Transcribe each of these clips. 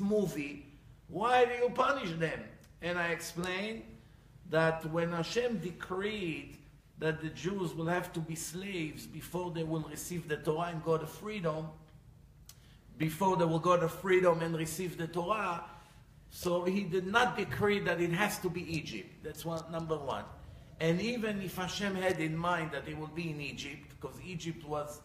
movie, why do you punish them? And I explained that when Hashem decreed that the Jews will have to be slaves before they will receive the Torah and go to freedom, before they will go to freedom and receive the Torah, so he did not decree that it has to be Egypt. That's one, number one. And even if Hashem had in mind that it will be in Egypt, because Egypt was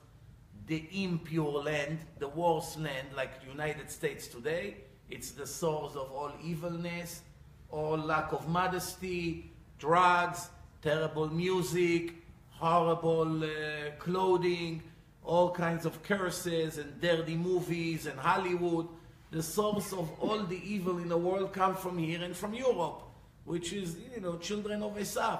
the impure land, the worst land, like the United States today, it's the source of all evilness, all lack of modesty, drugs, terrible music, horrible uh, clothing, all kinds of curses and dirty movies and Hollywood. The source of all the evil in the world come from here and from Europe, which is, you know, children of Esav.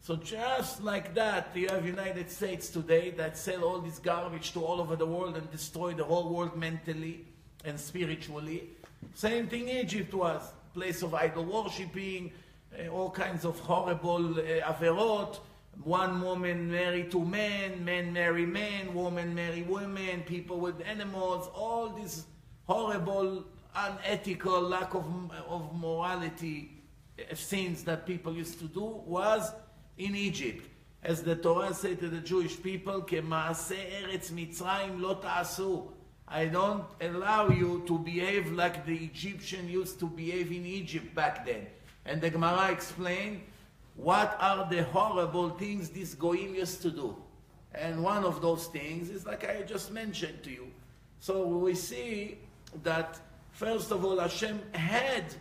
So just like that, you have United States today that sell all this garbage to all over the world and destroy the whole world mentally and spiritually. Same thing Egypt was, place of idol worshipping, uh, all kinds of horrible uh, averot. One woman married two men, men marry men, women marry women, people with animals, all these horrible, unethical, lack of, of morality uh, sins that people used to do was in Egypt. As the Torah said to the Jewish people, כמעשה ארץ מצרים לא תעשו. I don't allow you to behave like the Egyptian used to behave in Egypt back then. And the Gemara explained what are the horrible things these goyim used to do. And one of those things is like I just mentioned to you. So we see that first of all Hashem had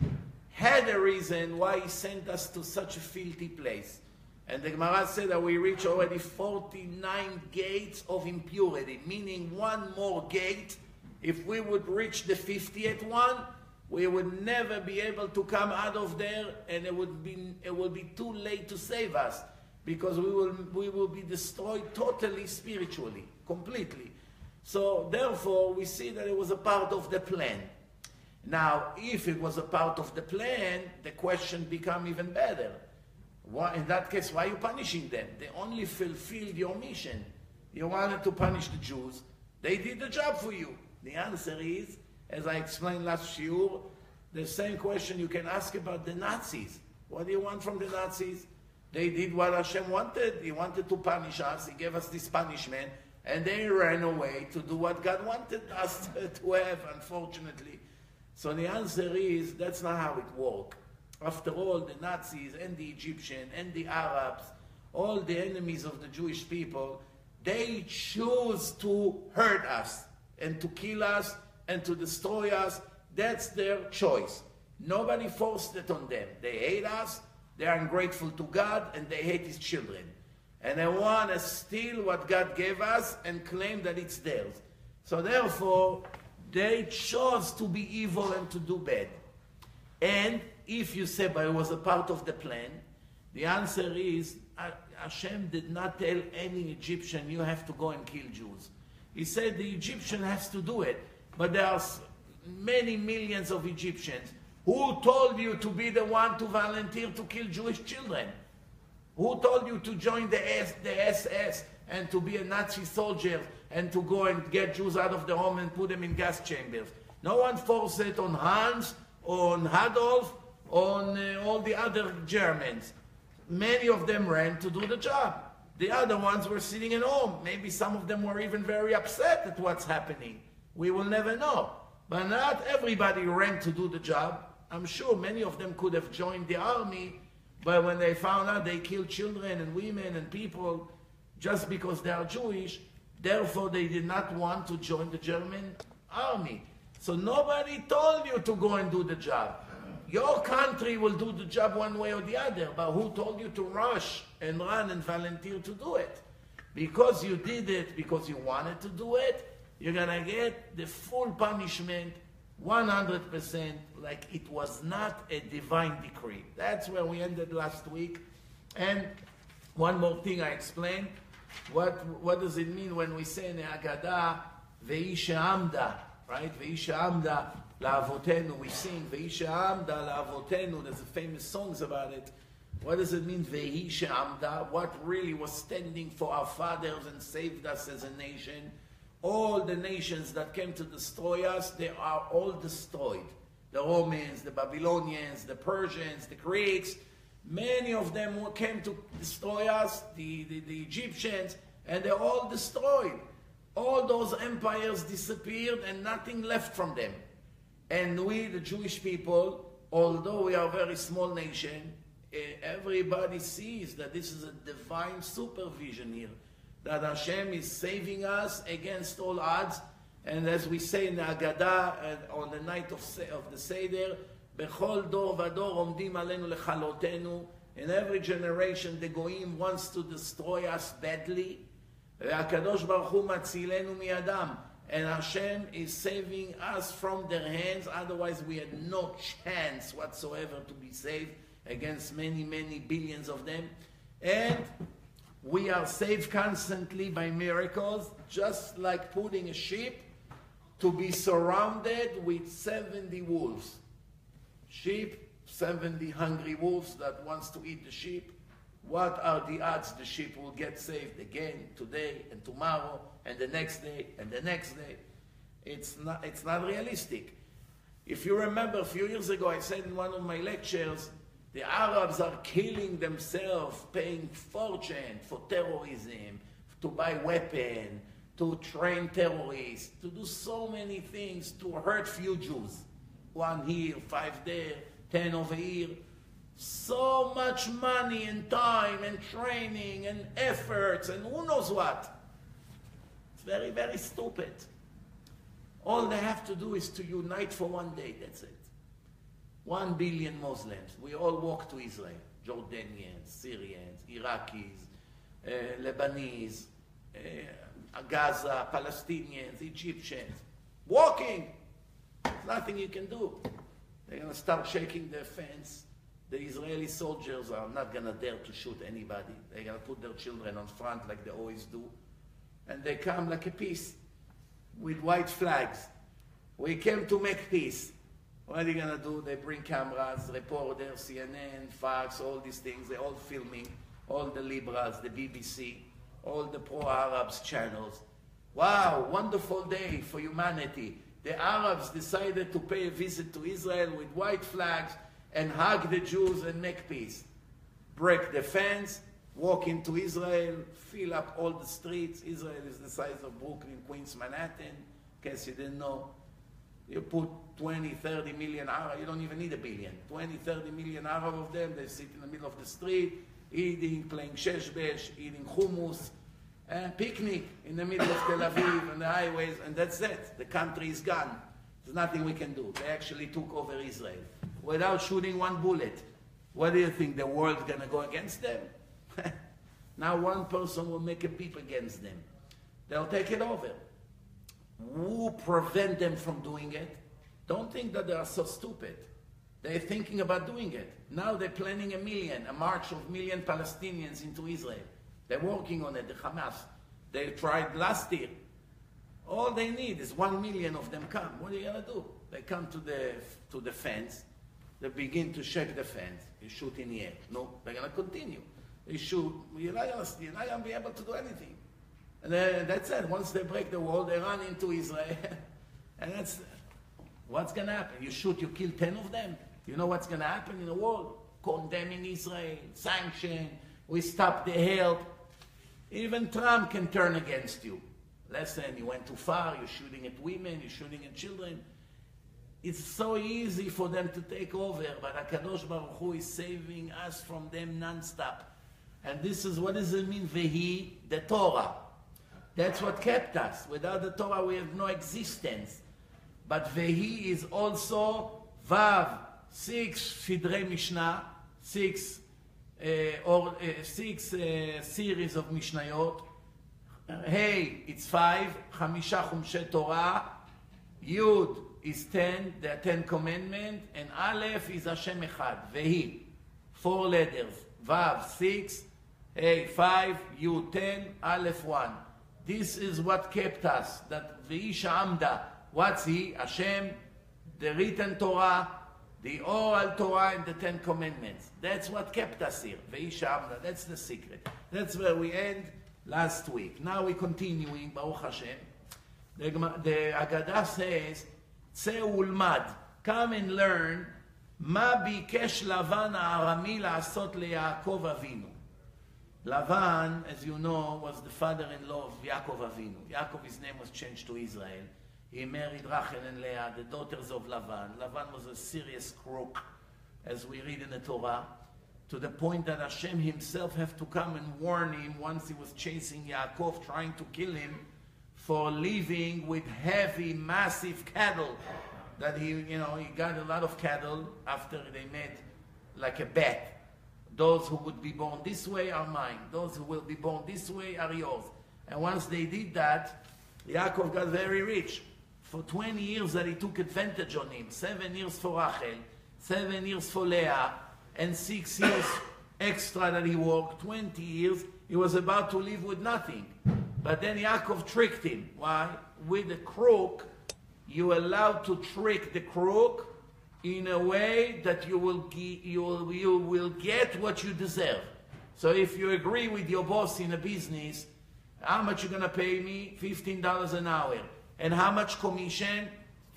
had a reason why he sent us to such a filthy place. And the Gemara said that we reach already 49 gates of impurity, meaning one more gate. If we would reach the 50th one, we would never be able to come out of there, and it would be it would be too late to save us, because we will we will be destroyed totally spiritually, completely. So therefore, we see that it was a part of the plan. Now, if it was a part of the plan, the question become even better. Why, in that case, why are you punishing them? They only fulfilled your mission. You wanted to punish the Jews. They did the job for you. The answer is, as I explained last year, the same question you can ask about the Nazis. What do you want from the Nazis? They did what Hashem wanted. He wanted to punish us. He gave us this punishment. And they ran away to do what God wanted us to have, unfortunately. So the answer is, that's not how it works. After all, the Nazis and the Egyptians and the Arabs, all the enemies of the Jewish people, they choose to hurt us and to kill us and to destroy us. That's their choice. Nobody forced it on them. They hate us, they are ungrateful to God, and they hate His children. And they want to steal what God gave us and claim that it's theirs. So therefore, they chose to be evil and to do bad. And if you say, but it was a part of the plan, the answer is Hashem did not tell any Egyptian, you have to go and kill Jews. He said the Egyptian has to do it. But there are many millions of Egyptians. Who told you to be the one to volunteer to kill Jewish children? Who told you to join the, S, the SS and to be a Nazi soldier and to go and get Jews out of the home and put them in gas chambers? No one forced it on Hans, on Adolf, on uh, all the other Germans. Many of them ran to do the job. The other ones were sitting at home. Maybe some of them were even very upset at what's happening. We will never know. But not everybody ran to do the job. I'm sure many of them could have joined the army, but when they found out they killed children and women and people just because they are Jewish, therefore they did not want to join the German army. So nobody told you to go and do the job. Your country will do the job one way or the other, but who told you to rush and run and volunteer to do it? Because you did it, because you wanted to do it, you're gonna get the full punishment 100% like it was not a divine decree. That's where we ended last week. And one more thing I explained. What, what does it mean when we say in the Haggadah, Ve'isha Amda, right? Ve'isha Amda, La'avotenu, we sing Ve'isha Amda La'avotenu, there's a famous songs about it. What does it mean, Ve'isha Amda? What really was standing for our fathers and saved us as a nation? All the nations that came to destroy us, they are all destroyed. The Romans, the Babylonians, the Persians, the Greeks, many of them came to destroy us, the, the, the Egyptians, and they're all destroyed. All those empires disappeared and nothing left from them. And we, the Jewish people, although we are a very small nation, eh, everybody sees that this is a divine supervision here. That Hashem is saving us against all odds. And as we say in the Haggadah, uh, on the night of, of the Seder, בכל דור ודור עומדים עלינו לכלותנו. In every generation the goyim wants to destroy us badly. והקדוש ברוך הוא מצילנו מידם. And Hashem is saving us from their hands, otherwise we had no chance whatsoever to be saved against many, many billions of them. And we are saved constantly by miracles, just like putting a sheep to be surrounded with 70 wolves. Sheep, 70 hungry wolves that wants to eat the sheep. What are the odds the sheep will get saved again today and tomorrow and the next day and the next day? It's not, it's not realistic. If you remember a few years ago, I said in one of my lectures, the Arabs are killing themselves, paying fortune for terrorism, to buy weapons, to train terrorists, to do so many things to hurt few Jews. One here, five there, ten over here. So much money and time and training and efforts and who knows what. Very, very stupid. All they have to do is to unite for one day, that's it. One billion Muslims. We all walk to Israel. Jordanians, Syrians, Iraqis, uh, Lebanese, uh, Gaza, Palestinians, Egyptians. Walking. There's nothing you can do. They're going to start shaking their fence. The Israeli soldiers are not going to dare to shoot anybody. They're going to put their children on front like they always do. And they come like a peace with white flags. We came to make peace. What are they going to do? They bring cameras, reporters, CNN, Fox, all these things. They're all filming. All the liberals, the BBC, all the pro-Arabs channels. Wow, wonderful day for humanity. The Arabs decided to pay a visit to Israel with white flags and hug the Jews and make peace. Break the fence, walk into Israel, fill up all the streets. Israel is the size of Brooklyn, Queens, Manhattan. In case you didn't know, you put 20, 30 million Arab, you don't even need a billion. 20, 30 million Arab of them, they sit in the middle of the street, eating, playing sheshbesh, eating hummus, and picnic in the middle of Tel Aviv and the highways, and that's it. The country is gone. There's nothing we can do. They actually took over Israel without shooting one bullet. What do you think? The world's going to go against them? now one person will make a peep against them. They'll take it over. Who prevent them from doing it? Don't think that they are so stupid. They're thinking about doing it. Now they're planning a million, a march of million Palestinians into Israel. They're working on it, the Hamas. They tried last year. All they need is one million of them come. What are you gonna do? They come to the to the fence. They begin to shake the fence. You shoot in the air. No, they're gonna continue. They shoot. You're not gonna, you're not gonna be able to do anything. And then that's it. Once they break the wall, they run into Israel. and that's what's going to happen. You shoot, you kill 10 of them. You know what's going to happen in the world? Condemning Israel, sanction, we stop the help. Even Trump can turn against you. Listen, you went too far, you're shooting at women, you're shooting at children. It's so easy for them to take over, but HaKadosh Baruch Hu is saving us from them non-stop. And this is, what does it mean, Vehi, the Torah? That's what kept us. Without the Torah, we have no existence. But Vehi is also Vav, six Sidrei Mishnah, six uh, or uh, six uh, series of Mishnayot. Hey, it's five. Chamisha Chumshe Torah. Yud is ten, the Ten Commandments, and Aleph is Hashem Echad. Vehi, four letters. Vav, six. Hey, five. Yud, ten. Aleph, one. This is what kept us. That Veisha Amda, what's he? Hashem, the written Torah, the oral Torah, and the Ten Commandments. That's what kept us here. Veisha Amda. That's the secret. That's where we end last week. Now we're continuing, Baruch Hashem. The, the Agadah says, Tse ulmad. come and learn מה ביקש לבן הארמי לעשות ליעקב אבינו. Lavan, as you know, was the father-in-law of Yaakov Avinu. Yaakov, his name was changed to Israel. He married Rachel and Leah, the daughters of Lavan. Lavan was a serious crook, as we read in the Torah, to the point that Hashem himself had to come and warn him once he was chasing Yaakov, trying to kill him, for living with heavy, massive cattle. That he, you know, he got a lot of cattle after they met like a bet. Those who would be born this way are mine. Those who will be born this way are yours. And once they did that, Yaakov got very rich. For 20 years that he took advantage on him. Seven years for Rachel, seven years for Leah, and six years extra that he worked. 20 years, he was about to live with nothing. But then Yaakov tricked him. Why? With a crook, you allowed to trick the crook in a way that you will, you will, you will get what you deserve. So if you agree with your boss in a business, how much you to pay me? $15 an hour. And how much commission?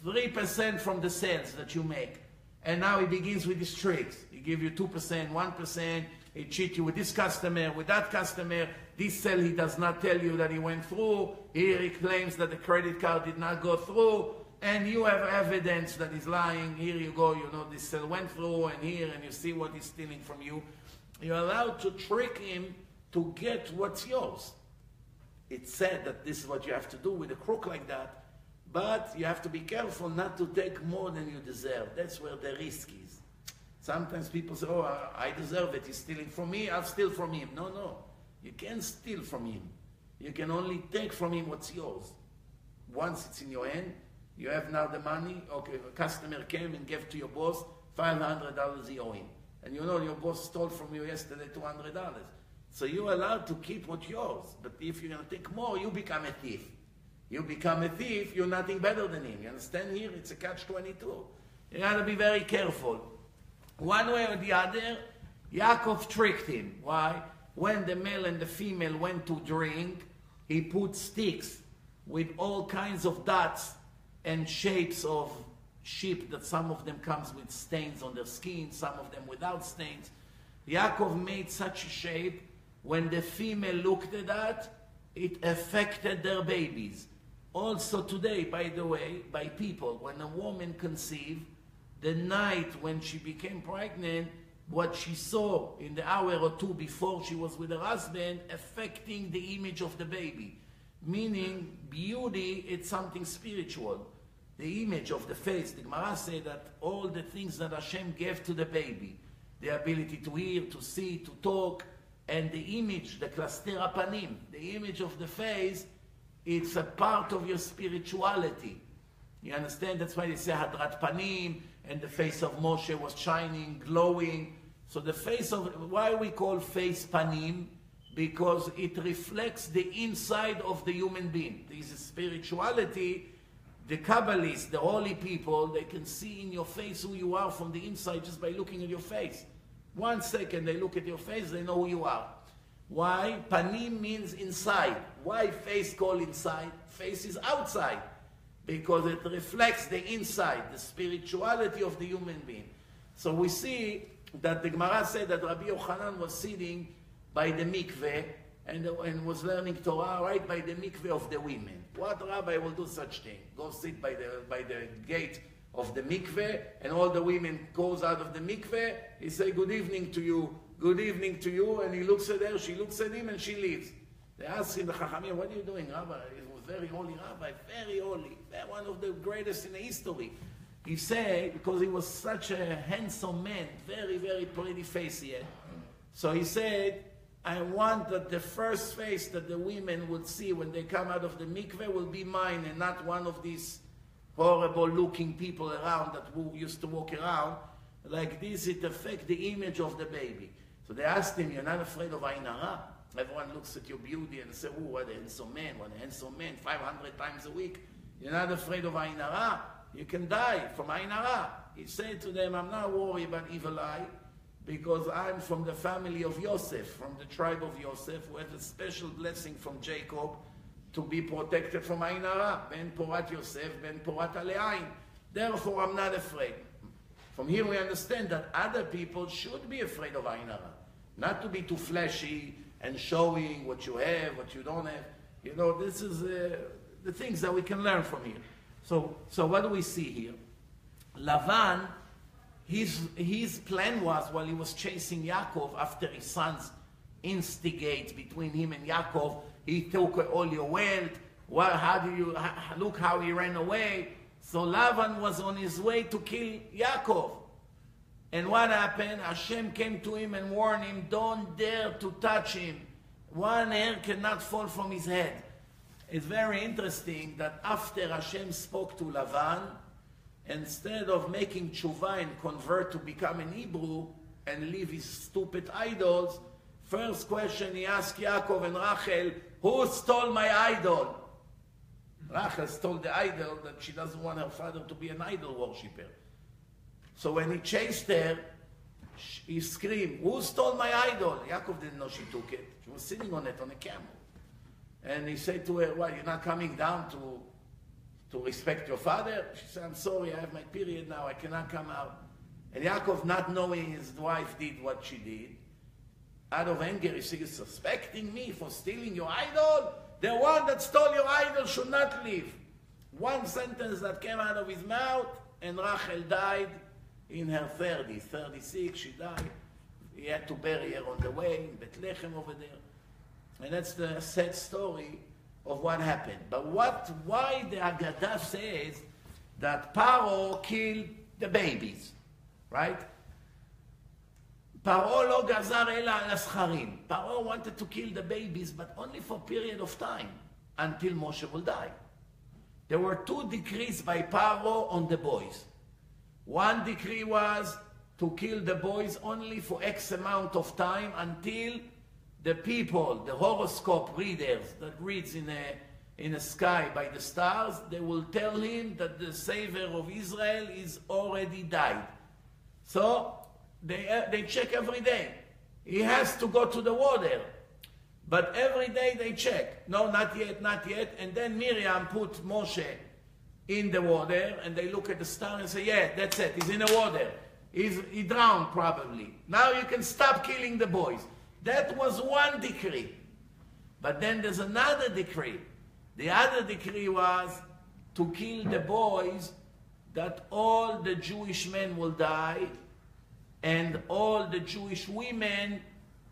3% from the sales that you make. And now he begins with his tricks. He give you 2%, 1%. He cheat you with this customer, with that customer. This sale he does not tell you that he went through. Here he claims that the credit card did not go through and you have evidence that he's lying, here you go, you know, this went through, and here, and you see what he's stealing from you. You're allowed to trick him to get what's yours. It's said that this is what you have to do with a crook like that, but you have to be careful not to take more than you deserve. That's where the risk is. Sometimes people say, oh, I deserve it, he's stealing from me, I'll steal from him. No, no. You can't steal from him. You can only take from him what's yours. Once it's in your hand, you have now the money. Okay, a customer came and gave to your boss $500 he owe him. And you know your boss stole from you yesterday $200. So you're allowed to keep what's yours. But if you're going to take more, you become a thief. You become a thief, you're nothing better than him. You understand here? It's a catch-22. You got to be very careful. One way or the other, Yaakov tricked him. Why? When the male and the female went to drink, he put sticks with all kinds of dots and shapes of sheep that some of them comes with stains on their skin, some of them without stains. Yaakov made such a shape, when the female looked at that, it affected their babies. Also today, by the way, by people, when a woman conceived, the night when she became pregnant, what she saw in the hour or two before she was with her husband affecting the image of the baby. Meaning, beauty, it's something spiritual the image of the face. The Gemara said that all the things that Hashem gave to the baby, the ability to hear, to see, to talk, and the image, the klaster panim, the image of the face, it's a part of your spirituality. You understand? That's why they say Hadrat Panim, and the face of Moshe was shining, glowing. So the face of, why we call face Panim? Because it reflects the inside of the human being. This a spirituality the Kabbalists, the holy people, they can see in your face who you are from the inside just by looking at your face. One second they look at your face, they know who you are. Why? Panim means inside. Why face called inside? Face is outside. Because it reflects the inside, the spirituality of the human being. So we see that the Gemara said that Rabbi Yochanan was sitting by the mikveh and, and was learning Torah right by the mikveh of the women. What rabbi will do such thing? Go sit by the, by the gate of the mikveh, and all the women goes out of the mikveh. He say, good evening to you, good evening to you, and he looks at her, she looks at him, and she leaves. They ask him, the Chachamim, what are you doing, Rabbi? He was very holy Rabbi, very holy, one of the greatest in the history. He said, because he was such a handsome man, very, very pretty face he had. So he said, I want that the first face that the women would see when they come out of the mikveh will be mine and not one of these horrible looking people around that used to walk around. Like this, it affects the image of the baby. So they asked him, You're not afraid of Ain Hara? Everyone looks at your beauty and say, Oh, what a handsome man, what a handsome man, 500 times a week. You're not afraid of Ain Hara? You can die from Ain Hara. He said to them, I'm not worried about evil eye because I'm from the family of Yosef, from the tribe of Yosef, who had a special blessing from Jacob to be protected from Ain Hara, Ben Porat Yosef, Ben Porat Alei Ayin. Therefore, I'm not afraid. From here, we understand that other people should be afraid of Ain Hara. Not to be too flashy and showing what you have, what you don't have. You know, this is uh, the things that we can learn from here. So, so what do we see here? Lavan, his, his plan was while he was chasing Yaakov after his sons instigate between him and Yaakov, he took all your wealth. Well, how do you look how he ran away? So Lavan was on his way to kill Yaakov. And what happened? Hashem came to him and warned him, don't dare to touch him. One hair cannot fall from his head. It's very interesting that after Hashem spoke to Lavan, instead of making tshuva and convert to become an Hebrew and leave his stupid idols, first question he asked Yaakov and Rachel, who stole my idol? Rachel stole the idol that she doesn't want her father to be an idol worshipper. So when he chased her, he screamed, Who stole my idol? Yaakov didn't know she took it. She was sitting on it on a camel. And he said to her, Why, you're not coming down to, to respect your father? She said, I'm sorry, I have my period now, I cannot come out. And Yaakov, not knowing his wife did what she did, out of anger, he said, suspecting me for stealing your idol? The one that stole your idol should not live. One sentence that came out of his mouth, and Rachel died in her 30s, 36, she died. He had to bury her on the way in Bethlehem over there. And that's the sad story of what happened. But what, why the Agadah says that Paro killed the babies, right? Paro lo gazar ela. Paro wanted to kill the babies, but only for a period of time, until Moshe will die. There were two decrees by Paro on the boys. One decree was to kill the boys only for X amount of time until the people, the horoscope readers that reads in a, in a sky by the stars, they will tell him that the savior of Israel is already died. So they, uh, they check every day. He has to go to the water. But every day they check. No, not yet, not yet. And then Miriam put Moshe in the water and they look at the star and say, yeah, that's it, he's in the water. He's, he drowned probably. Now you can stop killing the boys. That was one decree. But then there's another decree. The other decree was to kill the boys that all the Jewish men will die and all the Jewish women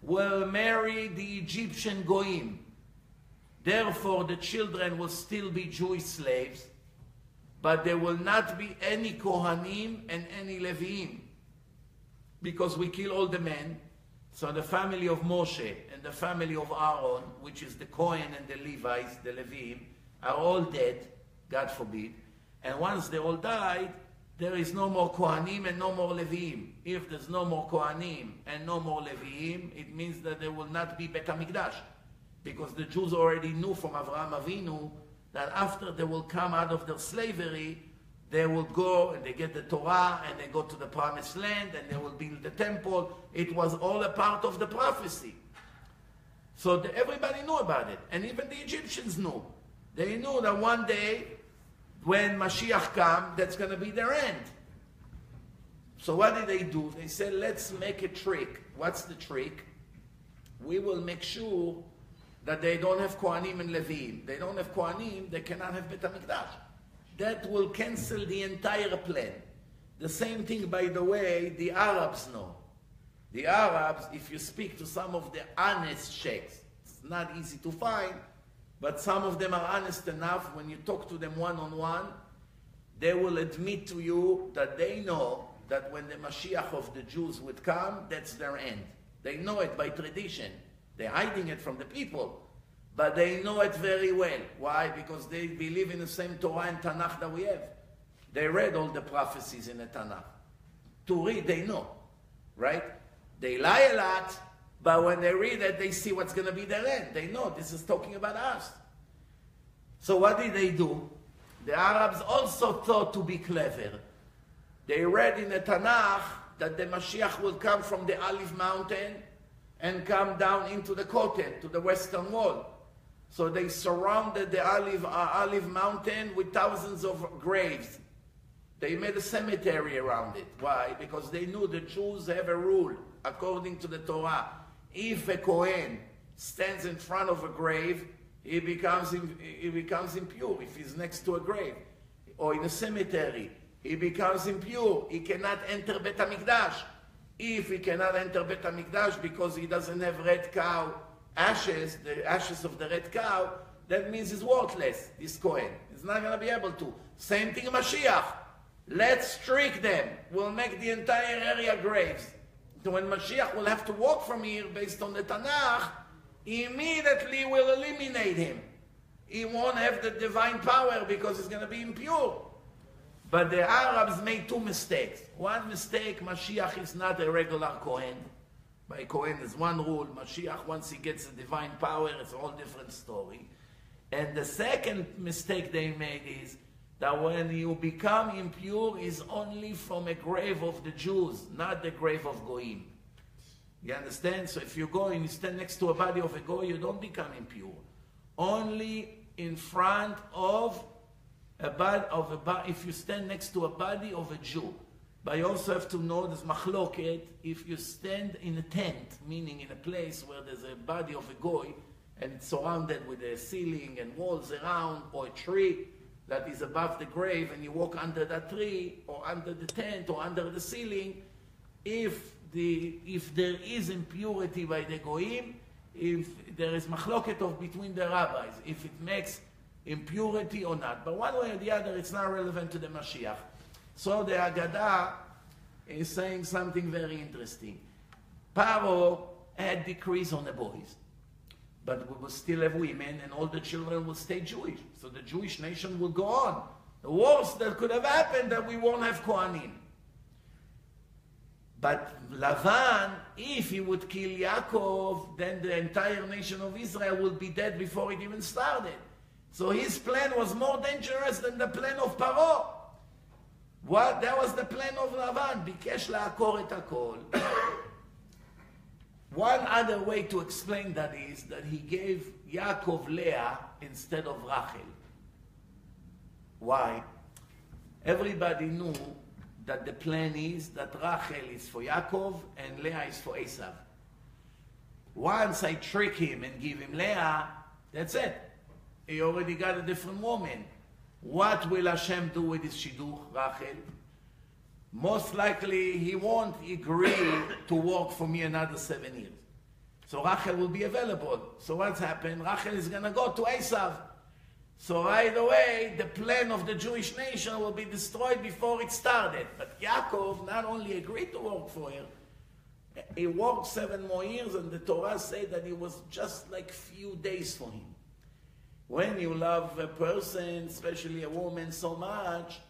will marry the Egyptian Goim. Therefore, the children will still be Jewish slaves but there will not be any Kohanim and any Levim Because we kill all the men. So the family of Moshe and the family of Aaron, which is the Kohen and the Levites, the Levim, are all dead, God forbid. And once they all died, there is no more Kohanim and no more Levim. If there's no more Kohanim and no more Levim, it means that there will not be Bet HaMikdash. Because the Jews already knew from Avraham Avinu that after they will come out of their slavery, they will go and they get the Torah and they go to the promised land and they will build the temple. It was all a part of the prophecy. So the, everybody knew about it. And even the Egyptians knew. They knew that one day when Mashiach come, that's going to be their end. So what did they do? They said, let's make a trick. What's the trick? We will make sure that they don't have Kohanim and Levim. They don't have Kohanim, they cannot have Bet HaMikdash. That will cancel the entire plan. The same thing, by the way, the Arabs know. The Arabs, if you speak to some of the honest sheikhs, it's not easy to find, but some of them are honest enough. When you talk to them one on one, they will admit to you that they know that when the Mashiach of the Jews would come, that's their end. They know it by tradition. They're hiding it from the people, but they know it very well. Why? Because they believe in the same Torah and Tanakh that we have. They read all the prophecies in the Tanakh. To read, they know, right? They lie a lot, but when they read it, they see what's going to be their end. They know this is talking about us. So what did they do? The Arabs also thought to be clever. They read in the Tanakh that the Mashiach will come from the Olive Mountain and come down into the Kotel, to the western wall. So they surrounded the Olive, uh, Olive Mountain with thousands of graves. They made a cemetery around it. Why? Because they knew the Jews have a rule, according to the Torah. If a Kohen stands in front of a grave, he becomes, he becomes impure if he's next to a grave. Or in a cemetery, he becomes impure. He cannot enter Bet HaMikdash. If he cannot enter Bet HaMikdash because he doesn't have red cow ashes, the ashes of the red cow, that means he's worthless, this Kohen. He's not going to be able to. Same thing Mashiach. Let's trick them. We'll make the entire area graves. So when Mashiach will have to walk from here based on the Tanakh, immediately will eliminate him. He won't have the divine power because he's going to be impure. But the Arabs made two mistakes. One mistake, Mashiach is not a regular Kohen. By Kohen, there's one rule. Mashiach, once he gets the divine power, it's a whole different story. And the second mistake they made is that when you become impure is only from a grave of the Jews, not the grave of Goyim. You understand? So if you go and you stand next to a body of a Goy, you don't become impure. Only in front of a body of a body, if you stand next to a body of a Jew. But you also have to know there's machloket, if you stand in a tent, meaning in a place where there's a body of a goy, and it's surrounded with a ceiling and walls around, or a tree that is above the grave, and you walk under that tree, or under the tent, or under the ceiling, if, the, if there is impurity by the goyim, if there is machloket of between the rabbis, if it makes impurity or not. But one way or the other, it's not relevant to the Mashiach. So the Haggadah is saying something very interesting. Paro had decrees on the boys, but we will still have women, and all the children will stay Jewish. So the Jewish nation will go on. The worst that could have happened that we won't have Kohanim. But Lavan, if he would kill Yaakov, then the entire nation of Israel would be dead before it even started. So his plan was more dangerous than the plan of Paro. What? That was the plan of Lavan. ביקש לעקור את הכל. One other way to explain that is that he gave Yaakov Leah instead of Rachel. Why? Everybody knew that the plan is that Rachel is for Yaakov and Leah is for Esav. Once I trick him and give him Leah, that's it. He already got a different woman. What will Hashem do with his shidduch, Rachel? Most likely he won't agree to work for me another seven years. So Rachel will be available. So what's happened? Rachel is going to go to Esav. So right away, the plan of the Jewish nation will be destroyed before it started. But Yaakov not only agreed to work for her, he worked seven more years, and the Torah said that it was just like few days for him. When you love a person, especially a woman, so much,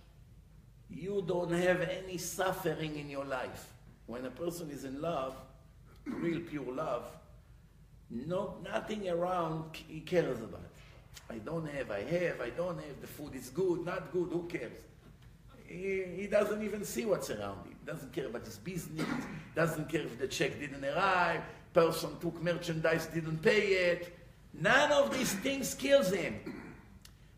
you don't have any suffering in your life. When a person is in love, real pure love, no, nothing around he cares about. I don't have, I have, I don't have, the food is good, not good, who cares? He, he doesn't even see what's around him. Doesn't care about his business, doesn't care if the check didn't arrive, person took merchandise, didn't pay it. None of these things kills him.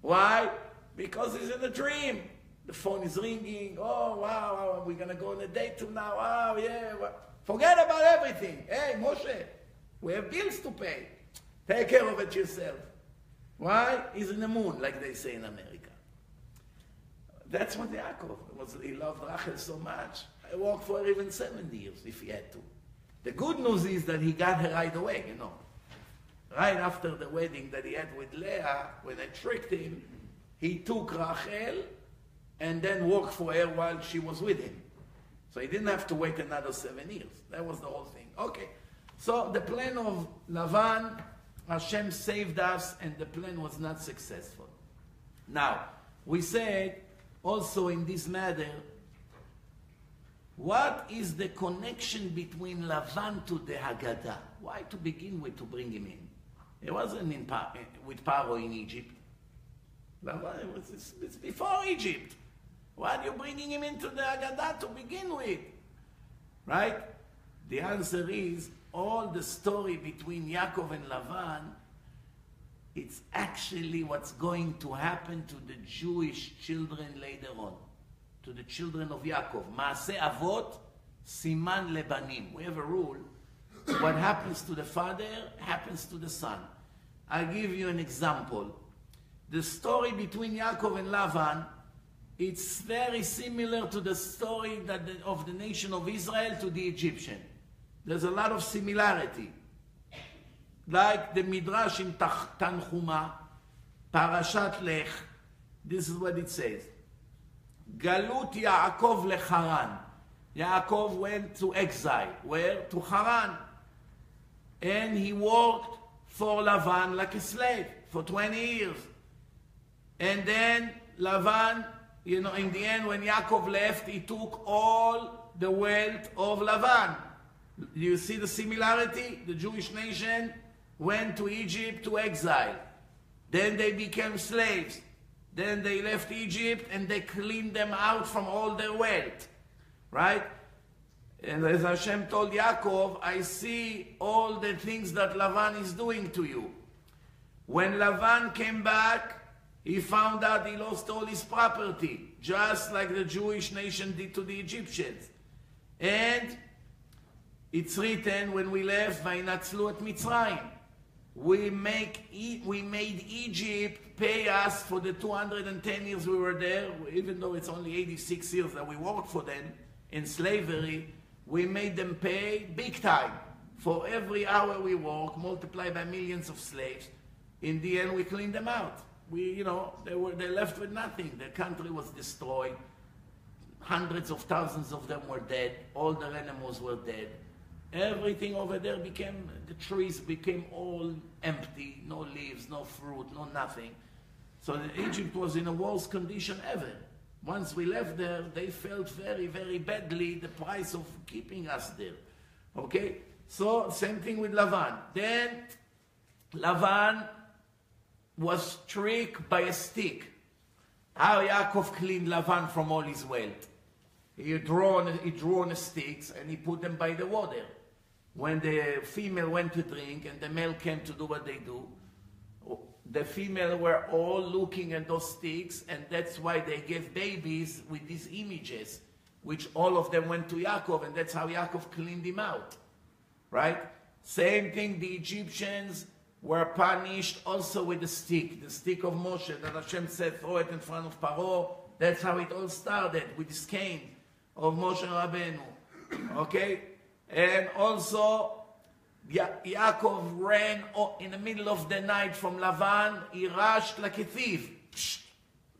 Why? Because he's in a dream. The phone is ringing. Oh, wow, we're going to go on a date too now. Oh, yeah. Forget about everything. Hey, Moshe, we have bills to pay. Take care of it yourself. Why? He's in the moon, like they say in America. That's what Yaakov was. He loved Rachel so much. I worked for her even 70 years if he had to. The good news is that he got her right away, you know. Right after the wedding that he had with Leah, when I tricked him, he took Rachel and then worked for her while she was with him. So he didn't have to wait another seven years. That was the whole thing. Okay. So the plan of Lavan, Hashem saved us, and the plan was not successful. Now, we said also in this matter, what is the connection between Lavan to the Haggadah? Why to begin with to bring him in? It wasn't in pa- eh, with Paro in Egypt. It was, it's, before Egypt. Why are you bringing him into the Haggadah to begin with? Right? The answer is all the story between Yaakov and Lavan, it's actually what's going to happen to the Jewish children later on. to the children of Yaakov. Maase avot, siman lebanim. We have a rule. What happens to the father happens to the son. I'll give you an example. The story between Yaakov and Lavan, it's very similar to the story that the, of the nation of Israel to the Egyptian. There's a lot of similarity. Like the Midrash in Tanchuma, Parashat Lech, this is what it says. Galut Yaakov lecharan. Yaakov went to exile. Where? To Haran. And he worked for Lavan like a slave for 20 years. And then Lavan, you know, in the end, when Yaakov left, he took all the wealth of Lavan. You see the similarity? The Jewish nation went to Egypt to exile. Then they became slaves. Then they left Egypt and they cleaned them out from all their wealth. Right? And as Hashem told Yaakov, I see all the things that Lavan is doing to you. When Lavan came back, he found out he lost all his property, just like the Jewish nation did to the Egyptians. And it's written when we left, Vainatzlu et Mitzrayim. We, make, we made Egypt pay us for the 210 years we were there, even though it's only 86 years that we worked for them in slavery, we made them pay big time. For every hour we work, multiplied by millions of slaves, in the end we cleaned them out. We, you know, they were they left with nothing. The country was destroyed. Hundreds of thousands of them were dead. All their animals were dead. Everything over there became, the trees became all empty, no leaves, no fruit, no nothing. So the Egypt was in a worse condition ever. Once we left there, they felt very, very badly the price of keeping us there. Okay? So, same thing with Lavan. Then, Lavan was tricked by a stick. How Yaakov cleaned Lavan from all his wealth. He drew, on, he drew on sticks and he put them by the water. When the female went to drink and the male came to do what they do, the female were all looking at those sticks, and that's why they gave babies with these images, which all of them went to Yaakov, and that's how Yaakov cleaned him out. Right? Same thing, the Egyptians were punished also with the stick, the stick of Moshe, that Hashem said, throw it in front of Paro. That's how it all started, with this cane of Moshe Rabbeinu. Okay? And also, Ya- Yaakov ran in the middle of the night from Lavan. He rushed like a thief.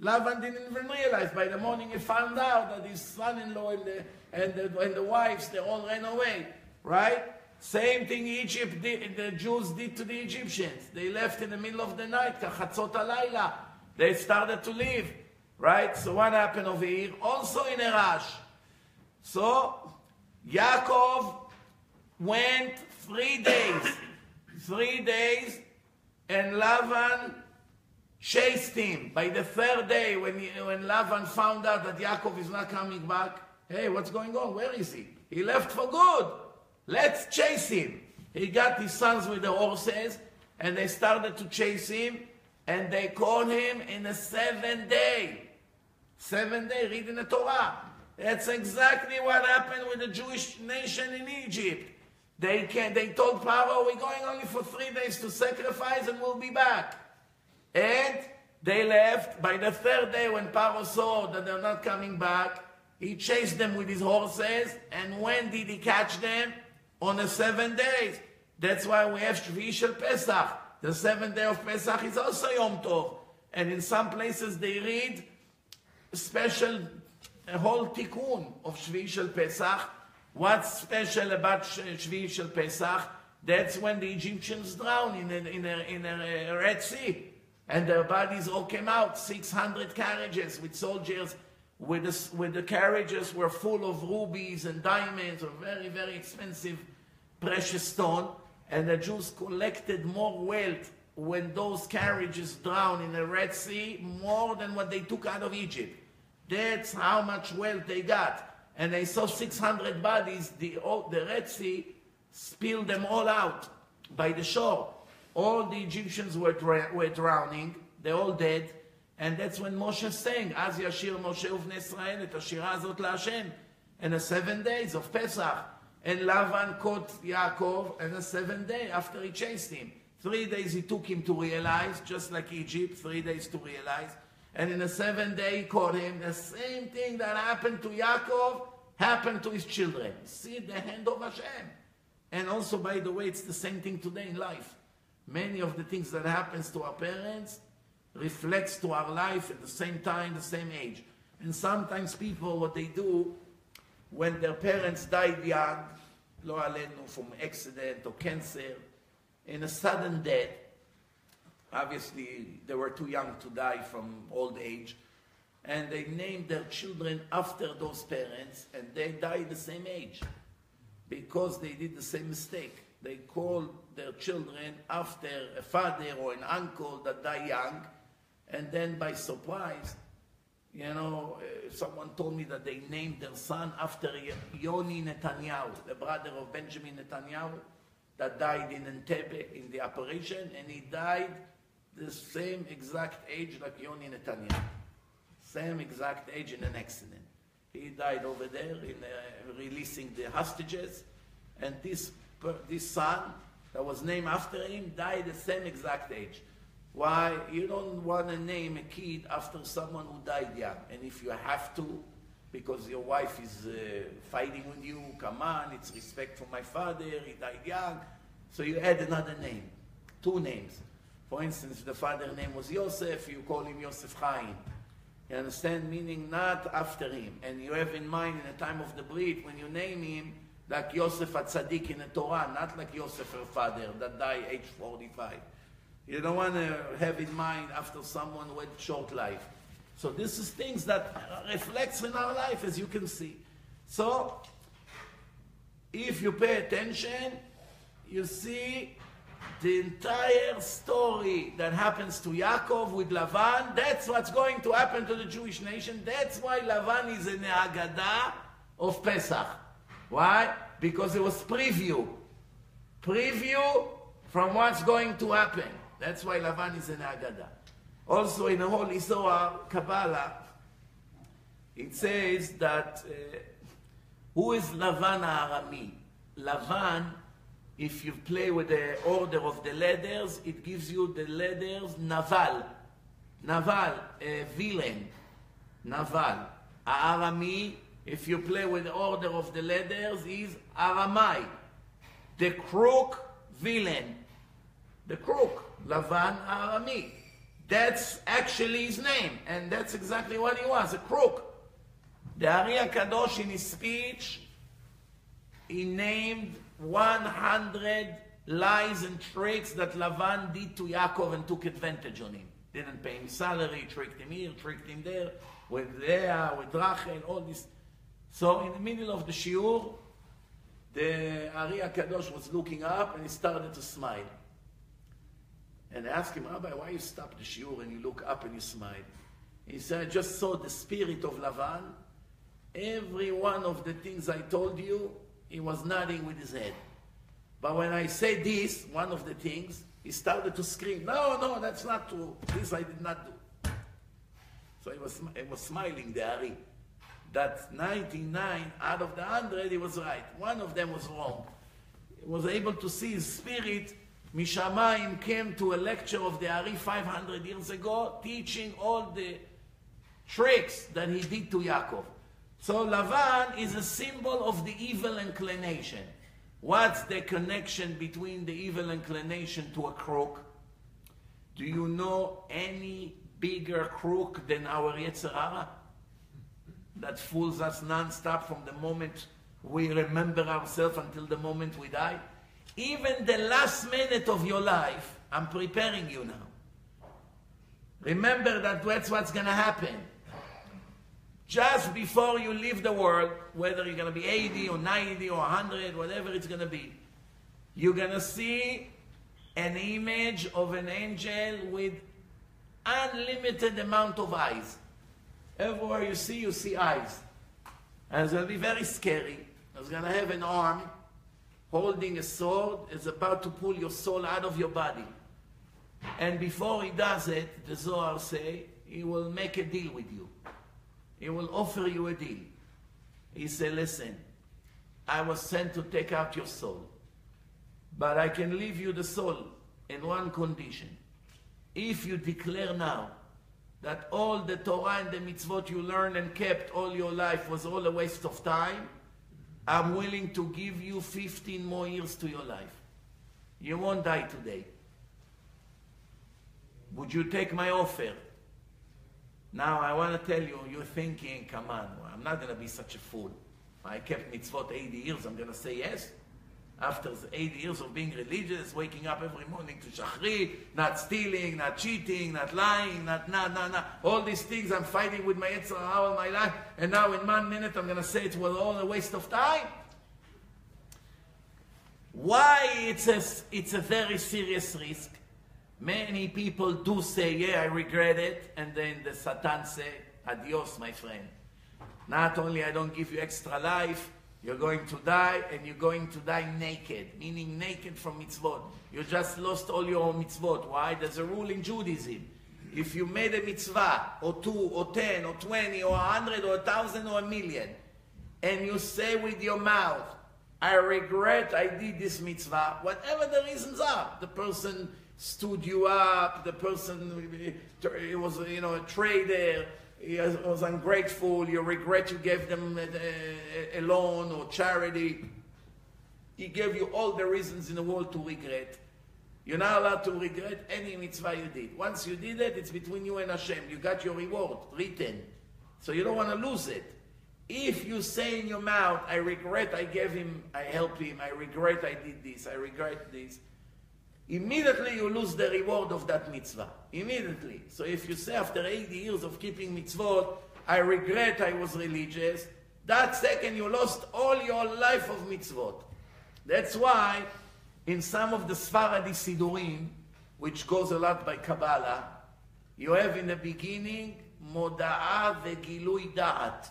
Lavan didn't even realize. By the morning, he found out that his son-in-law and the, and the, and the wives, they all ran away. Right? Same thing Egypt did, the Jews did to the Egyptians. They left in the middle of the night. Kachatzot alayla. They started to leave. Right? So what happened over here? Also in a rush. So Yaakov went three days, three days, and Lavan chased him. By the third day, when, he, when Lavan found out that Yaakov is not coming back, hey, what's going on? Where is he? He left for good. Let's chase him. He got his sons with the horses, and they started to chase him, and they caught him in the seventh day. Seven day, reading the Torah. That's exactly what happened with the Jewish nation in Egypt. They can they told Paro, oh, we're going only for three days to sacrifice and we'll be back. And they left. By the third day, when Paro saw that they're not coming back, he chased them with his horses. And when did he catch them? On the seven days. That's why we have Shvi Shel Pesach. The seventh day of Pesach is also Yom Tov. And in some places they read special, a whole tikkun of Shvi Shel Pesach What's special about Shvi Shel Pesach? That's when the Egyptians drowned in a, in a, in a uh, Red Sea. And their bodies all came out, 600 carriages with soldiers, with the, with the carriages were full of rubies and diamonds, or very, very expensive precious stone. And the Jews collected more wealth when those carriages drowned in the Red Sea, more than what they took out of Egypt. That's how much wealth they got and they saw 600 bodies, the, the Red Sea spilled them all out by the shore. All the Egyptians were, were drowning, they're all dead, And that's when Moshe sang, אז ישיר משה ובני ישראל את השירה הזאת להשם. In the seven days of Pesach. And Lavan caught Yaakov in the seventh day after he chased him. Three days he took him to realize, just like Egypt, three days to realize. And in the seventh day he caught him. The same thing that happened to Yaakov happened to his children. See the hand of Hashem. And also, by the way, it's the same thing today in life. Many of the things that happens to our parents reflects to our life at the same time, the same age. And sometimes people, what they do, when their parents died young, לא עלינו, from accident or cancer, in a sudden death, obviously they were too young to die from old age, and they named their children after those parents, and they died the same age because they did the same mistake. They called their children after a father or an uncle that died young, and then by surprise, you know, uh, someone told me that they named their son after Yoni Netanyahu, the brother of Benjamin Netanyahu, that died in Entebbe in the operation, and he died the same exact age like Yoni Netanyahu. Same exact age in an accident. He died over there in uh, releasing the hostages, and this, this son that was named after him died the same exact age. Why? You don't want to name a kid after someone who died young. And if you have to, because your wife is uh, fighting with you, come on, it's respect for my father, he died young. So you add another name, two names. For instance, the father name was Yosef, you call him Yosef Chaim. You understand? Meaning not after him. And you have in mind in the time of the Brit, when you name him, like Yosef Atzadik in the Torah, not like Yosef her father that died age 45. You don't want to have in mind after someone with short life. So this is things that reflects in our life, as you can see. So, if you pay attention, you see the entire story that happens to Yaakov with Lavan. That's what's going to happen to the Jewish nation. That's why Lavan is the Haggadah of Pesach. Why? Because it was preview. Preview from what's going to happen. That's why Lavan is an Agada. Also in the Holy Zohar, Kabbalah, it says that uh, who is Lavan Arami? Lavan, if you play with the order of the letters, it gives you the letters Naval. Naval, a villain. Naval. Arami, if you play with the order of the letters, is Aramai. The crook, villain. The crook. Lavan Arami. That's actually his name, and that's exactly what he was, a crook. The Ari Kadosh in his speech, he named 100 lies and tricks that Lavan did to Yaakov and took advantage on him. Didn't pay him salary, tricked him here, tricked him there, with Leah, with Rachel, all this. So in the middle of the shiur, the Ari Kadosh was looking up and he started to smile and asked him, Rabbi, why you stop the shiur and you look up and you smile? He said, I just saw the spirit of Lavan. Every one of the things I told you, he was nodding with his head. But when I said this, one of the things, he started to scream, no, no, that's not true. This I did not do. So he was, he was smiling, the Ari. That 99 out of the 100, he was right. One of them was wrong. He was able to see his spirit Mishamayim came to a lecture of the Ari 500 years ago, teaching all the tricks that he did to Yaakov. So Lavan is a symbol of the evil inclination. What's the connection between the evil inclination to a crook? Do you know any bigger crook than our Yetzer Hara? That fools us non-stop from the moment we remember ourselves until the moment we die? even the last minute of your life, I'm preparing you now. Remember that that's what's going to happen. Just before you leave the world, whether you're going to be 80 or 90 or 100, whatever it's going to be, you're going to see an image of an angel with unlimited amount of eyes. Everywhere you see, you see eyes. And it's going to be very scary. It's going to have an arm holding a sword, It's about to pull your soul out of your body. And before he does it, the Zohar say, he will make a deal with you. He will offer you a deal. He said, listen, I was sent to take out your soul, but I can leave you the soul in one condition. If you declare now that all the Torah and the mitzvot you learned and kept all your life was all a waste of time, I'm willing to give you 15 more years to your life. You won't die today. Would you take my offer? Now I want to tell you, you're thinking, come on, I'm not going to be such a fool. I kept mitzvot 80 years, I'm going to say yes. After 80 years of being religious, waking up every morning to shachri, not stealing, not cheating, not lying, not, not, not, not. All these things I'm fighting with my Yetzer all my life. And now in one minute I'm going to say it was all a waste of time. Why it's a, it's a very serious risk? Many people do say, yeah, I regret it. And then the Satan say, adios, my friend. Not only I don't give you extra life, you're going to die and you're going to die naked, meaning naked from mitzvot. You just lost all your mitzvot. Why? There's a rule in Judaism. If you made a mitzvah, or two, or ten, or twenty, or a hundred, or a thousand, or a million, and you say with your mouth, I regret I did this mitzvah, whatever the reasons are, the person stood you up, the person it was you know a trader, he was ungrateful, you regret you gave them a, a, loan or charity. He gave you all the reasons in the world to regret. You're not allowed to regret any mitzvah you did. Once you did it, it's between you and Hashem. You got your reward written. So you don't want to lose it. If you say in your mouth, I regret I gave him, I helped him, I regret I did this, I regret this, immediately you lose the reward of that mitzvah. Immediately. So if you say after 80 years of keeping mitzvot, I regret I was religious, that second you lost all your life of mitzvot. That's why in some of the Sfaradi Sidurim, which goes a lot by Kabbalah, you have in the beginning Moda'ah ve'gilui da'at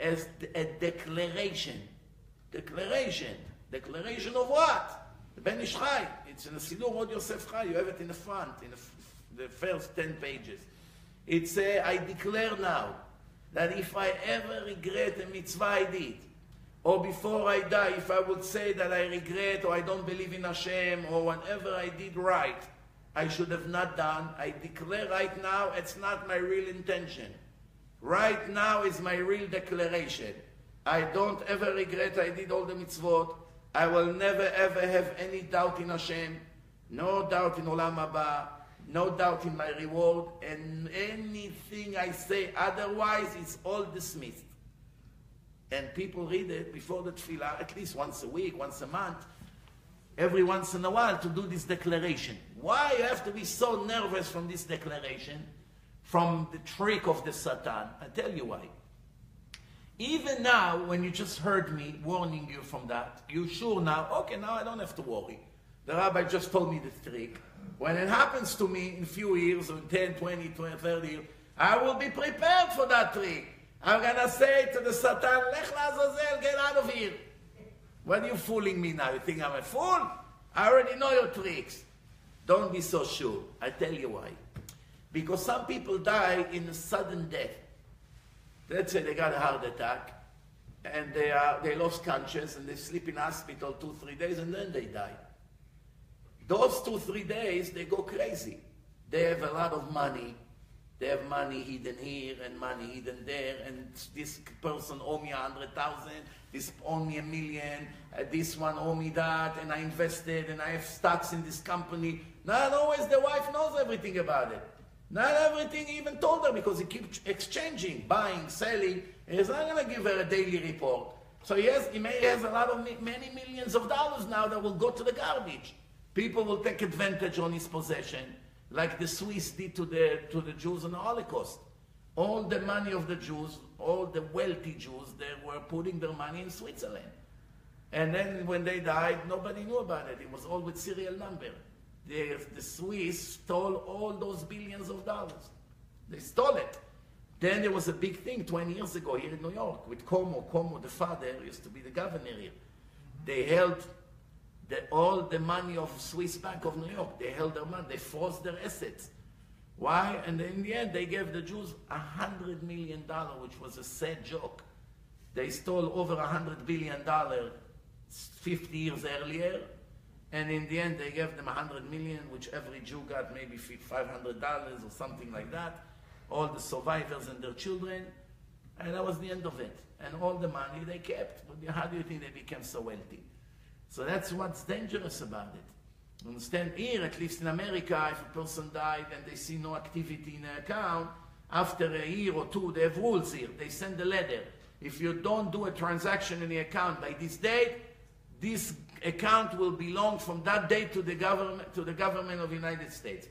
as a declaration. Declaration. Declaration of what? The Ben Ish Chai. It's in the Sidur Od Yosef Chai. You have it in the front, in the, the first 10 pages. It's, uh, I declare now that if I ever regret a mitzvah I did, or before I die, if I would say that I regret or I don't believe in Hashem or whatever I did right, I should have not done, I declare right now it's not my real intention. Right now is my real declaration. I don't ever regret I did all the mitzvot. I will never ever have any doubt in Hashem, no doubt in Olam Haba, no doubt in my reward, and anything I say otherwise is all dismissed. And people read it before the tefillah at least once a week, once a month, every once in a while to do this declaration. Why you have to be so nervous from this declaration, from the trick of the Satan? I tell you why. Even now, when you just heard me warning you from that, you sure now, okay, now I don't have to worry. The rabbi just told me the trick. When it happens to me in few years, or 10, 20, 20, 30 years, I will be prepared for that trick. I'm going to say to the Satan, Lech Lazazel, get out of here. What are you fooling me now? You think I'm a fool? I already know your tricks. Don't be so sure. I tell you why. Because some people die in a sudden death. Let's say they got a heart attack and they, are, they lost conscience and they sleep in hospital two, three days and then they die. Those two, three days, they go crazy. They have a lot of money. They have money hidden here and money hidden there, and this person owe me a hundred thousand, this owe me a million, uh, this one owe me that, and I invested, and I have stocks in this company. Not always the wife knows everything about it. Not everything he even told her because he keeps exchanging, buying, selling. He's not going to give her a daily report. So he has, he may has a lot of many millions of dollars now that will go to the garbage. People will take advantage on his possession, like the Swiss did to the, to the Jews in the Holocaust. All the money of the Jews, all the wealthy Jews, they were putting their money in Switzerland. And then when they died, nobody knew about it. It was all with serial number the, the Swiss stole all those billions of dollars. They stole it. Then there was a big thing 20 years ago here in New York with Cuomo. Cuomo, the father, used to be the governor here. They held the, all the money of Swiss Bank of New York. They held their money. They froze their assets. Why? And in the end, they gave the Jews a hundred million dollar, which was a sad joke. They stole over a hundred billion dollar 50 years earlier, and in the end, they gave them a hundred million, which every Jew got maybe $500 or something like that. All the survivors and their children, and that was the end of it. And all the money they kept. How do you think they became so wealthy? So that's what's dangerous about it. Understand? Here, at least in America, if a person died and they see no activity in the account, after a year or two, they have rules here. They send a letter. If you don't do a transaction in the account by this date, this account will belong from that date to the government to the government of the United States.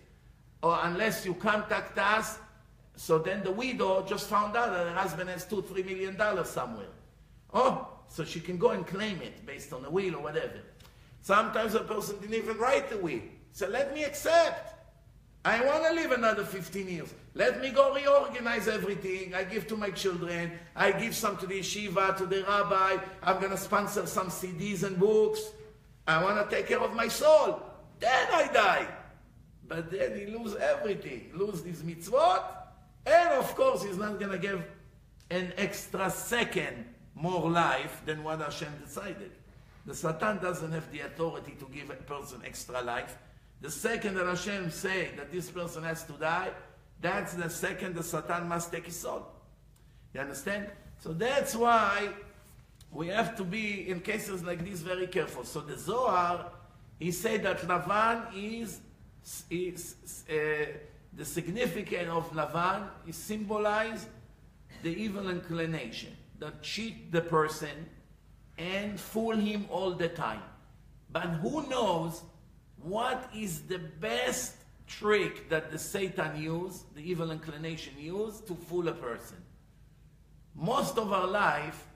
Or unless you contact us, so then the widow just found out that her husband has two, three million dollars somewhere. Oh, so she can go and claim it based on a will or whatever. Sometimes a person didn't even write the will. So let me accept. I want to live another 15 years. Let me go reorganize everything. I give to my children. I give some to the yeshiva, to the rabbi. I'm going to sponsor some CDs and books. I want to take care of my soul. Then I die. But then he lose everything. Lose his mitzvot. And of course, he's not going to give an extra second more life than what Hashem decided. The Satan doesn't have the authority to give a person extra life. The second that Hashem say that this person has to die, that's the second the Satan must take his soul. You understand? So that's why we have to be, in cases like this, very careful. So the Zohar, he said that Lavan is, is uh, the significance of Lavan is symbolized the evil inclination that cheat the person and fool him all the time. But who knows what is the best trick that the Satan use, the evil inclination use to fool a person? Most of our life,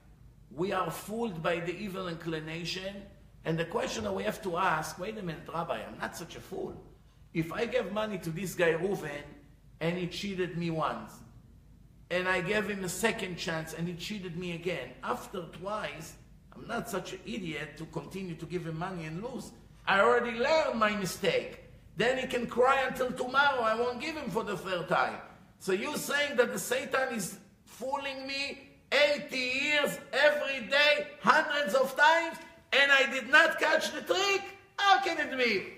we are fooled by the evil inclination, and the question that we have to ask, wait a minute, Rabbi, I'm not such a fool. If I gave money to this guy Reuven and he cheated me once, and I gave him a second chance and he cheated me again, after twice, I'm not such an idiot to continue to give him money and lose. I already learned my mistake. Then he can cry until tomorrow. I won't give him for the third time. So you're saying that the Satan is fooling me 80 years, every day, hundreds of times, and I did not catch the trick? How can it be?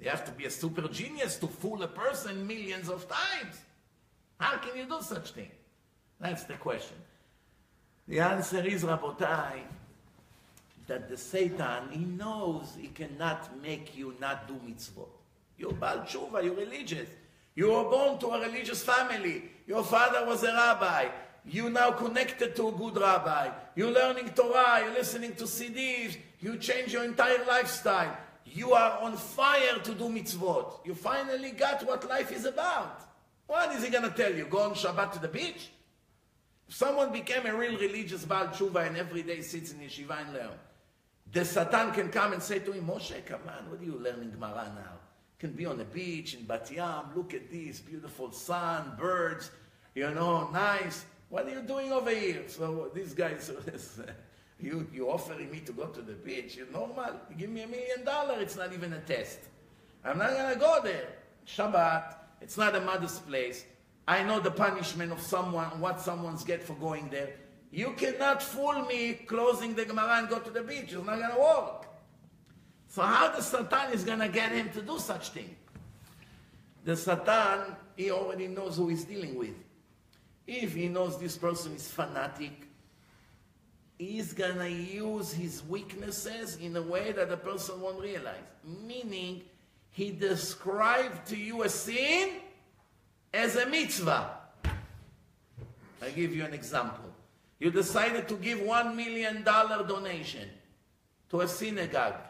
You have to be a super genius to fool a person millions of times. How can you do such thing? That's the question. The answer is, Rabotai, that the Satan, he knows he cannot make you not do mitzvot. You're Baal Tshuva, you're religious. You were born to a religious family. Your father was a rabbi. You now connected to a good rabbi. You're learning Torah, you're listening to CDs, you change your entire lifestyle. You are on fire to do mitzvot. You finally got what life is about. What is he going to tell you? Go on Shabbat to the beach? If someone became a real religious Baal Tshuva and every day sits in yeshiva and learn, the Satan can come and say to him, Moshe, come on, what are you learning Gemara now? can be on the beach in Bat Yam, look at this, beautiful sun, birds, you know, nice. What are you doing over here? So this guy says, you, you offering me to go to the beach? You're normal. You give me a million dollars, it's not even a test. I'm not going to go there. Shabbat, it's not a mother's place. I know the punishment of someone, what someone's get for going there. You cannot fool me closing the Gemara and go to the beach. It's not going to work. So how the Satan is going to get him to do such thing? The Satan, he already knows who he's dealing with. If he knows this person is fanatic, he's to use his weaknesses in a way that the person won't realize. Meaning, he described to you a sin as a mitzvah. I give you an example. You decided to give one million dollar donation to a synagogue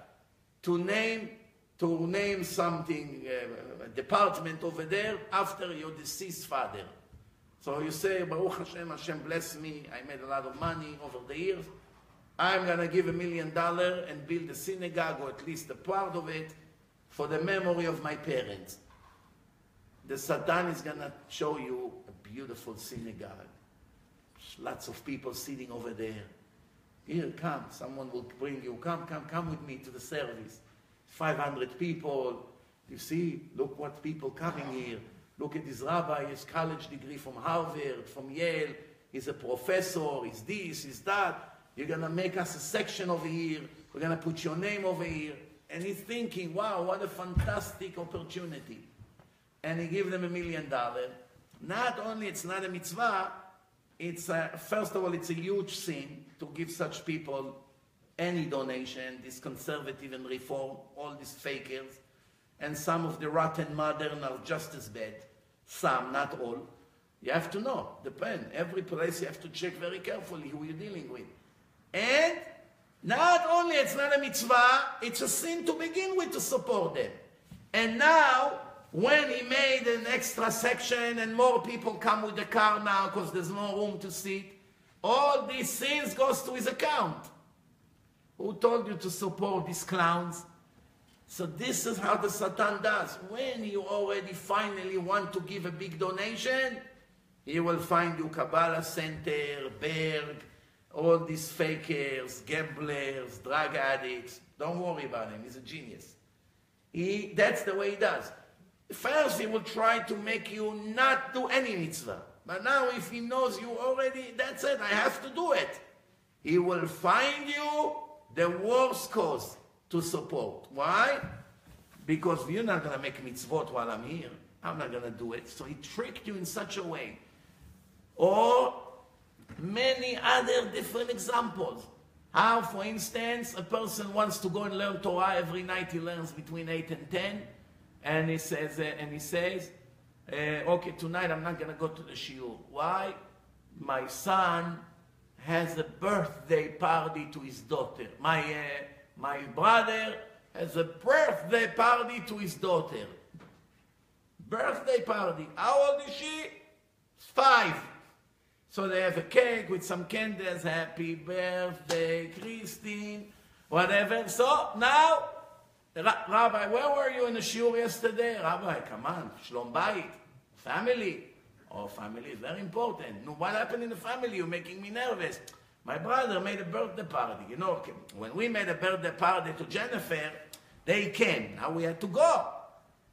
to name to name something uh, department over there after your deceased father. So you say, Baruch Hashem, Hashem bless me. I made a lot of money over the years. I'm going to give a million dollar and build a synagogue, or at least a part of it, for the memory of my parents the Satan is going to show you a beautiful synagogue. Lots of people sitting over there. Here, come. Someone will bring you. Come, come, come with me to the service. 500 people. You see, look what people coming here. Look at this rabbi, his college degree from Harvard, from Yale. He's a professor, he's this, he's that. You're going to make us a section over here. We're going to put your name over here. And he's thinking, wow, what a fantastic opportunity. And he gave them a million dollars. Not only it's not a mitzvah, it's a, first of all, it's a huge sin to give such people any donation, this conservative and reform, all these fakers. And some of the rotten modern are just as bad. Some, not all. You have to know, depend. Every place you have to check very carefully who you're dealing with. And not only it's not a mitzvah, it's a sin to begin with to support them. And now, when he made an extra section and more people come with the car now because there's no room to sit, all these sins goes to his account. Who told you to support these clowns? So this is how the Satan does. When you already finally want to give a big donation, he will find you Kabbalah Center, Berg, all these fakers, gamblers, drug addicts. Don't worry about him. He's a genius. He, that's the way he does. First, he will try to make you not do any mitzvah. But now, if he knows you already, that's it, I have to do it. He will find you the worst cause to support. Why? Because you're not going to make mitzvot while I'm here. I'm not going to do it. So he tricked you in such a way. Or many other different examples. How, for instance, a person wants to go and learn Torah every night. He learns between eight and ten, and he says, uh, and he says, uh, "Okay, tonight I'm not going to go to the shiur. Why? My son has a birthday party to his daughter. My uh, my brother has a birthday party to his daughter. Birthday party. How old is she? Five. So they have a cake with some candles, happy birthday, Christine, whatever. So now, Rabbi, where were you in the shiur yesterday? Rabbi, come on, shlom bayit, family. Oh, family is very important. What happened in the family? You're making me nervous. My brother made a birthday party. You know, when we made a birthday party to Jennifer, they came. Now we had to go.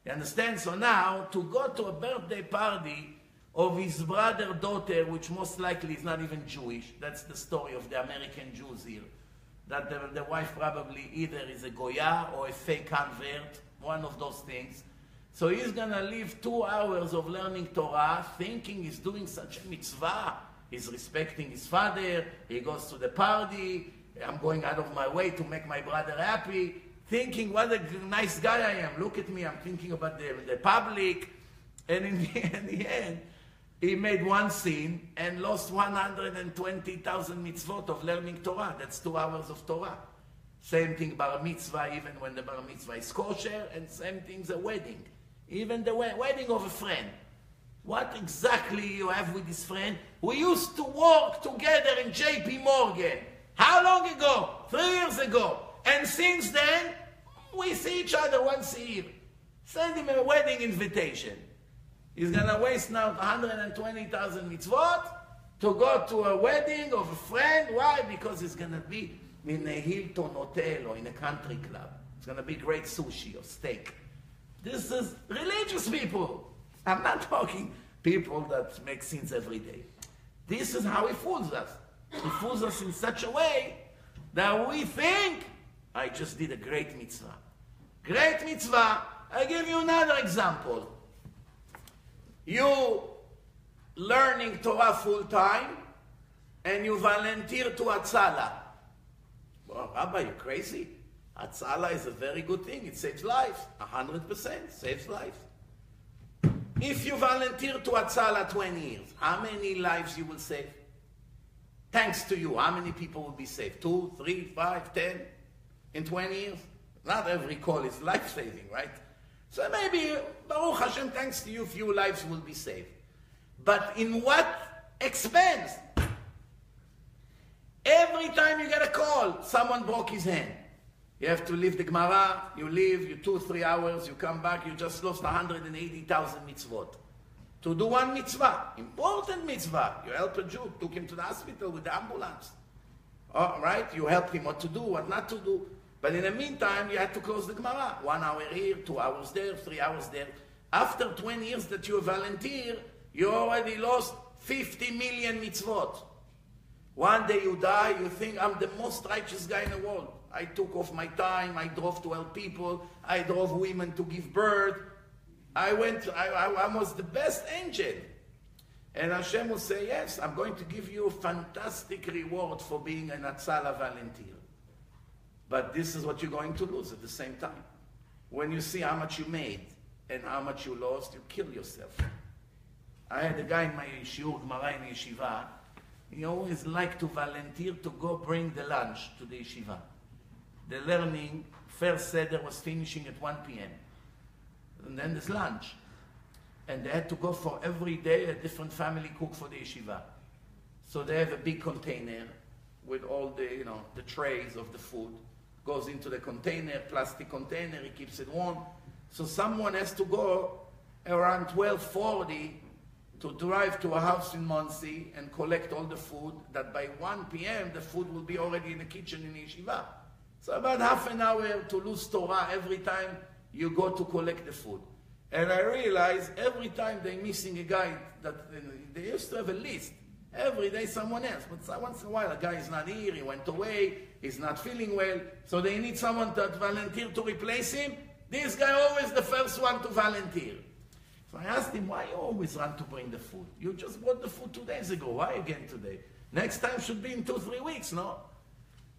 You understand? So now, to go to a birthday party of his brother daughter, which most likely is not even Jewish. That's the story of the American Jews here. That the, the wife probably either is a Goya or a fake convert, one of those things. So he's going to live two hours of learning Torah, thinking he's doing such a mitzvah. He's respecting his father. He goes to the party. I'm going out of my way to make my brother happy. Thinking what a nice guy I am. Look at me. I'm thinking about the, the public. And in the, in the end, he made one sin and lost 120,000 mitzvot of learning Torah. That's two hours of Torah. Same thing bar mitzvah, even when the bar mitzvah is kosher, and same thing a wedding. Even the wedding of a friend. What exactly you have with this friend? We used to work together in JP Morgan. How long ago? Three years ago. And since then, we see each other once a year. Send him a wedding invitation. He's to waste now 120,000 mitzvot to go to a wedding of a friend. Why? Because going to be in a Hilton hotel or in a country club. It's to be great sushi or steak. This is religious people. I'm not talking people that make sins every day. This is how he fools us. He fools us in such a way that we think, I just did a great mitzvah. Great mitzvah. I give you another example you learning Torah full time and you volunteer to Atzala. Well, Rabbi, you crazy? Atzala is a very good thing. It saves lives. 100% saves lives. If you volunteer to Atzala 20 years, how many lives you will save? Thanks to you, how many people will be saved? Two, three, five, ten? In 20 years? Not every call is life-saving, right? So maybe, Baruch Hashem, thanks to you, few lives will be saved. But in what expense? Every time you get a call, someone broke his hand. You have to leave the Gemara, you leave, you two, three hours, you come back, you just lost 180,000 mitzvot. To do one mitzvah, important mitzvah. You help a Jew, took him to the hospital with the ambulance. All right, you help him what to do, what not to do. But in the meantime, you had to close the Gemara. One hour here, two hours there, three hours there. After 20 years that you volunteer, you already lost 50 million mitzvot. One day you die, you think I'm the most righteous guy in the world. I took off my time, I drove to help people, I drove women to give birth. I went, I, I, I was the best angel. And Hashem will say, yes, I'm going to give you a fantastic reward for being an Atzala volunteer. But this is what you're going to lose at the same time. When you see how much you made and how much you lost, you kill yourself. I had a guy in my shiur Gemara in yeshiva. He always liked to volunteer to go bring the lunch to the yeshiva. The learning, first seder was finishing at 1 p.m. And then there's lunch. And they had to go for every day a different family cook for the yeshiva. So they have a big container with all the, you know, the trays of the food. Goes into the container, plastic container, he keeps it warm. So someone has to go around 1240 to drive to a house in Monsey and collect all the food, that by 1 p.m. the food will be already in the kitchen in yeshiva. So about half an hour to lose Torah every time you go to collect the food. And I realize every time they're missing a guy that they used to have a list. Every day someone else. But once in a while a guy is not here, he went away, he's not feeling well. So they need someone to volunteer to replace him. This guy always the first one to volunteer. So I asked him, why you always run to bring the food? You just brought the food two days ago. Why again today? Next time should be in two, three weeks, no?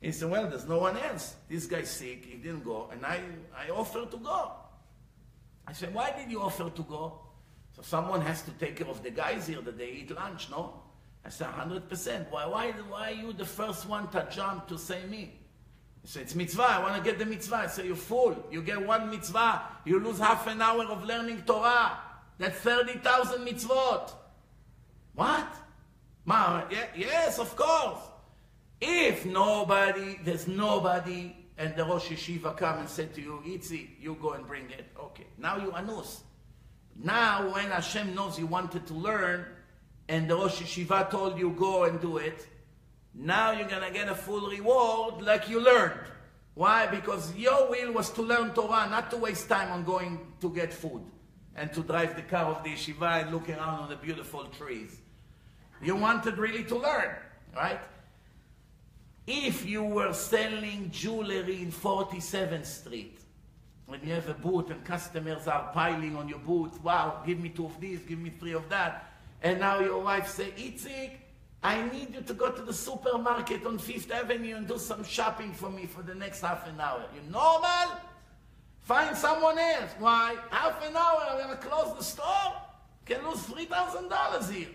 He said, well, there's no one else. This guy's sick, he didn't go, and I, I offered to go. I said, why did you offer to go? So someone has to take care of the guys here that they eat lunch, no? I said, 100%. Why, why, why are you the first one to jump to say me? He said, it's mitzvah, I want to get the mitzvah. I said, you're fool. You get one mitzvah, you lose half an hour of learning Torah. That's 30,000 mitzvot. What? Ma, yeah, yes, of course. If nobody, there's nobody, and the Rosh Yeshiva come and said to you, Itzi, you go and bring it. Okay, now you anus. Now when Hashem knows you wanted to learn, and the Rosh Yeshiva told you go and do it, now you're going to get a full reward like you learned. Why? Because your will was to learn Torah, not to waste time on going to get food and to drive the car of the yeshiva and look around on the beautiful trees. You wanted really to learn, right? If you were selling jewelry in 47th Street, when you have a booth and customers are piling on your booth, wow, give me two of these, give me three of that, and now your wife say, Itzik, I need you to go to the supermarket on Fifth Avenue and do some shopping for me for the next half an hour. You normal? Find someone else. Why? Half an hour, I'm going to close the store. Can lose $3,000 here.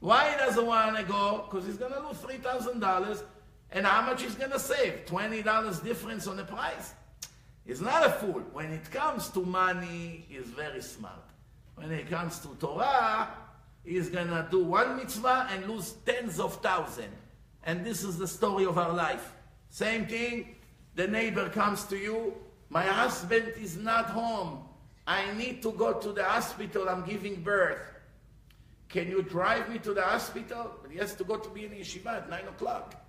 Why he doesn't want to go? Because he's going to lose $3,000. And how much he's going to save? $20 difference on the price. He's not a fool. When it comes to money, he's very smart. When it comes to Torah, he's going to do one mitzvah and lose tens of thousands. And this is the story of our life. Same thing, the neighbor comes to you, my husband is not home. I need to go to the hospital. I'm giving birth. Can you drive me to the hospital? He has to go to be in yeshiva at 9 o'clock.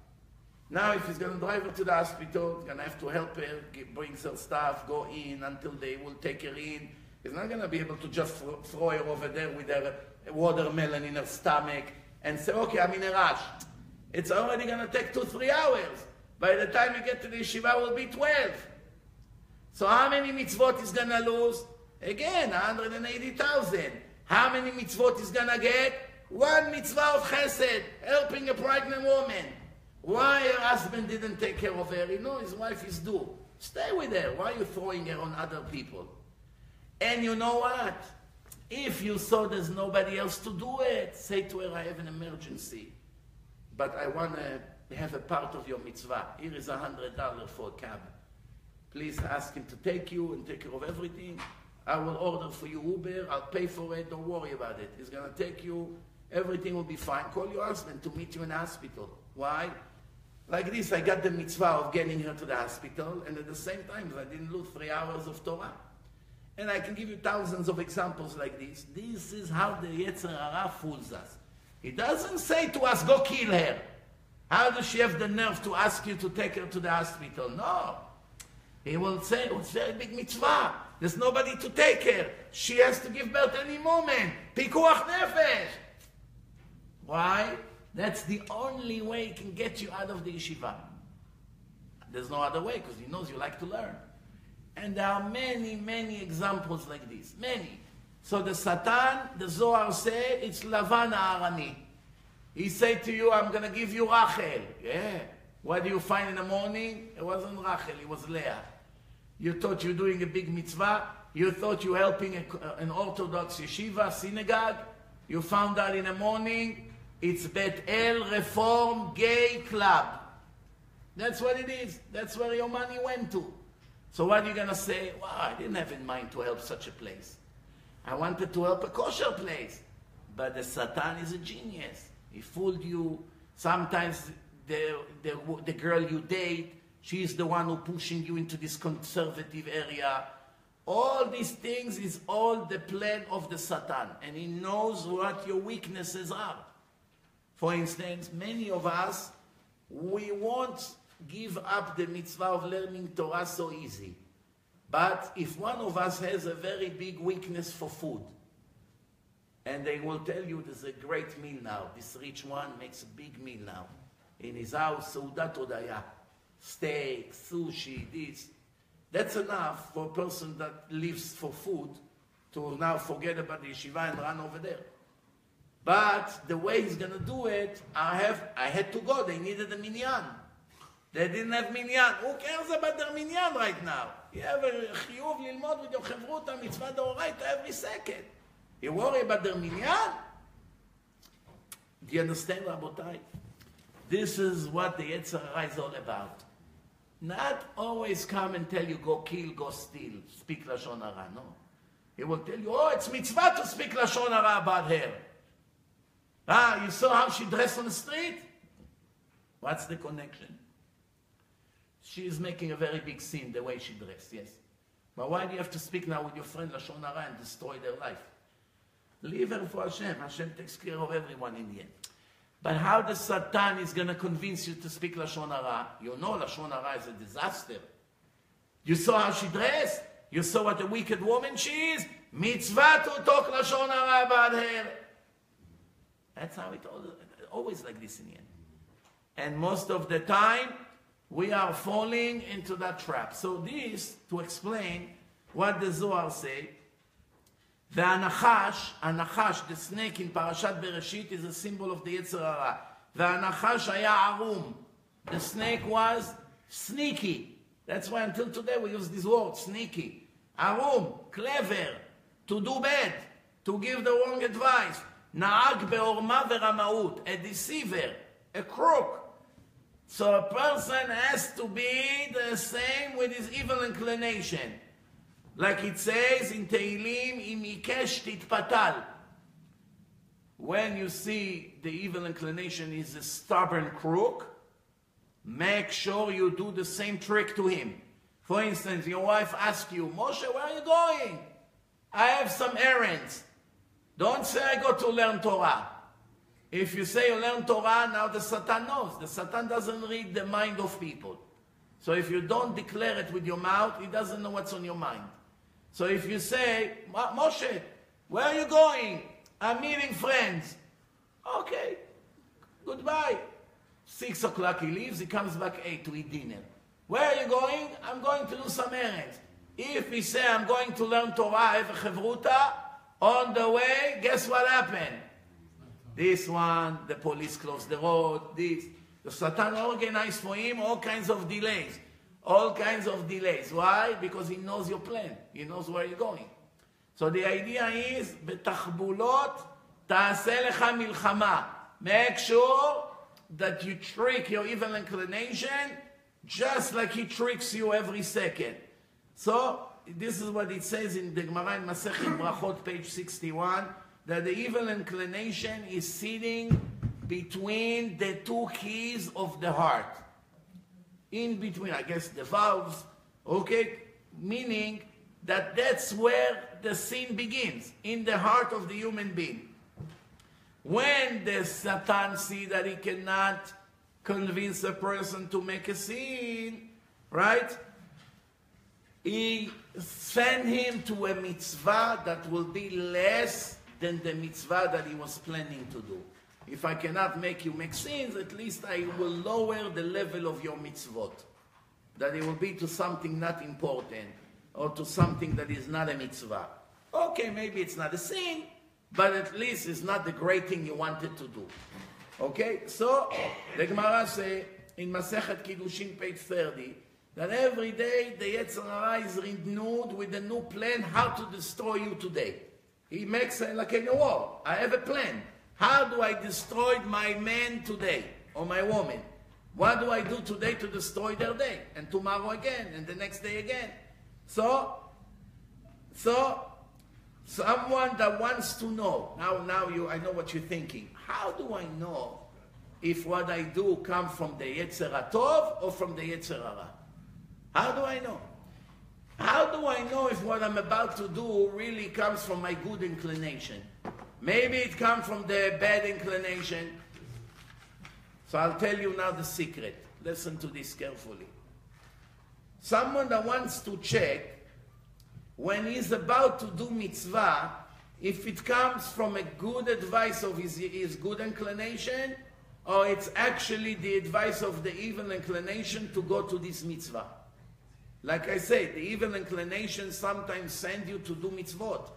Now, if he's going to drive her to the hospital, he's going to have to help her, get, bring her stuff, go in until they will take her in. He's not going to be able to just throw, throw her over there with her watermelon in her stomach and say, okay, I'm in a rush. It's already going to take two, three hours. By the time you get to the yeshiva, will be 12. So how many mitzvot is going to lose? Again, 180,000. How many mitzvot is going to get? One mitzvah of chesed, helping a pregnant woman. Why her husband didn't take care of her? You know his wife is due. Stay with her. Why are you throwing her on other people? And you know what? If you saw there's nobody else to do it, say to her, I have an emergency. But I want to have a part of your mitzvah. Here is a hundred dollars for a cab. Please ask him to take you and take care of everything. I will order for you Uber. I'll pay for it. Don't worry about it. He's going to take you. Everything will be fine. Call your husband to meet you in hospital. Why? Like this, I got the mitzvah of getting her to the hospital, and at the same time, I didn't lose three hours of Torah. And I can give you thousands of examples like this. This is how the Yetzer Hara fools us. He doesn't say to us, go kill her. How does she have the nerve to ask you to take her to the hospital? No. He will say, it's very big mitzvah. There's nobody to take her. She has to give birth any moment. Pikuach nefesh. Why? That's the only way he can get you out of the yeshiva. There's no other way because he knows you like to learn. And there are many, many examples like this. Many. So the Satan, the Zohar say, it's Lavan Arami. He said to you, I'm going to give you Rachel. Yeah. What do you find in the morning? It wasn't Rachel, it was Leah. You thought you're doing a big mitzvah. You thought you're helping a, an Orthodox yeshiva, synagogue. You found out in the morning, it's Bet El Reform Gay Club. That's what it is. That's where your money went to. So what are you going to say? Well, I didn't have in mind to help such a place. I wanted to help a kosher place. But the Satan is a genius. He fooled you. Sometimes the, the, the girl you date, she's the one who pushing you into this conservative area. All these things is all the plan of the Satan. And he knows what your weaknesses are. For instance, many of us, we won't give up the mitzvah of learning Torah so easy. But if one of us has a very big weakness for food, and they will tell you there's a great meal now, this rich one makes a big meal now. In his house, Seudat Odaya, steak, sushi, this. That's enough for a person that lives for food to now forget about the yeshiva and run over there. But the way he's gonna do it, I have I had to go. They needed a minyan. They didn't have minyan. Who cares about their minyan right now? You have a chiyuv l'ilmod with your חברותא מצווה every second. You worry about their minyan? Do you understand, Rabotai? This is what the Yetzer Hara is all about. Not always come and tell you, go kill, go steal, speak Lashon Hara, no. He will tell you, oh, it's mitzvah to speak Lashon Hara about her. Ah, you saw how she dressed on the street? What's the connection? She is making a very big scene the way she dressed, yes. But why do you have to speak now with your friend Lashon Hara and destroy their life? Leave her for Hashem. Hashem takes care of everyone in the end. But how the Satan is going to convince you to speak Lashon Hara? You know Lashon Hara is a disaster. You saw how she dressed? You saw what a wicked woman she is? Mitzvah to talk Lashon Hara about her. That's how it always like this in the end. And most of the time, we are falling into that trap. So this, to explain what the Zohar say, the anachash, anachash, the snake in Parashat Bereshit, is a symbol of the Yetzer Hara. The anachash היה arum. The snake was sneaky. That's why until today we use this word, sneaky. Arum, clever, to do bad, to give the wrong advice, Naag beorma veramaut, a deceiver, a crook. So a person has to be the same with his evil inclination. Like it says in Tehillim, im ikesh titpatal. When you see the evil inclination is a stubborn crook, make sure you do the same trick to him. For instance, your wife asks you, Moshe, where are you going? I have some errands. Don't say I go to learn Torah. If you say you learn Torah, now the Satan knows. The Satan doesn't read the mind of people. So if you don't declare it with your mouth, he doesn't know what's on your mind. So if you say, Moshe, where are you going? I'm meeting friends. Okay, goodbye. Six o'clock he leaves, he comes back eight to eat dinner. Where are you going? I'm going to do some errands. If he say, I'm going to learn Torah, have a chevruta, on the way, guess what happened? This one, the police closed the road, this. The Satan organized for him all kinds of delays. All kinds of delays. Why? Because he knows your plan. He knows where you're going. So the idea is, בתחבולות תעשה לך מלחמה. Make sure that you trick your evil inclination just like he tricks you every second. So this is what it says in the Gemara in Masechet Brachot, page 61, that the evil inclination is sitting between the two keys of the heart. In between, I guess, the valves, okay? Meaning that that's where the sin begins, in the heart of the human being. When the Satan see that he cannot convince a person to make a sin, right? He sent him to a mitzvah that will be less than the mitzvah that he was planning to do. If I cannot make you make sins, at least I will lower the level of your mitzvot. That it will be to something not important or to something that is not a mitzvah. Okay, maybe it's not a sin, but at least it's not the great thing you wanted to do. Okay, so the Gemara says in Masechet Kiddushin, page 30, that every day the Yetzer Hara is renewed with a new plan how to destroy you today. He makes a, like a war. I have a plan. How do I destroy my man today or my woman? What do I do today to destroy their day? And tomorrow again, and the next day again. So, so someone that wants to know. Now, now you, I know what you're thinking. How do I know if what I do come from the Yetzer Tov or from the Yetzer Hara? How do I know? How do I know if what I'm about to do really comes from my good inclination? Maybe it comes from the bad inclination. So I'll tell you now the secret. Listen to this carefully. Someone that wants to check when he's about to do mitzvah, if it comes from a good advice of his, his good inclination, or it's actually the advice of the evil inclination to go to this mitzvah. Like I said, the evil inclination sometimes send you to do mitzvot.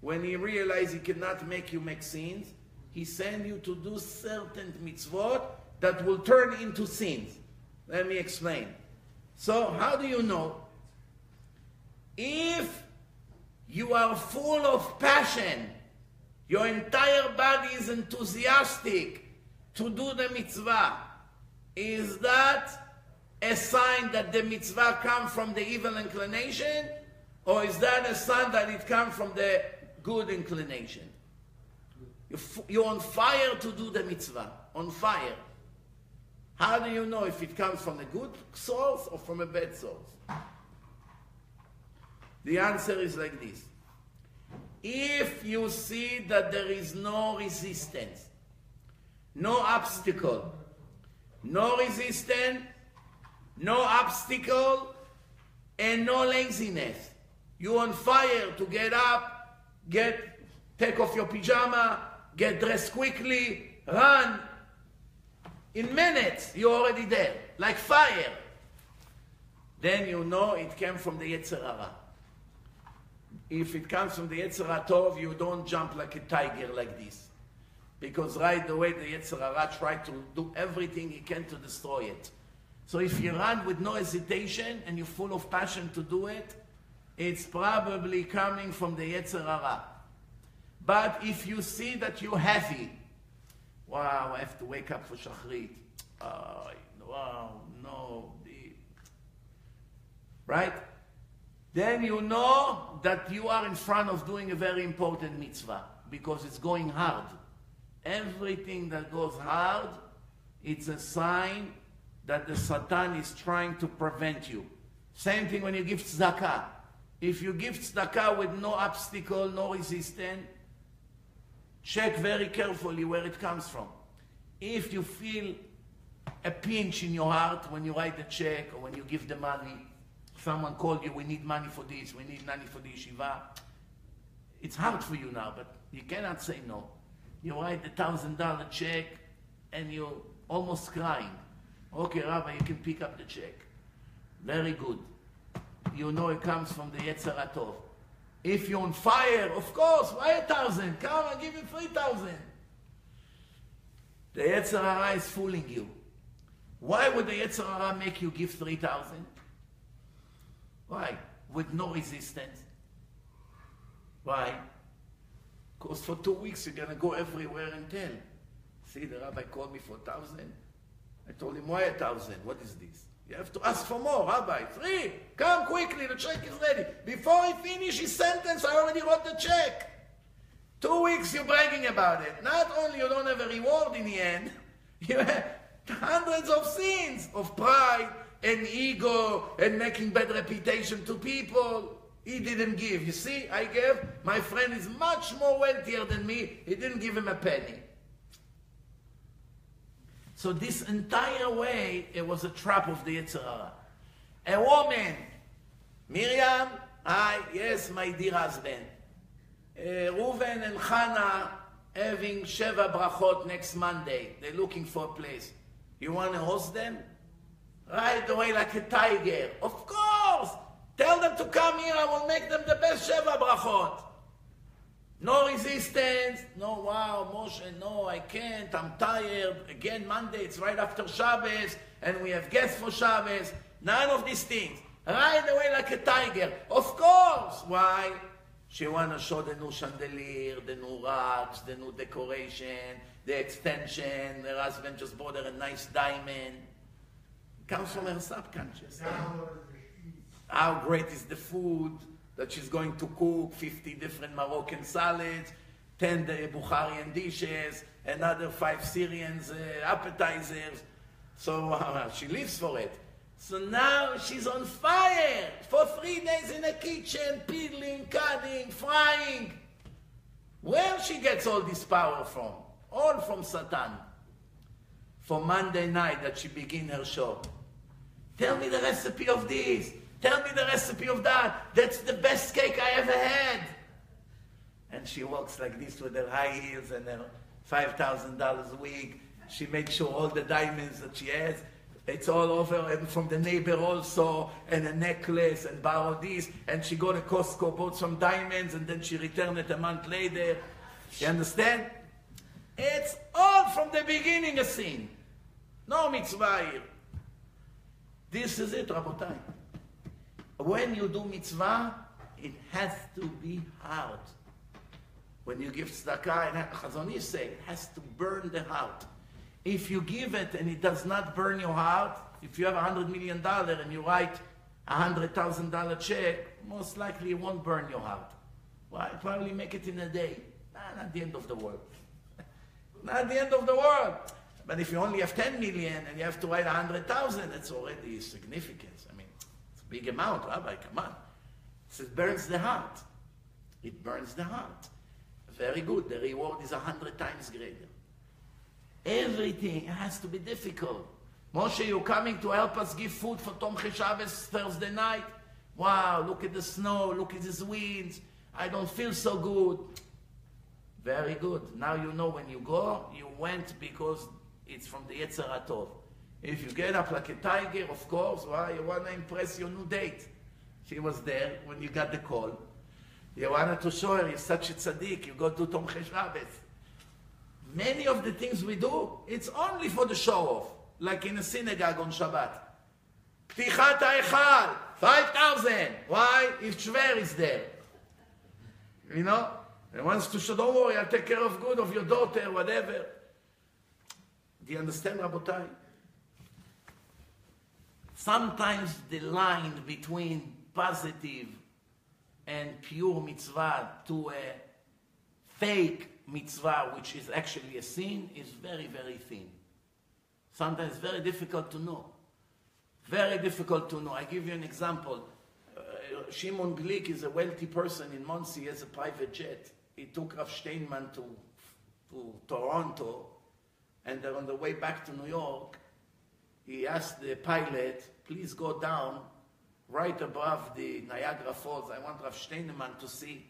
When he realizes he cannot make you make sins, he sends you to do certain mitzvot that will turn into sins. Let me explain. So, how do you know? If you are full of passion, your entire body is enthusiastic to do the mitzvah, is that a sign that the mitzvah comes from the evil inclination, or is that a sign that it comes from the good inclination? You're on fire to do the mitzvah, on fire. How do you know if it comes from a good source or from a bad source? The answer is like this. If you see that there is no resistance, no obstacle, no resistance, no obstacle, and no laziness. You're on fire to get up, get, take off your pajama, get dressed quickly, run. In minutes, you're already there, like fire. Then you know it came from the Yetzer Hara. If it comes from the Yetzer Hara Tov, you don't jump like a tiger like this. Because right away the Yetzer Hara tried to do everything he can to destroy it. So if you run with no hesitation and you're full of passion to do it, it's probably coming from the Yetzer Hara. But if you see that you're heavy, wow, I have to wake up for Shachrit. Oh, wow, no. Right? Then you know that you are in front of doing a very important mitzvah because it's going hard. Everything that goes hard, it's a sign that the Satan is trying to prevent you. Same thing when you give tzedakah. If you give tzedakah with no obstacle, no resistance, check very carefully where it comes from. If you feel a pinch in your heart when you write the check or when you give the money, someone called you, we need money for this, we need money for the yeshiva. It's hard for you now, but you cannot say no. You write the thousand dollar check and you're almost crying. Okay, Rabbi, you can pick up the check. Very good. You know it comes from the Yetzer Tov. If you're on fire, of course, why a thousand? Come, I'll give you three thousand. The Yetzer is fooling you. Why would the Yetzer make you give three thousand? Why? With no resistance. Why? Because for two weeks you're gonna go everywhere and tell. See, the rabbi called me for thousand. I told him, why a thousand? What is this? You have to ask for more, Rabbi. Three. Come quickly, the check is ready. Before he finished his sentence, I already wrote the check. Two weeks you're bragging about it. Not only you don't have a reward in the end, you have hundreds of sins of pride and ego and making bad reputation to people. He didn't give. You see, I gave. My friend is much more wealthier than me. He didn't give him a penny. So this entire way, it was a trap of the Yetzer Hara. A woman Miriam, I, yes, my dear husband. Uh, Reuven and Hannah having Sheva Brachot next Monday. They're looking for a place. You want to host them? Right away like a tiger. Of course! Tell them to come here, I will make them the best Sheva Brachot. No resistance. No, wow, Moshe, no, I can't. I'm tired. Again, Monday, it's right after Shabbos, and we have guests for Shabbos. None of these things. Right away like a tiger. Of course. Why? She want to show the new chandelier, the new rocks, the new decoration, the extension. Her husband just bought her a nice diamond. Comes from her subconscious. How great is the food that she's going to cook 50 different Moroccan salads, 10 Bukharian dishes, another five Syrian uh, appetizers. So uh, she lives for it. So now she's on fire for three days in the kitchen, peeling, cutting, frying. Where she gets all this power from? All from Satan. For Monday night that she begin her show. Tell me the recipe of this. Tell me the recipe of that. That's the best cake I ever had. And she walks like this with her high heels and her $5,000 wig. She makes sure all the diamonds that she has it's all over and from the neighbor also and a necklace and borrow this and she go to Costco bought some diamonds and then she returned it a month later you understand it's all from the beginning a sin no mitzvah here this is it Rabotai when you do mitzvah it has to be hard when you give tzedakah and Chazal say it has to burn the heart if you give it and it does not burn your heart, if you have a hundred million dollar and you write a hundred thousand dollar check, most likely it won't burn your heart. Why? Probably make it in a day. Nah, not the end of the world. not the end of the world. But if you only have 10 million and you have to write a 100,000, it's already significance. I mean, it's a big amount, Rabbi, come on. It burns the heart. It burns the heart. Very good. The reward is a hundred times greater. Everything has to be difficult. Moshe, you're coming to help us give food for Tomchei Shabbos Thursday night. Wow, look at the snow, look at these winds. I don't feel so good. Very good. Now you know when you go, you went because it's from the Yetzer Hatov. If you get up like a tiger, of course, why? You want to impress your new date. She was there when you got the call. You wanted to show her you're such a tzaddik, you go to Tomchei Shabbos. Many of the things we do, it's only for the show off, like in a synagogue on Shabbat. Ptichat Eichal, 5,000. Why? If Shver is there. You know? He wants to show, don't worry, I'll take care of good of your daughter, whatever. Do you understand, Rabotai? Sometimes the line between positive and pure mitzvah to a fake mitzvah, which is actually a sin, is very, very thin. Sometimes very difficult to know. Very difficult to know. I give you an example. Uh, Shimon Glick is a wealthy person in Monsey, he has a private jet. He took Rav Steinman to, to Toronto, and on the way back to New York, he asked the pilot, please go down right above the Niagara Falls. I want Rav Steinman to see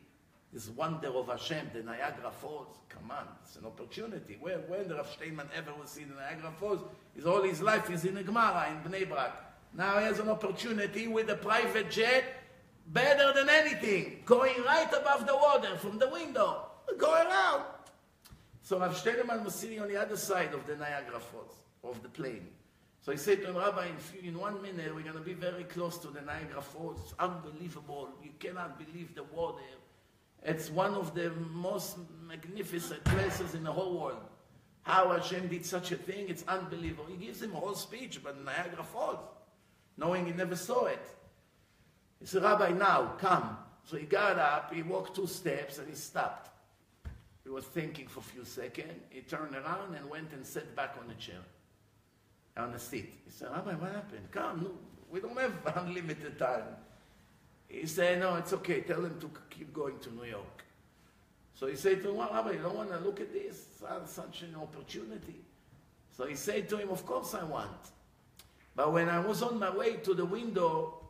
this wonder of Hashem, the Niagara Falls. Come on, it's an opportunity. Where, when Rav Steinman ever will see the Niagara Falls? Is all his life is in Gemara, in Bnei Brak. Now he has an opportunity with a private jet, better than anything, going right above the water from the window, go around. So Rav Steinman was sitting on the other side of the Niagara Falls, of the plane. So he said to him, Rabbi, in, in one minute we're going to be very close to the Niagara Falls. It's unbelievable. You cannot believe the water. It's one of the most magnificent places in the whole world. How Hashem did such a thing, it's unbelievable. He gives him a whole speech about Niagara Falls, knowing he never saw it. He said, Rabbi, now, come. So he got up, he walked two steps, and he stopped. He was thinking for a few seconds. He turned around and went and sat back on the chair, on the seat. He said, Rabbi, what happened? Come, we don't have unlimited time. He said, no, it's okay. Tell him to keep going to New York. So he said to him, well, Rabbi, you don't want to look at this? It's such an opportunity. So he said to him, of course I want. But when I was on my way to the window,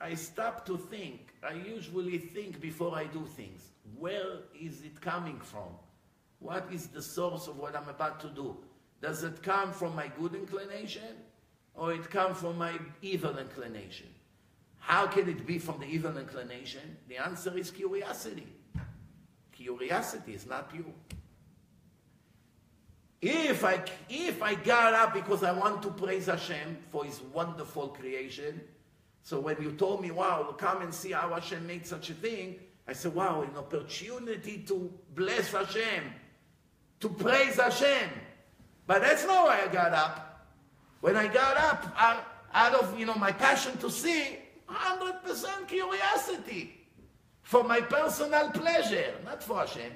I stopped to think. I usually think before I do things. Where is it coming from? What is the source of what I'm about to do? Does it come from my good inclination or it come from my evil inclination? How can it be from the evil inclination? The answer is curiosity. Curiosity is not pure. If I, if I got up because I want to praise Hashem for His wonderful creation, so when you told me, wow, come and see how Hashem made such a thing, I said, wow, an opportunity to bless Hashem, to praise Hashem. But that's not why I got up. When I got up, I, out of you know my passion to see, 100% curiosity for my personal pleasure, not for Hashem.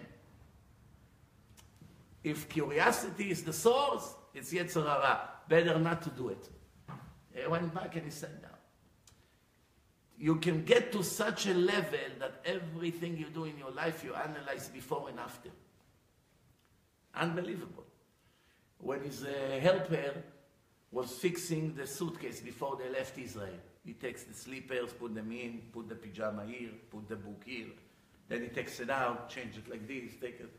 If curiosity is the source, it's Yetzer Hara. Better not to do it. He went back and he sat down. You can get to such a level that everything you do in your life you analyze before and after. Unbelievable. When his uh, helper was fixing the suitcase before they left Israel, he takes the slippers, put them in, put the pajama here, put the book here. Then he takes it out, change it like this, take it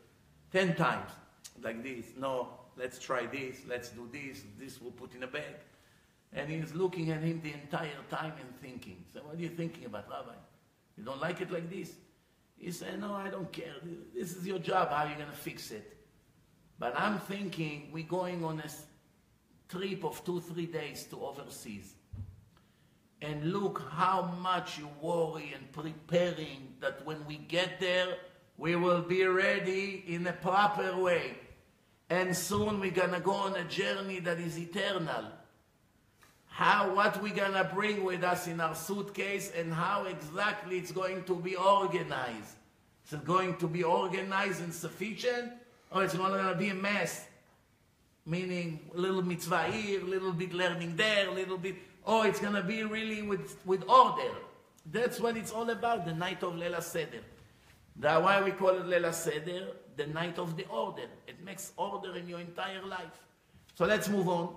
ten times like this. No, let's try this, let's do this, this we'll put in a bag. And he's looking at him the entire time and thinking. So what are you thinking about, Rabbi? You don't like it like this? He said, no, I don't care. This is your job. How are you going to fix it? But I'm thinking we're going on a trip of two, three days to overseas. And look how much you worry and preparing that when we get there, we will be ready in a proper way. And soon we're going to go on a journey that is eternal. How, what we're going to bring with us in our suitcase and how exactly it's going to be organized. Is it going to be organized and sufficient? Or it's going to be a mess? Meaning a little mitzvah here, a little bit learning there, a little bit Oh, it's going to be really with, with order. That's what it's all about, the night of Leila Seder. That's why we call it Leila Seder, the night of the order. It makes order in your entire life. So let's move on.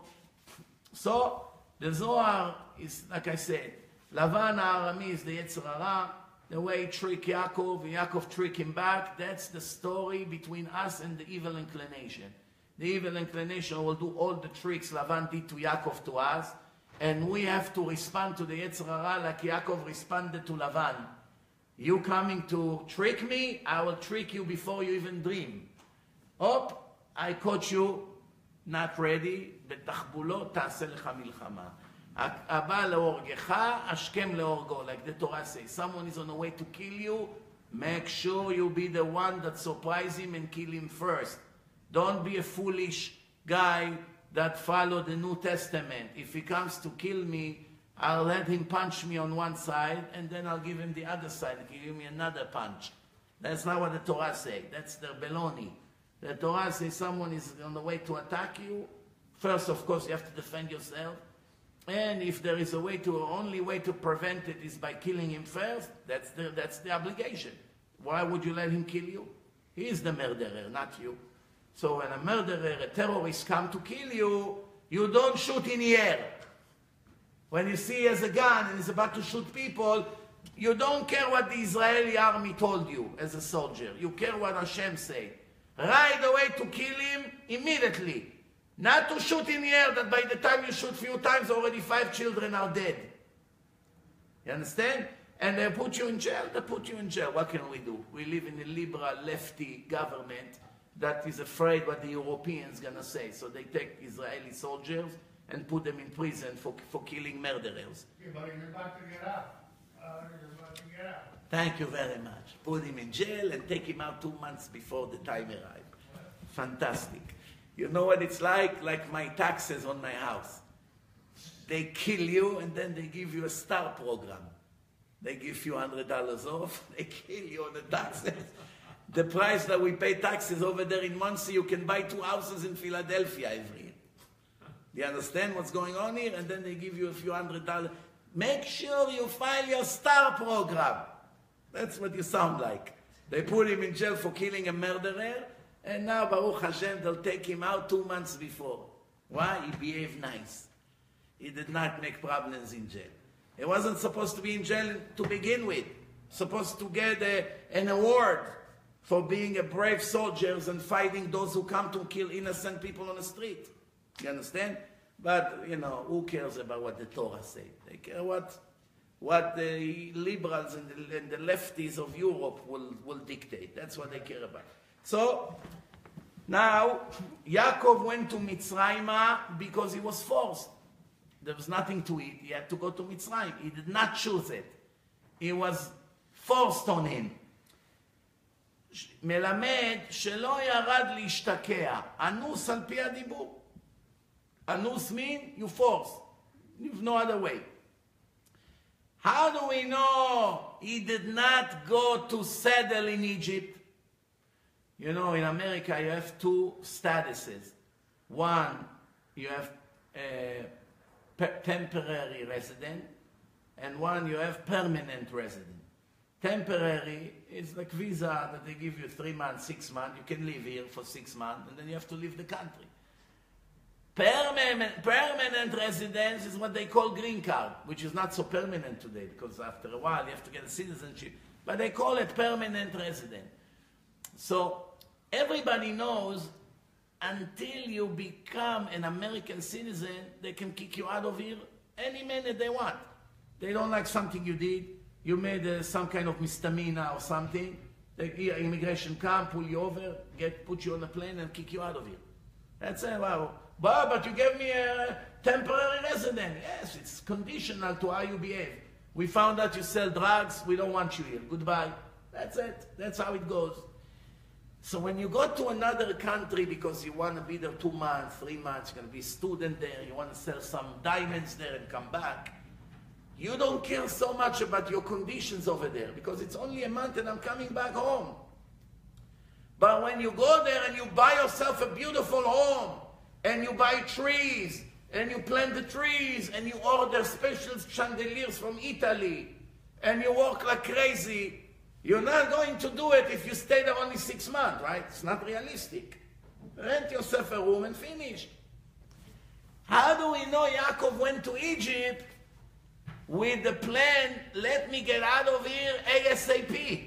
So, the Zohar is, like I said, Lavan Arami is the Yetzer Hara, the way he tricked Yaakov, and Yaakov tricked him back. That's the story between us and the evil inclination. The evil inclination will do all the tricks Lavan did to Yaakov to us, and we have to respond to the Yetzer Hara like Yaakov responded to Lavan. You coming to trick me? I will trick you before you even dream. Op, I caught you not ready, בתחבולות תעשה לך מלחמה. Abba leorgecha, Ashkem leorgo, like the Torah says. Someone is on the way to kill you, make sure you be the one that surprise him and kill him first. Don't be a foolish guy that follow the New Testament. If he comes to kill me, I'll let him punch me on one side, and then I'll give him the other side, give me another punch. That's not what the Torah says. That's the baloney. The Torah says someone is on the way to attack you. First, of course, you have to defend yourself. And if there is a way to, only way to prevent it is by killing him first, that's the, that's the obligation. Why would you let him kill you? He is the murderer, not you. So when a murderer, a terrorist come to kill you, you don't shoot in the air. When you see he has a gun and he's about to shoot people, you don't care what the Israeli army told you as a soldier. You care what Hashem said. Right away to kill him immediately. Not to shoot in the air that by the time you shoot few times already five children are dead. You understand? And they put you in jail, they put you in jail. What can we do? We live in a liberal, lefty government that is afraid what the Europeans gonna say. So they take Israeli soldiers and put them in prison for, for killing murderers. Thank you very much. Put him in jail and take him out two months before the time arrives. Fantastic. You know what it's like? Like my taxes on my house. They kill you and then they give you a star program. They give you hundred dollars off. They kill you on the taxes. The price that we pay taxes over there in Monsey, you can buy two houses in Philadelphia every year. Do you understand what's going on here? And then they give you a few hundred dollars. Make sure you file your star program. That's what you sound like. They put him in jail for killing a murderer, and now Baruch Hashem, they'll take him out two months before. Why? He behaved nice. He did not make problems in jail. He wasn't supposed to be in jail to begin with. Supposed to get a, an award for being a brave soldier and fighting those who come to kill innocent people on the street. You understand? But, you know, who cares about what the Torah says? They care what, what the liberals and the, and the lefties of Europe will, will dictate. That's what they care about. So, now, Yaakov went to Mitzrayim because he was forced. There was nothing to eat. He had to go to Mitzrayim. He did not choose it. It was forced on him. מלמד שלא ירד להשתקע, אנוס על פי הדיבור. אנוס mean you force, you've no other way. How do we know he did not go to settle in Egypt? You know, in America you have two statuses. One, you have temporary resident, and one you have permanent resident. Temporary is like visa that they give you three months, six months. You can live here for six months, and then you have to leave the country. Permanent, permanent residence is what they call green card, which is not so permanent today because after a while you have to get a citizenship. But they call it permanent resident. So everybody knows until you become an American citizen, they can kick you out of here any minute they want. They don't like something you did you made uh, some kind of misdemeanor or something, the immigration come, pull you over, get put you on a plane and kick you out of here. That's it. Wow. But, but you gave me a temporary resident. Yes, it's conditional to how you behave. We found out you sell drugs. We don't want you here. Goodbye. That's it. That's how it goes. So when you go to another country because you want to be there two months, three months, you're going to be a student there, you want to sell some diamonds there and come back, you don't care so much about your conditions over there because it's only a month and I'm coming back home. But when you go there and you buy yourself a beautiful home and you buy trees and you plant the trees and you order special chandeliers from Italy and you work like crazy, you're not going to do it if you stay there only six months, right? It's not realistic. Rent yourself a room and finish. How do we know Yaakov went to Egypt with the plan, let me get out of here ASAP.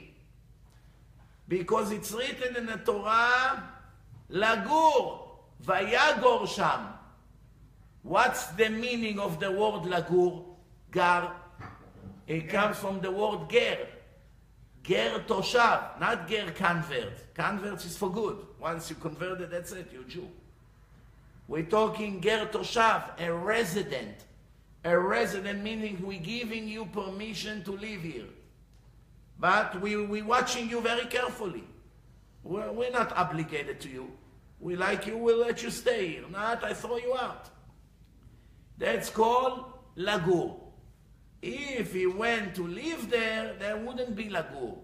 Because it's written in the Torah, Lagur, Vayagor Sham. What's the meaning of the word Lagur? Gar. It comes from the word Ger. Ger Toshav, not Ger convert. Convert is for good. Once you converted, that's it, you're Jew. We're talking Ger Toshav, a resident a resident, meaning we're giving you permission to live here. But we, we're watching you very carefully. We're, we're not obligated to you. We like you, we'll let you stay here. Not, I throw you out. That's called lagur. If he went to live there, there wouldn't be lagur.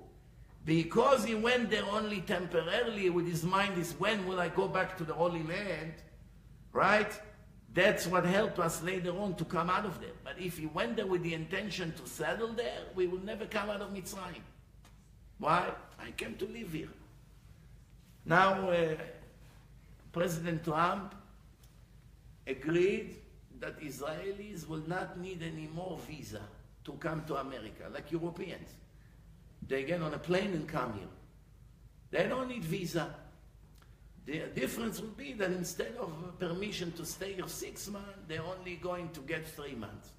Because he went there only temporarily with his mind is when will I go back to the Holy Land, right? That's what helped us later on to come out of there. But if he went there with the intention to settle there, we would never come out of Mitzrayim. Why? I came to live here. Now, uh, President Trump agreed that Israelis will not need any more visa to come to America, like Europeans. They get on a plane and come here. They don't need visa. The difference would be that instead of permission to stay here six months, they're only going to get three months.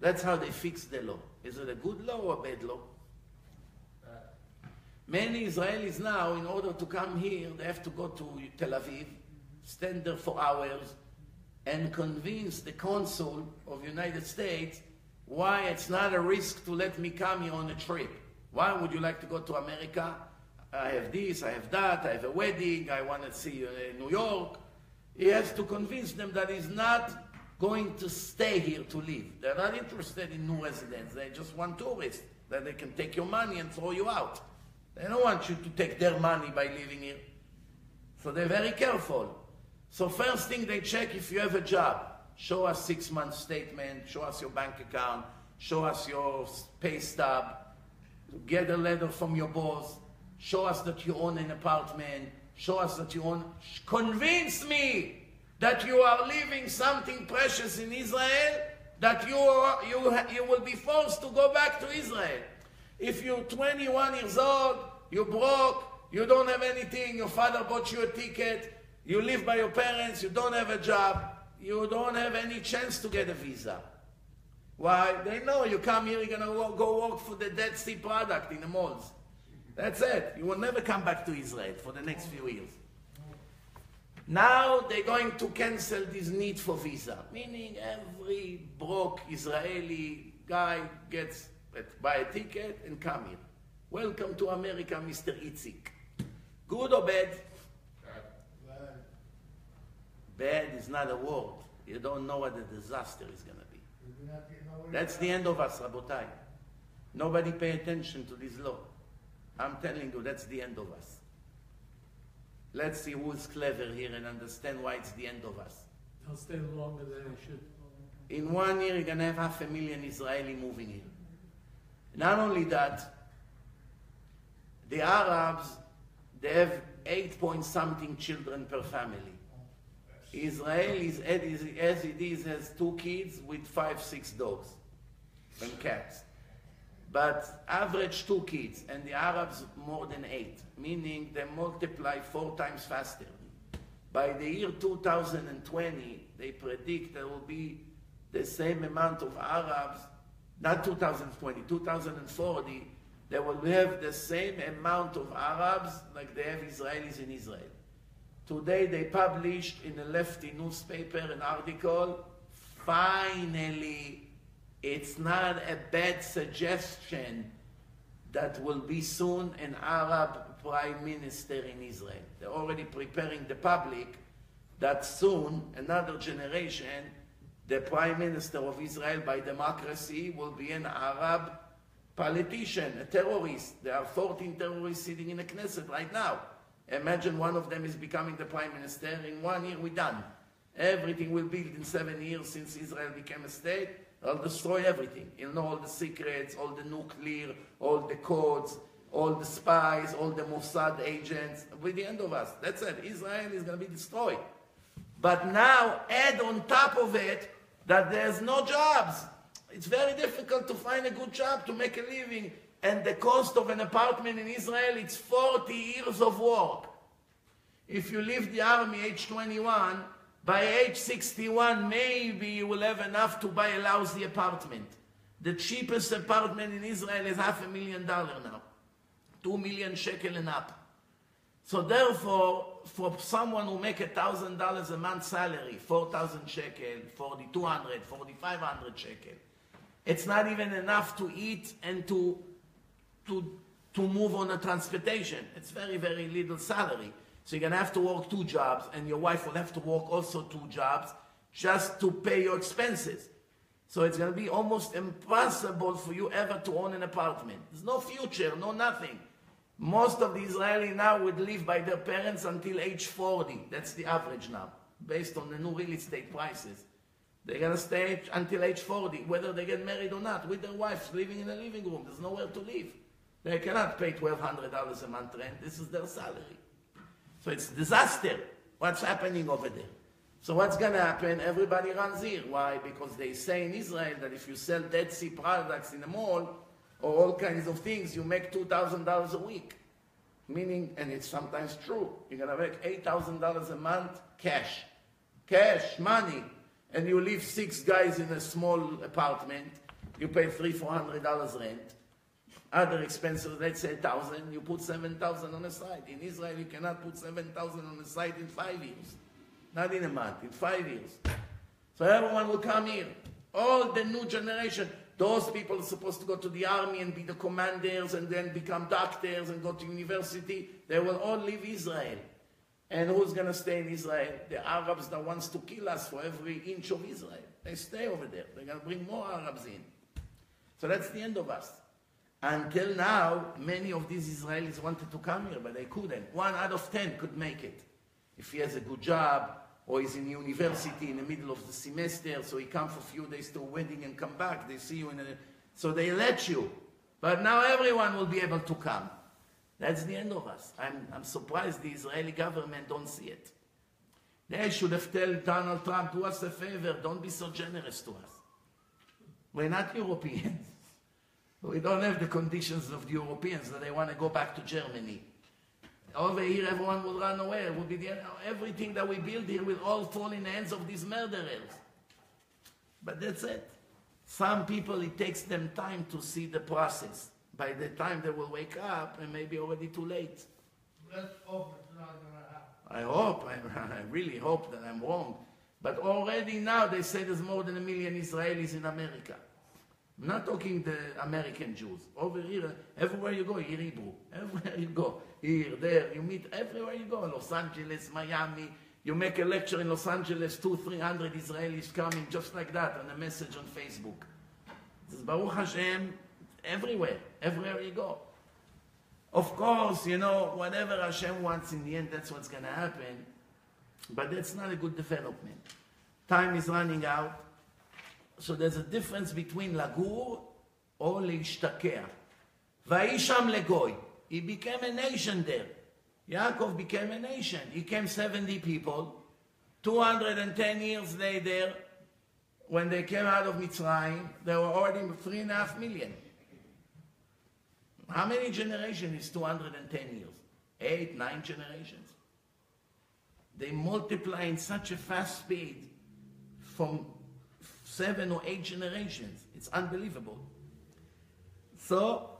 That's how they fix the law. Is it a good law or a bad law? Uh, Many Israelis now, in order to come here, they have to go to Tel Aviv, stand there for hours, and convince the consul of United States why it's not a risk to let me come here on a trip. Why would you like to go to America? I have this, I have that, I have a wedding, I want to see New York. He has to convince them that he's not going to stay here to live. They're not interested in new residents. They just want tourists that they can take your money and throw you out. They don't want you to take their money by living here. So they're very careful. So first thing they check if you have a job. Show us six month statement, show us your bank account, show us your pay stub, get a letter from your boss, Show us that you own an apartment. Show us that you own. Convince me that you are leaving something precious in Israel. that you, are, you, you will be forced to go back to Israel. If you're 21 years old, you're broke, you don't have anything, your father bought you a ticket, you live by your parents, you don't have a job, you don't have any chance to get a visa. Why? They know you come here, you're gonna go work for the Dead Sea product in the malls. That's it. You will never come back to Israel for the next few years. Now they're going to cancel this need for visa, meaning every broke Israeli guy gets buy a ticket and come here. Welcome to America, Mr. Itzik. Good or bad? Bad is not a word. You don't know what the disaster is going to be. we do not get nowhere. That's the end of us, Rabotai. Nobody pay attention to this law. I'm telling you, that's the end of us. Let's see who's clever here and understand why it's the end of us. They'll stay longer than they should. In one year, you're going to have half a million Israeli moving here. Not only that, the Arabs, they have eight point something children per family. Israel is, as it is, has two kids with five, six dogs and cats. But average two kids, and the Arabs more than eight, meaning they multiply four times faster. By the year 2020, they predict there will be the same amount of Arabs, not 2020, 2040, they will have the same amount of Arabs like they have Israelis in Israel. Today they published in a lefty newspaper an article, finally, it's not a bad suggestion that will be soon an Arab prime minister in Israel. They're already preparing the public that soon, another generation, the prime minister of Israel by democracy will be an Arab politician, a terrorist. There are 14 terrorists sitting in the Knesset right now. Imagine one of them is becoming the prime minister. In one year, we're done. Everything will build in seven years since Israel became a state. I'll destroy everything. You'll know all the secrets, all the nuclear, all the codes, all the spies, all the Mossad agents. With the end of us. That's it. Israel is going to be destroyed. But now, add on top of it that there's no jobs. It's very difficult to find a good job to make a living. And the cost of an apartment in Israel, it's 40 years of work. If you leave the army age 21, by age 61, maybe you will have enough to buy a lousy apartment. The cheapest apartment in Israel is half a million dollar now. Two million shekel and up. So therefore, for someone who make a thousand dollars a month salary, four thousand shekel, forty two hundred, forty five hundred shekel, it's not even enough to eat and to to to move on a transportation. It's very very little salary. So you're gonna have to work two jobs, and your wife will have to work also two jobs just to pay your expenses. So it's gonna be almost impossible for you ever to own an apartment. There's no future, no nothing. Most of the Israeli now would live by their parents until age 40. That's the average now, based on the new real estate prices. They're gonna stay until age 40, whether they get married or not, with their wives living in a living room. There's nowhere to live. They cannot pay $1,200 a month rent. This is their salary. So it's disaster. What's happening over there? So what's going to happen? Everybody runs here. Why? Because they say in Israel that if you sell Dead Sea products in a mall or all kinds of things, you make $2,000 a week. Meaning, and it's sometimes true, you're going to make $8,000 a month cash. Cash, money. And you leave six guys in a small apartment. You pay three, four hundred dollars rent. Other expenses, let's say thousand, you put seven thousand on the side. In Israel, you cannot put seven thousand on the side in five years. Not in a month, in five years. So everyone will come here. All the new generation. Those people are supposed to go to the army and be the commanders and then become doctors and go to university. They will all leave Israel. And who's going to stay in Israel? The Arabs that wants to kill us for every inch of Israel. They stay over there. They're going to bring more Arabs in. So that's the end of us. Until now, many of these Israelis wanted to come here, but they couldn't. One out of ten could make it. If he has a good job, or he's in university in the middle of the semester, so he comes for a few days to a wedding and come back, they see you in a... So they let you. But now everyone will be able to come. That's the end of us. I'm, I'm surprised the Israeli government don't see it. They should have told Donald Trump, do us a favor, don't be so generous to us. We're not Europeans. We don't have the conditions of the Europeans that they want to go back to Germany. Over here, everyone will run away. It will be the, everything that we build here will all fall in the hands of these murderers. But that's it. Some people, it takes them time to see the process. By the time they will wake up, it may be already too late. Let's hope it's not gonna happen. I hope, I, I really hope that I'm wrong. But already now they say there's more than a million Israelis in America. I'm not talking the American Jews. Over here, everywhere you go, you hear Hebrew. Everywhere you go, here, there, you meet everywhere you go. Los Angeles, Miami. You make a lecture in Los Angeles, two, three hundred Israelis coming just like that on a message on Facebook. It's Baruch Hashem, everywhere, everywhere you go. Of course, you know, whatever Hashem wants in the end, that's what's going to happen. But that's not a good development. Time is running out. So there's a difference between lagur or להשתקע. Vaisham legoi. He became a nation there. Yaakov became a nation. He came 70 people. 210 years later, when they came out of Mitzrayim, there were already three and a half million. How many generations is 210 years? Eight, nine generations. They multiply in such a fast speed from seven or eight generations. It's unbelievable. So,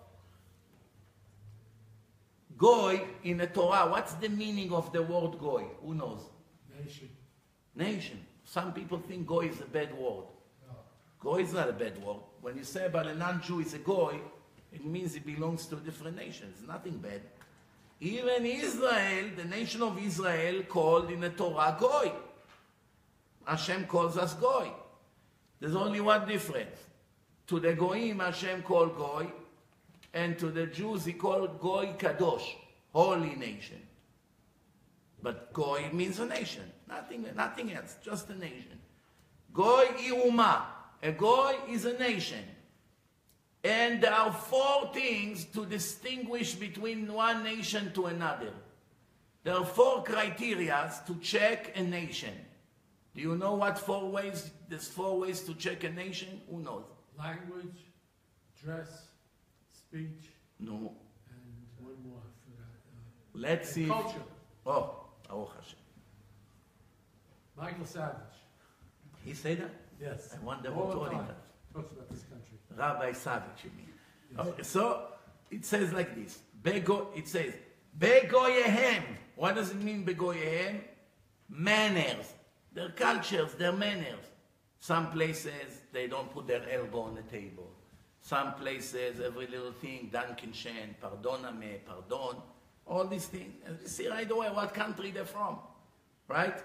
Goy in the Torah, what's the meaning of the word Goy? Who knows? Nation. Nation. Some people think Goy is a bad word. No. Goy is not a bad word. When you say about a non-Jew is a Goy, it means he belongs to a different nation. It's nothing bad. Even Israel, the nation of Israel, called in the Torah Goy. Hashem calls us Goy. There's only one difference. To the Goyim, Hashem called Goy, and to the Jews, he called Goy Kadosh, holy nation. But Goy means a nation, nothing, nothing else, just a nation. Goy Iuma, a Goy is a nation. And there are four things to distinguish between one nation to another. There are four criteria to check a nation. Do you know what four ways? There's four ways to check a nation. Who knows? Language, dress, speech, No. and one more, I forgot. Uh, Let's see. Culture. Oh, Baruch Hashem. Michael Savage. He said that? Yes. I wonder All who told him that. Talks about this country. Rabbi Savage, you mean? Yes. Okay, so it says like this. Bego, it says, Begoyehem. What does it mean, Begoyehem? Manners their cultures, their manners. Some places they don't put their elbow on the table. Some places every little thing, Danke schön, pardoname, pardon, all these things. You see right away what country they're from, right?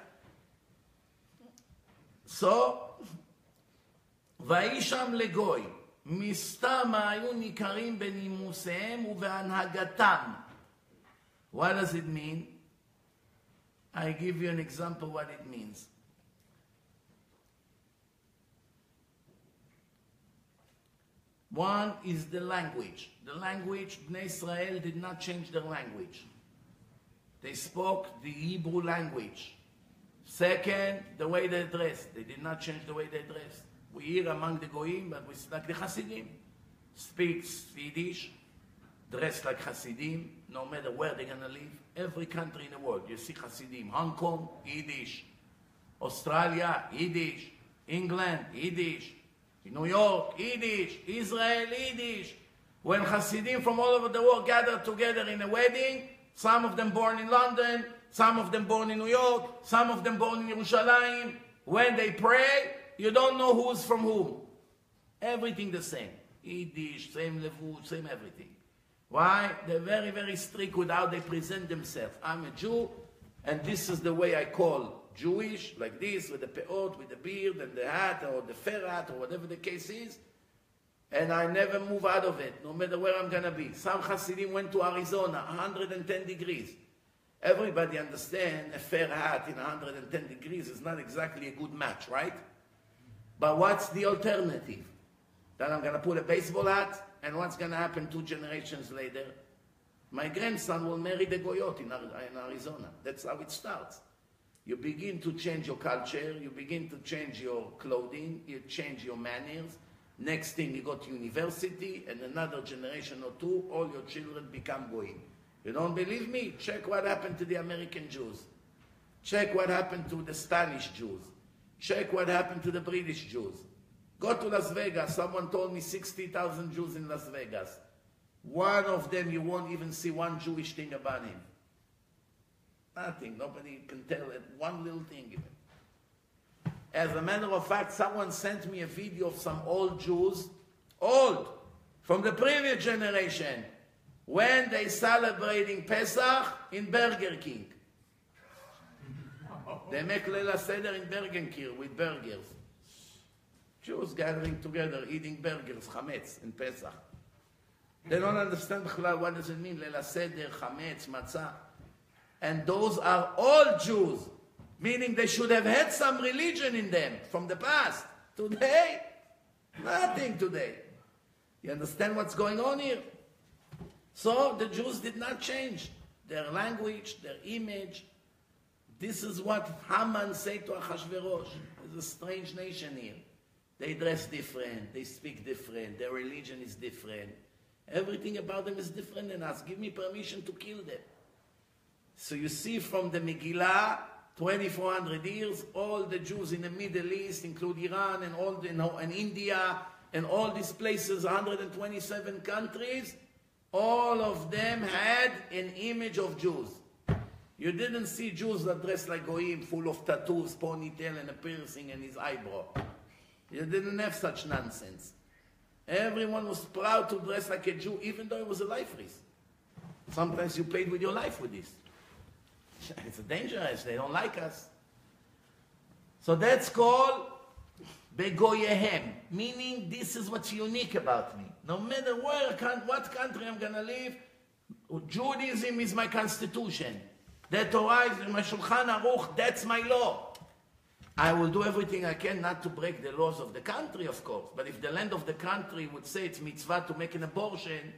So, ויהי שם לגוי, מסתם היו ניכרים בנימוסיהם ובהנהגתם. What does it mean? I give you an example what it means. One is the language. The language, Bnei Israel did not change their language. They spoke the Hebrew language. Second, the way they dress. They did not change the way they dress. We hear among the Goyim, but we like the Hasidim. Speaks Yiddish, dress like Hasidim, no matter where they're going to live. Every country in the world, you see Hasidim. Hong Kong, Yiddish. Australia, Yiddish. England, Yiddish. New York, Yiddish. Israel, Yiddish. When Hasidim from all over the world gather together in a wedding, some of them born in London, some of them born in New York, some of them born in Jerusalem, when they pray, you don't know who's from whom. Everything the same. Yiddish, same levush, same everything. Why? They're very, very strict with how they present themselves. I'm a Jew, and this is the way I call Jewish, like this, with the peot, with the beard, and the hat, or the fair hat, or whatever the case is. And I never move out of it, no matter where I'm gonna be. Some Hasidim went to Arizona, 110 degrees. Everybody understand a fair hat in 110 degrees is not exactly a good match, right? But what's the alternative? That I'm gonna put a baseball hat, and what's gonna happen two generations later? My grandson will marry the Goyot in Arizona. That's how it starts. You begin to change your culture, you begin to change your clothing, you change your manners, Next thing, you go to university, and another generation or two, all your children become goyim. You don't believe me? Check what happened to the American Jews. Check what happened to the Spanish Jews. Check what happened to the British Jews. Go to Las Vegas. Someone told me 60,000 Jews in Las Vegas. One of them, you won't even see one Jewish thing about him. Nothing. Nobody can tell it. One little thing. As a matter of fact, someone sent me a video of some old Jews, old, from the previous generation, when they celebrating Pesach in Burger King. They make Leila Seder in Burger King with burgers. Jews gathering together, eating burgers, chametz, in Pesach. They don't understand what does it mean, Leila Seder, chametz, matzah. And those are all Jews, meaning they should have had some religion in them from the past. Today, nothing today. You understand what's going on here? So the Jews did not change their language, their image. This is what Haman said to Achashverosh. It's a strange nation here. They dress different, they speak different, their religion is different. Everything about them is different than us. Give me permission to kill them. So you see from the Megillah, 2400 years, all the Jews in the Middle East, include Iran and all the, and India and all these places, 127 countries, all of them had an image of Jews. You didn't see Jews that dressed like Goyim, full of tattoos, ponytail, and a piercing in his eyebrow. You didn't have such nonsense. Everyone was proud to dress like a Jew, even though it was a life risk. Sometimes you played with your life with this. It's dangerous. They don't like us. So that's called Begoyehem, meaning this is what's unique about me. No matter where, what country I'm going to live, Judaism is my constitution. The Torah is my Shulchan Aruch, that's my law. I will do everything I can not to break the laws of the country, of course. But if the land of the country would say it's mitzvah to make an abortion,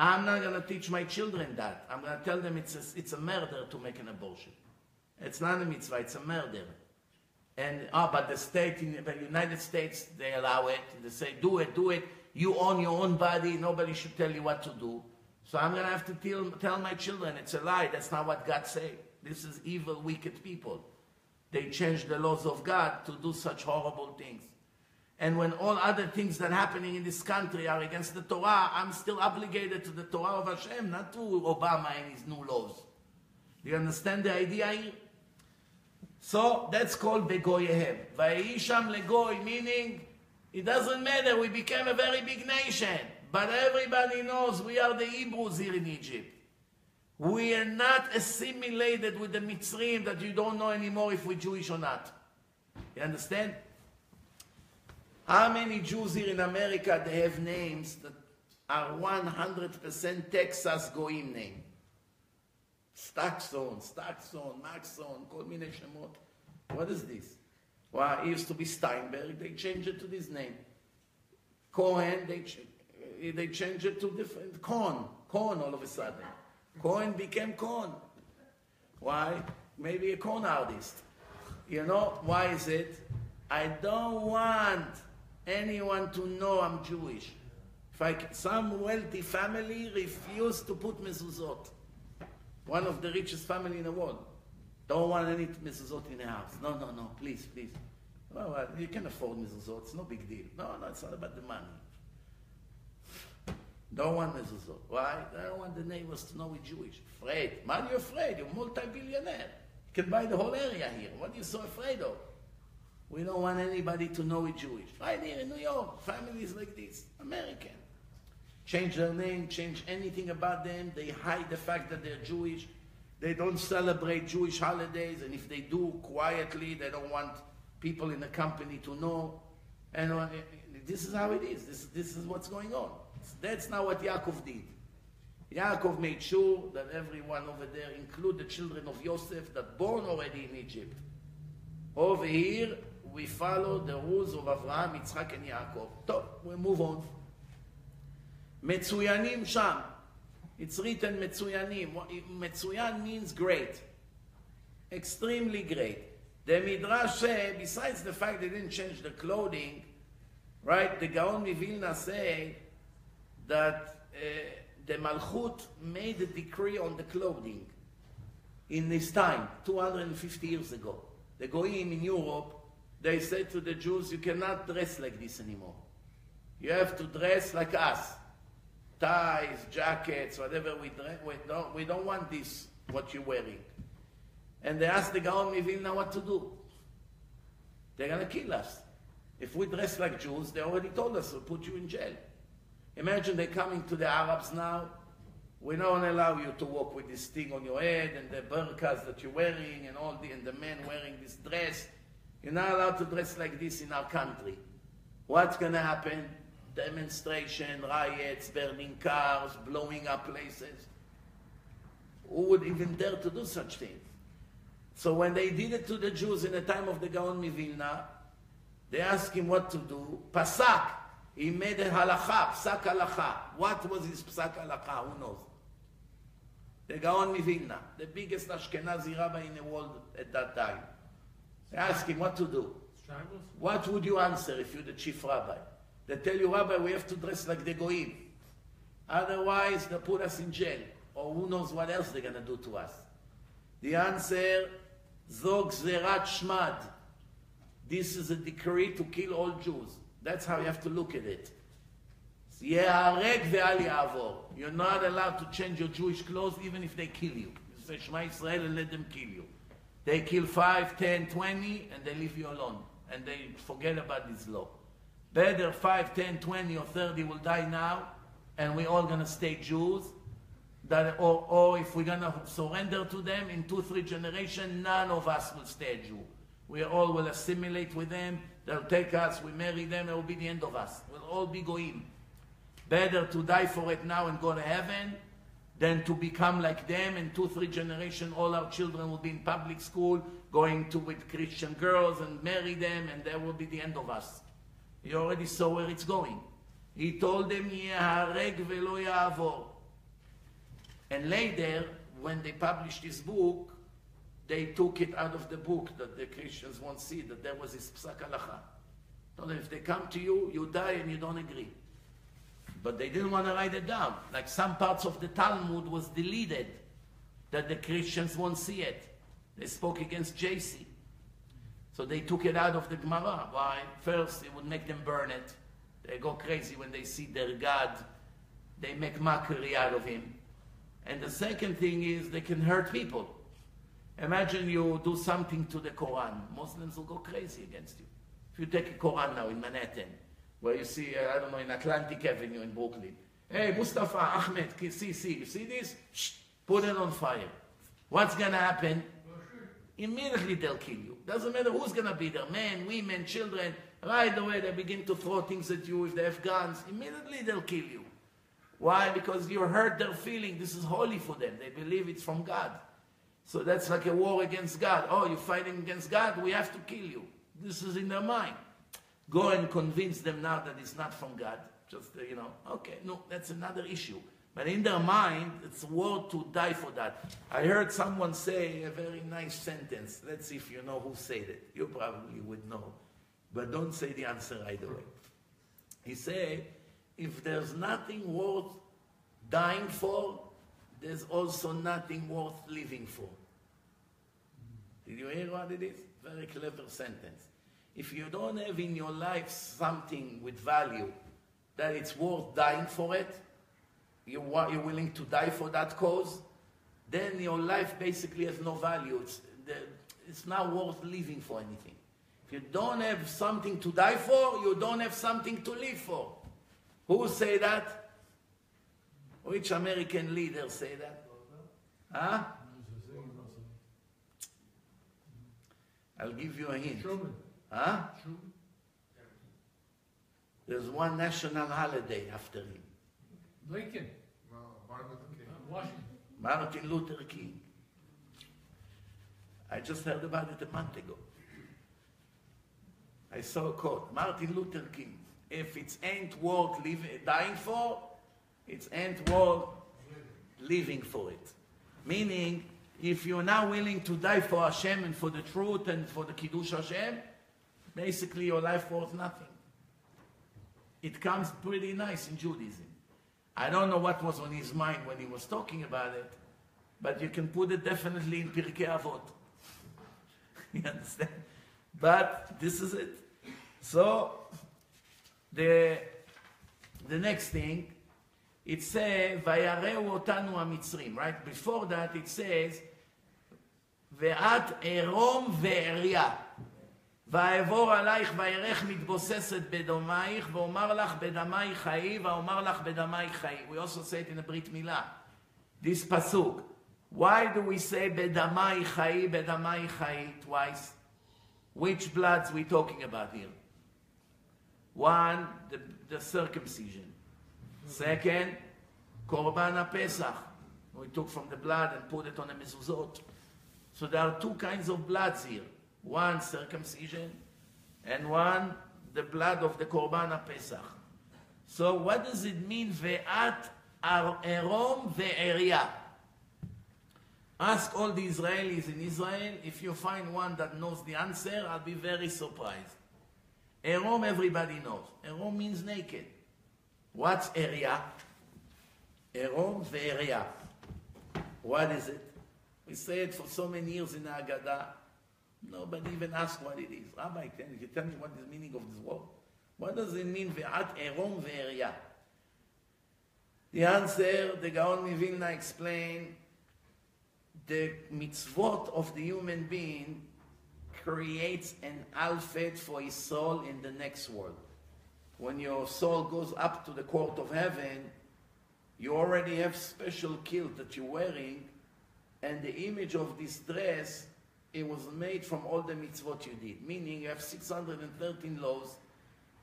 I'm not going to teach my children that. I'm going to tell them it's a, it's a murder to make an abortion. It's not a mitzvah, it's a murder. And, oh, but the state, in the United States, they allow it. They say, do it, do it. You own your own body. Nobody should tell you what to do. So I'm going to have to tell, tell my children it's a lie. That's not what God said. This is evil, wicked people. They change the laws of God to do such horrible things. And when all other things that are happening in this country are against the Torah, I'm still obligated to the Torah of Hashem, not to Obama and his new laws. Do you understand the idea here? So that's called Begoyehem. Vayisham legoy, meaning it doesn't matter, we became a very big nation. But everybody knows we are the Hebrews here in Egypt. We are not assimilated with the Mitzrayim that you don't know anymore if we're Jewish or not. You understand? How many Jews here in America they have names that are 100% Texas Goim name? Stackson, Stackson, Maxson, כל מיני שמות. What is this? Well, it used to be Steinberg, they changed it to this name. Cohen, they, they changed it to different, Cohen, Cohen all of a sudden. Cohen became Cohen. Why? Maybe a Cohen artist. You know, why is it? I don't want anyone to know I'm Jewish. If I, some wealthy family refused to put mezuzot. One of the richest family in the world. Don't want any mezuzot in the house. No, no, no, please, please. Well, well, you can afford mezuzot. It's no big deal. No, no, it's not about the money. Don't want mezuzot. Why? I don't want the neighbors to know we're Jewish. Afraid. Man, you're afraid. You're multi-billionaire. You can buy the whole area here. What are you so afraid of? We don't want anybody to know we're Jewish. Right here in New York, families like this, American. Change their name, change anything about them. They hide the fact that they're Jewish. They don't celebrate Jewish holidays, and if they do, quietly, they don't want people in the company to know. And uh, this is how it is. This, this is what's going on. That's not what Yaakov did. Yaakov made sure that everyone over there, include the children of Yosef that born already in Egypt. Over here, we follow the rules of Avraham, Yitzchak, and Yaakov. So, we move on. מצוינים שם. It's written מצוינים. מצוין means great. Extremely great. The Midrash say, besides the fact they didn't change the clothing, Right? The Gaon Mivilna say that uh, the Malchut made a decree on the clothing in this time, 250 years ago. The Goyim in Europe, they said to the Jews, you cannot dress like this anymore. You have to dress like us. Ties, jackets, whatever we dress. We don't, we don't want this, what you're wearing. And they asked the Gaon Mivilna what to do. They're going to kill us. If we dress like Jews, they already told us we'll put you in jail. Imagine they're coming to the Arabs now. We don't allow you to walk with this thing on your head and the burqas that you're wearing and all the and the men wearing this dress. You're not allowed to dress like this in our country. What's going to happen? Demonstration, riots, burning cars, blowing up places. Who would even dare to do such things? So when they did it to the Jews in the time of the Gaon Mivilna, they asked him what to do. Pasak. He made a halacha, psak halacha. What was his psak halacha? Who knows? The Gaon Mivilna, the biggest Ashkenazi rabbi in the world at that time. Ask him what to do. What would you answer if you're the chief rabbi? They tell you, Rabbi, we have to dress like the goyim. Otherwise, they put us in jail. Or who knows what else they're going to do to us. The answer, Zo Gezerat Shmad. This is a decree to kill all Jews. That's how you have to look at it. You're not allowed to change your Jewish clothes even if they kill you. You say Shema Israel and let them kill you. They kill 5, 10, 20 and they leave you alone. And they forget about this law. Better 5, 10, 20 or 30 will die now and we're all going to stay Jews. That, or, or if we're going to surrender to them in two, three generations, none of us will stay Jew. We all will assimilate with them. They'll take us, we marry them, it will be the end of us. We'll all be goyim. Better to die for it now and go to heaven than to become like them in two, three generations. All our children will be in public school, going to with Christian girls and marry them, and that will be the end of us. You already saw where it's going. He told them, "Yehareg velo ya'avor." And later, when they published his book, they took it out of the book that the Christians won't see that there was this psak halacha. Them, if they come to you, you die and you don't agree. But they didn't want to write it down. Like some parts of the Talmud was deleted, that the Christians won't see it. They spoke against JC. So they took it out of the Gemara. Why? First, it would make them burn it. They go crazy when they see their God. They make mockery out of him. And the second thing is they can hurt people. Imagine you do something to the Quran. Muslims will go crazy against you. If you take a Quran now in Manhattan, where you see, uh, I don't know, in Atlantic Avenue in Brooklyn. Hey, Mustafa, Ahmed, see, see, you see this? Shh, put it on fire. What's going to happen? Immediately they'll kill you. Doesn't matter who's going to be there, men, women, children. Right away they begin to throw things at you if they have guns. Immediately they'll kill you. Why? Because you hurt their feeling. This is holy for them. They believe it's from God. So that's like a war against God. Oh, you're fighting against God? We have to kill you. This is in their mind. Go and convince them now that it's not from God. Just, uh, you know, okay, no, that's another issue. But in their mind, it's worth to die for that. I heard someone say a very nice sentence. Let's see if you know who said it. You probably would know. But don't say the answer right away. He said, if there's nothing worth dying for, there's also nothing worth living for. Did you hear what it is? Very clever sentence. If you don't have in your life something with value that it's worth dying for it, you wa- you're willing to die for that cause, then your life basically has no value. It's, it's not worth living for anything. If you don't have something to die for, you don't have something to live for. Who say that? Which American leader say that? Huh? I'll give you a hint. Huh? There's one national holiday after him. Lincoln. No, Martin Luther King. Washington. Martin Luther King. I just heard about it a month ago. I saw a quote, Martin Luther King. If it's ain't worth living, dying for, it's ain't worth living for it. Meaning, if you're not willing to die for Hashem and for the truth and for the Kiddush Hashem, basically your life worth nothing. it comes pretty nice in Judaism. I don't know what was on his mind when he was talking about it, but you can put it definitely in Pirkei Avot. you understand? But this is it. So the the next thing, it says, ויראו אותנו המצרים, right? Before that it says, ואת ערום ועריה. ואעבור עלייך וירך מתבוססת בדמייך, ואומר לך בדמייך חיי, ואומר לך בדמייך חיי. We also say it in the ברית מילה. This pasuk. Why do we say בדמייך חיי, בדמייך חיי twice? Which bloods we talking about here? One, the, the circumcision. Second, Korban Pesach. We took from the blood and put it on the mezuzot. So there are two kinds of bloods here. One, circumcision, and one, the blood of the Korban Pesach. So what does it mean, ve'at erom ve'eria? Ask all the Israelis in Israel. If you find one that knows the answer, I'll be very surprised. Erom, everybody knows. Erom means naked. What's eria? Erom ve'eria. What is it? We say it for so many years in the Haggadah. Nobody even asked what it is. Rabbi, can you tell me what is the meaning of this word? What does it mean, ve'at erom ve'eria? The answer, the Gaon Mivilna explained, the mitzvot of the human being creates an alphabet for his soul in the next world. When your soul goes up to the court of heaven, you already have special kilt that you're wearing, and the image of this dress, it was made from all the mitzvot you did. Meaning you have 613 laws.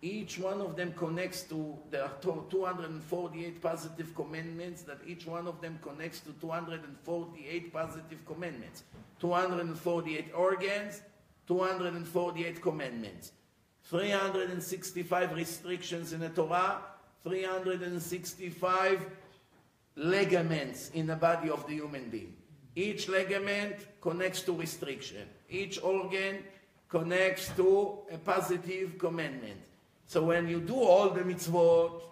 Each one of them connects to, there are 248 positive commandments, that each one of them connects to 248 positive commandments. 248 organs, 248 commandments. 365 restrictions in the Torah, 365 ligaments in the body of the human being. Each ligament connects to restriction. Each organ connects to a positive commandment. So when you do all the mitzvot,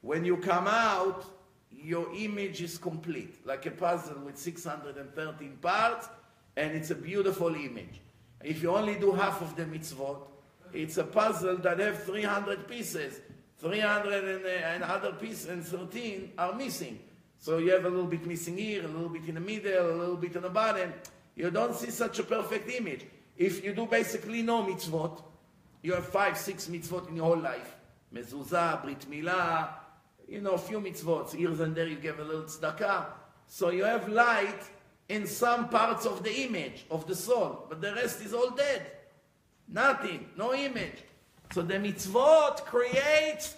when you come out, your image is complete, like a puzzle with 613 parts, and it's a beautiful image. If you only do half of the mitzvot, it's a puzzle that have 300 pieces. 300 and, uh, and other pieces and 13 are missing. So you have a little bit missing here, a little bit in the middle, a little bit on the bottom. You don't see such a perfect image. If you do basically no mitzvot, you have five, six mitzvot in your whole life. Mezuzah, Brit Milah, you know, a few mitzvot. Here and there you give a little tzedakah. So you have light in some parts of the image, of the soul, but the rest is all dead. Nothing, no image. So the mitzvot create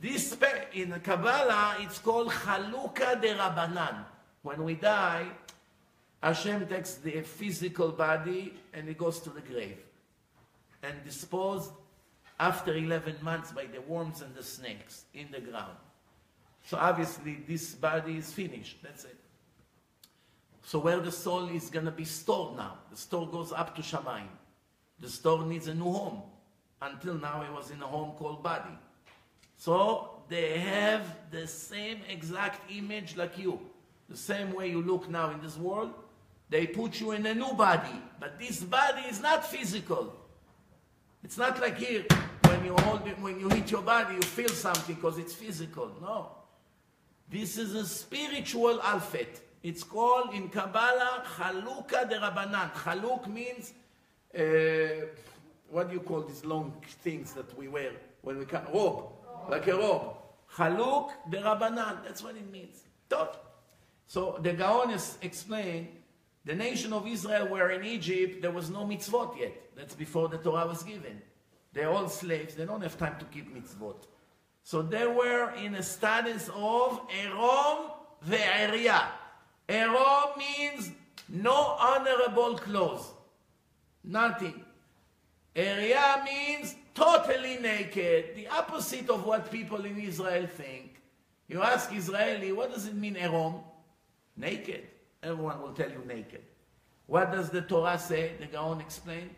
this, in Kabbalah, it's called Chaluka de Rabbanan. When we die, Hashem takes the physical body and he goes to the grave and disposed after 11 months by the worms and the snakes in the ground. So obviously this body is finished. That's it. So where the soul is going to be stored now? The store goes up to Shamayim. The store needs a new home. Until now it was in a home called body. So they have the same exact image like you. The same way you look now in this world, they put you in a new body. But this body is not physical. It's not like here, when you hold it, when you hit your body, you feel something because it's physical. No. This is a spiritual alphabet. It's called in Kabbalah Chaluka de Rabbanan. Chaluk means, uh, what do you call these long things that we wear when we come? Robe, like a robe. Chaluk de Rabbanan. That's what it means. So the Gaon is explained, the nation of Israel were in Egypt, there was no mitzvot yet. That's before the Torah was given. They're all slaves, they don't have time to keep mitzvot. So they were in a status of Erom ve'eria. Erom means no honorable clothes. Nothing. Eria means totally naked. The opposite of what people in Israel think. You ask Israeli, what does it mean Erom? Naked. Everyone will tell you naked. What does the Torah say? The Gaon explained.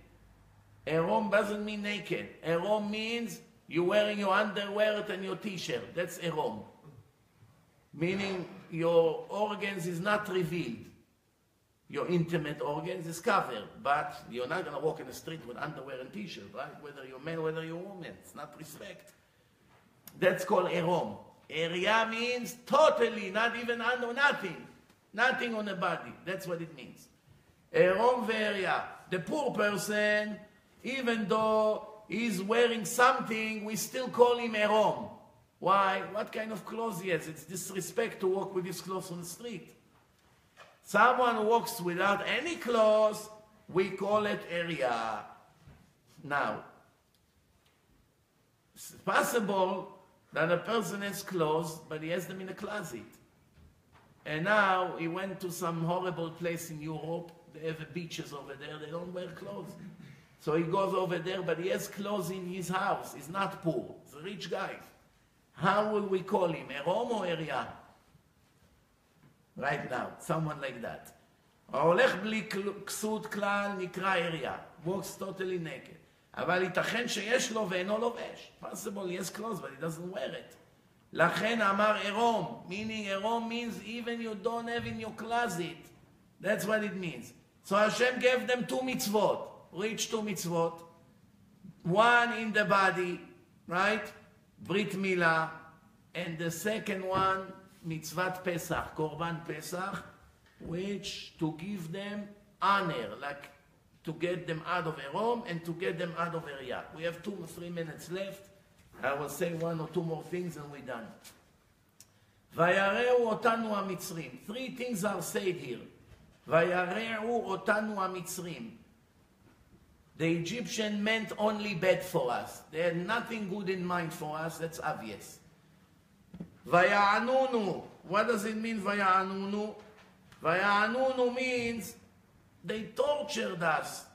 Erom doesn't mean naked. Erom means You're wearing your underwear and your t-shirt. That's erom. Meaning your organs is not revealed. Your intimate organs is covered, but you're not gonna walk in the street with underwear and t-shirt, right? Whether you're man, whether you're woman, it's not respect. That's called erom. Eria means totally, not even under, nothing, nothing on the body. That's what it means. Erom ve'eria. The poor person, even though he's wearing something, we still call him erom. Why? What kind of clothes he has? It's disrespect to walk with his clothes on the street. Someone walks without any clothes, we call it eria. Now, it's possible that a person has clothes, but he has them in a closet. And now he went to some horrible place in Europe. They have beaches over there. They don't wear clothes. So he goes over there, but he has clothes in his house. He's not poor. He's a rich guy. How will we call him? A or Eria? Right now, someone like that. ההולך בלי כסות כלל נקרא עירייה. walks totally naked. אבל ייתכן שיש לו ואינו לובש. possible, he has clothes, but he doesn't wear it. לכן אמר עירום, meaning עירום means even you don't have in your closet. That's what it means. So Hashem gave them two mitzvot, rich two mitzvot. One in the body, right? Brit Milah. And the second one, Mitzvah Pesach, Korban Pesach, which to give them honor, like to get them out of Erom and to get them out of Eria. We have two or three minutes left. I will say one or two more things and we're done. ויראו אותנו המצרים. Three things are said here. ויראו אותנו המצרים. The Egyptian meant only bad for us. They had nothing good in mind for us, that's obvious. ויענונו. What does it mean, ויענונו? ויענונו means they tortured us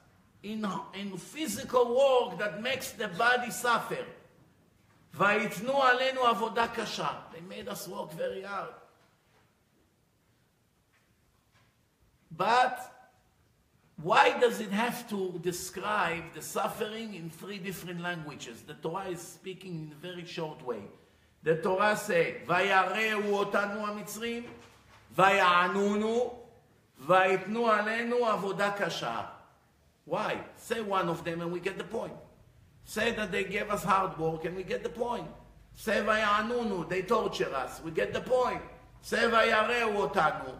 in, in physical work that makes the body suffer. ויתנו עלינו עבודה קשה. They made us work very hard. But why does it have to describe the suffering in three different languages? The Torah is speaking in a very short way. The Torah say, ויראו אותנו המצרים, ויענונו, ויתנו עלינו עבודה קשה. Why? Say one of them and we get the point. Say that they gave us hard work and we get the point. Say ויענונו, they torture us, we get the point. Say ויראו אותנו,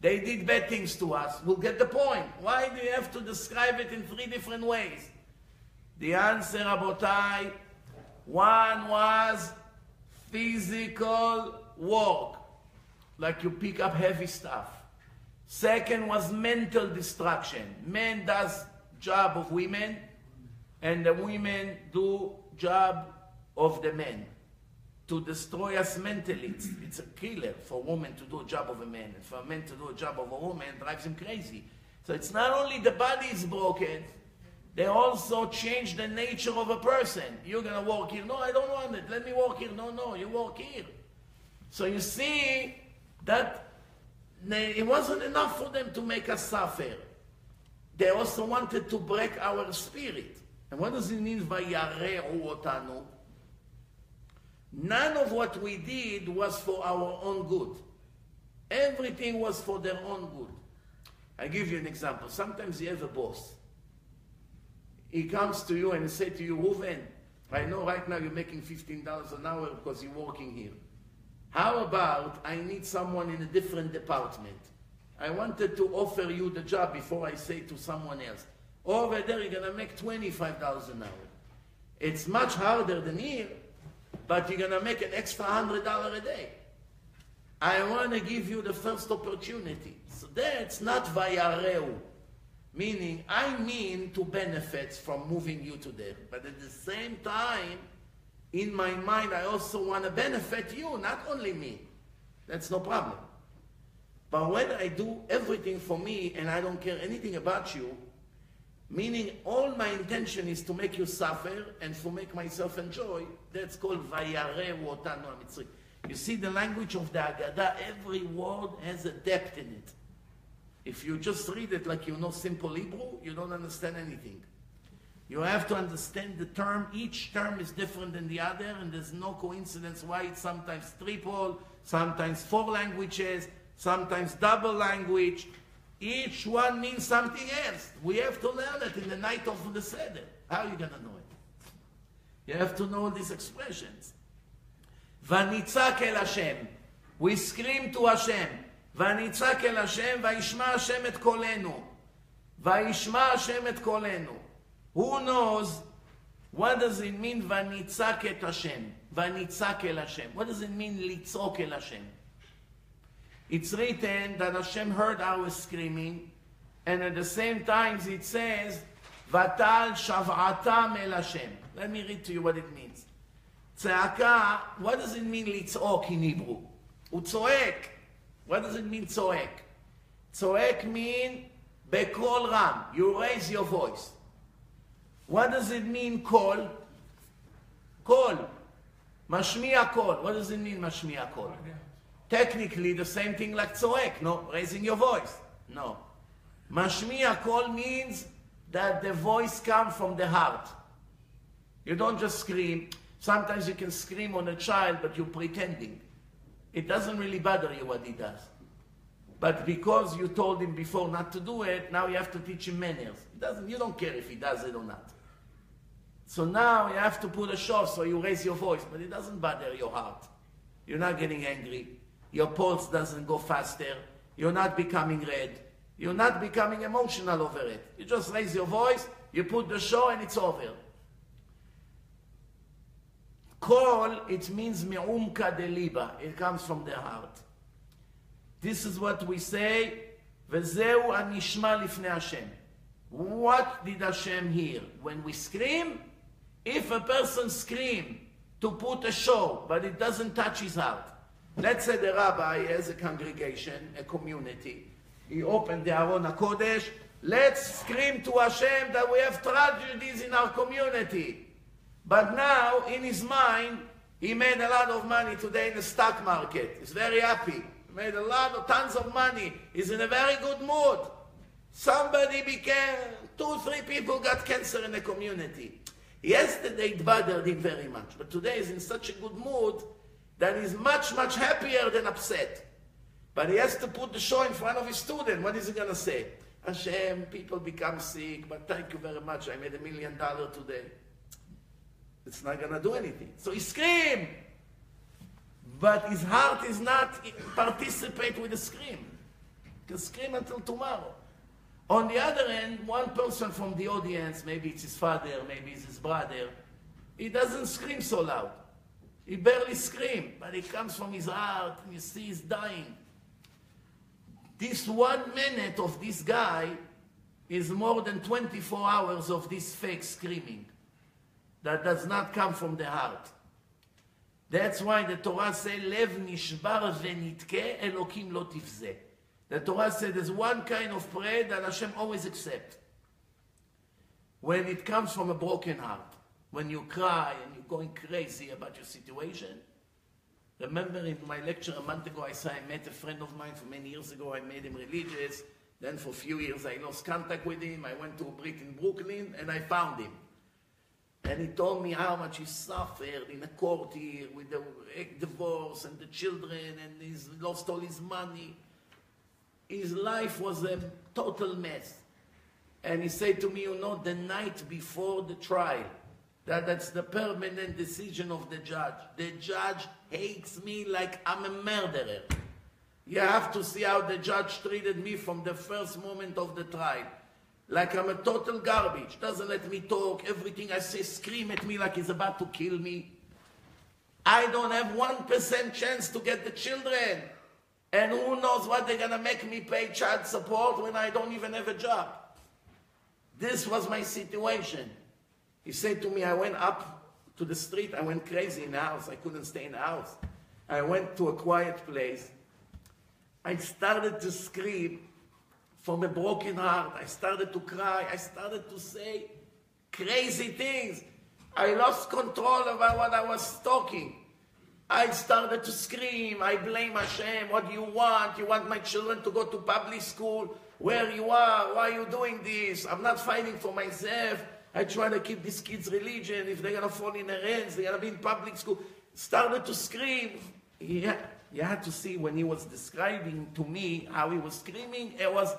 they did bad things to us, we'll get the point. Why do you have to describe it in three different ways? The answer, Rabotai, one was physical work, like you pick up heavy stuff. Second was mental destruction. Man does job of women, and the women do job of the men to destroy us mentally. It's, it's a killer for a woman to do a job of a man, and for a man to do a job of a woman drives him crazy. So it's not only the body is broken, they also change the nature of a person. You're gonna walk here. No, I don't want it. Let me walk here. No, no, you walk here. So you see that it wasn't enough for them to make us suffer. They also wanted to break our spirit. And what does it mean, "Vayare'u otanu"? None of what we did was for our own good. Everything was for their own good. I give you an example. Sometimes you have a boss. He comes to you and say to you, Reuven, I know right now you're making $15 an hour because you're working here. How about I need someone in a different department? I wanted to offer you the job before I say to someone else. Over there, you're going to make $25 an hour. It's much harder than here, but you're going to make an extra $100 a day. I want to give you the first opportunity. So that's not vayareu. Meaning, I mean to benefit from moving you to there. But at the same time, in my mind, I also want to benefit you, not only me. That's no problem. But when I do everything for me and I don't care anything about you, meaning all my intention is to make you suffer and to make myself enjoy, that's called vayareu otanu hamitzri. You see the language of the Haggadah, every word has a depth in it. If you just read it like you know simple Hebrew, you don't understand anything. You have to understand the term. Each term is different than the other, and there's no coincidence why it's sometimes triple, sometimes four languages, sometimes double language. Each one means something else. We have to learn it in the night of the Seder. How are you going to know it? You have to know these expressions. Vanitzak el Hashem. We scream to Hashem. וניצק אל השם, וישמע השם את קולנו. וישמע השם את קולנו. Who knows what does it mean וניצק את השם? וניצק אל השם. What does it mean לצעוק אל השם? It's written that Hashem heard our screaming, and at the same time it says, ותעל שבעתם אל השם. Let me read to you what it means. צעקה, what does it mean לצעוק in Hebrew? הוא צועק. What does it mean צועק? צועק mean בקול רם. You raise your voice. What does it mean קול? קול. משמיע קול. What does it mean משמיע קול? Technically the same thing like צועק, no? Raising your voice. No. משמיע קול means that the voice comes from the heart. You don't just scream. Sometimes you can scream on a child, but you're pretending. It doesn't really bother you what he does. But because you told him before not to do it, now you have to teach him manners. It doesn't, you don't care if he does it or not. So now you have to put a show so you raise your voice, but it doesn't bother your heart. You're not getting angry. Your pulse doesn't go faster. You're not becoming red. You're not becoming emotional over it. You just raise your voice, you put the show, and it's over. Kol, it means me'umka de liba. It comes from the heart. This is what we say, וזהו הנשמע לפני השם. What did Hashem hear? When we scream, if a person scream to put a show, but it doesn't touch his heart. Let's say the rabbi has a congregation, a community. He opened the Aron HaKodesh. Let's scream to Hashem that we have tragedies in our community. But now, in his mind, he made a lot of money today in the stock market. He's very happy. He made a lot of tons of money. He's in a very good mood. Somebody became, two, three people got cancer in the community. Yesterday it bothered him very much, but today he's in such a good mood that he's much, much happier than upset. But he has to put the show in front of his student. What is he going to say? Hashem, people become sick, but thank you very much. I made a million dollars today. It's not going to do anything. So he screamed. But his heart is not participate with the scream. He can scream until tomorrow. On the other hand, one person from the audience, maybe it's his father, maybe it's his brother, he doesn't scream so loud. He barely screams, but it comes from his heart, and you see he's dying. This one minute of this guy is more than 24 hours of this fake screaming that does not come from the heart. That's why the Torah says, Lev nishbar v'nitke, Elokim lo tivzeh. The Torah said there's one kind of prayer that Hashem always accepts. When it comes from a broken heart. When you cry and you're going crazy about your situation. Remember in my lecture a month ago, I said I met a friend of mine for many years ago. I made him religious. Then for a few years I lost contact with him. I went to a brick in Brooklyn and I found him. And he told me how much he suffered in a court here with the divorce and the children and he's lost all his money. His life was a total mess. And he said to me, you know, the night before the trial, that that's the permanent decision of the judge. The judge hates me like I'm a murderer. You have to see how the judge treated me from the first moment of the trial. Like I'm a total garbage. Doesn't let me talk. Everything I say scream at me like he's about to kill me. I don't have 1% chance to get the children. And who knows what they're going to make me pay child support when I don't even have a job. This was my situation. He said to me, I went up to the street. I went crazy in the house. I couldn't stay in the house. I went to a quiet place. I started to scream from a broken heart. I started to cry. I started to say crazy things. I lost control about what I was talking. I started to scream. I blame Hashem. What do you want? You want my children to go to public school? Where you are? Why are you doing this? I'm not fighting for myself. I try to keep these kids' religion. If they're gonna fall in their hands, they're gonna be in public school. Started to scream. Yeah, you had to see when he was describing to me how he was screaming. It was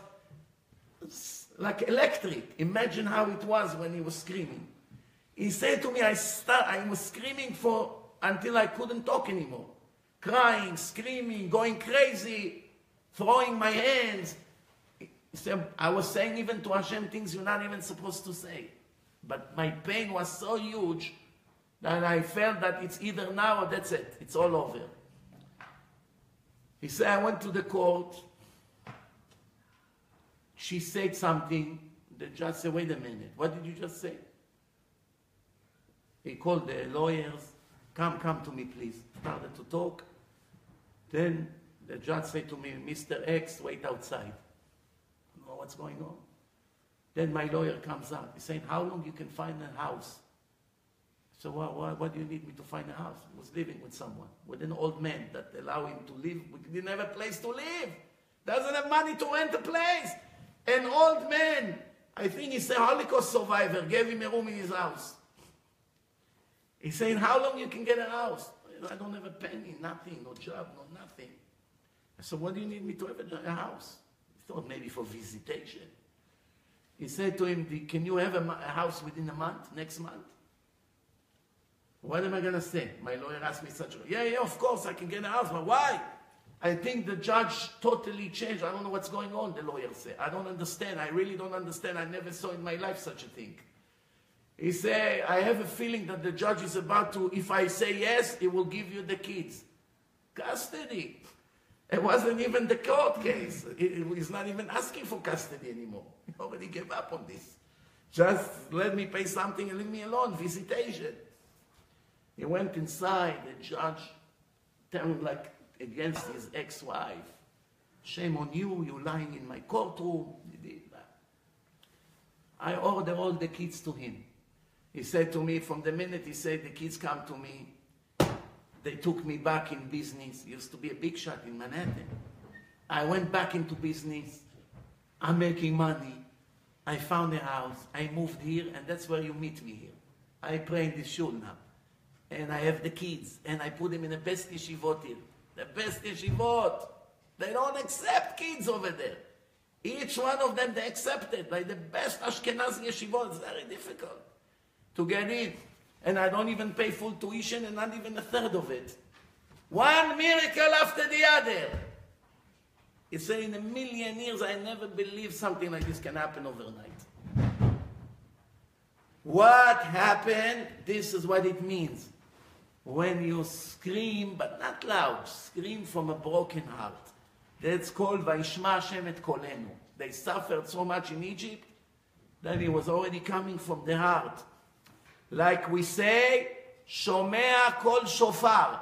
like electric. Imagine how it was when he was screaming. He said to me, I start, I was screaming for until I couldn't talk anymore. Crying, screaming, going crazy, throwing my hands. Said, I was saying even to Hashem things you're not even supposed to say. But my pain was so huge that I felt that it's either now or that's it. It's all over. He said, I went to the court. She said something. The judge said, wait a minute. What did you just say? He called the lawyers. Come, come to me, please. Started to talk. Then the judge said to me, Mr. X, wait outside. I don't know what's going on. Then my lawyer comes out. He's saying, how long you can find a house? So what, what, what do you need me to find a house? He was living with someone, with an old man that allow him to live. We didn't have a place to live. Doesn't have money to rent a place. An old man, I think he's a Holocaust survivor, gave him a room in his house. He's saying, how long you can get a house? I don't have a penny, nothing, no job, no nothing. I said, what do you need me to have a, house? He thought maybe for visitation. He said to him, can you have a house within a month, next month? What am I going to say? My lawyer asked me such a, yeah, yeah, of course, I can get a house, but why? I think the judge totally changed. I don't know what's going on, the lawyer said. I don't understand. I really don't understand. I never saw in my life such a thing. He said, I have a feeling that the judge is about to, if I say yes, he will give you the kids. Custody. It wasn't even the court case. He's not even asking for custody anymore. He already gave up on this. Just let me pay something and leave me alone. Visitation. He went inside. The judge turned like against his ex-wife. Shame on you, you lying in my courtroom. I ordered all the kids to him. He said to me, from the minute he said the kids come to me, they took me back in business. Used to be a big shot in Manhattan. I went back into business. I'm making money. I found a house. I moved here, and that's where you meet me here. I pray in this shul now. And I have the kids, and I put them in the best yeshivot here. The best yeshivot. They don't accept kids over there. Each one of them they accepted. Like the best Ashkenazi yeshivot. It's very difficult to get in. And I don't even pay full tuition and not even a third of it. One miracle after the other. He said, in a million years, I never believed something like this can happen overnight. What happened? This is what it means. When you scream, but not loud, scream from a broken heart. That's called Vaishma Hashem et Kolenu. They suffered so much in Egypt that it was already coming from the heart. Like we say, Shomea kol shofar.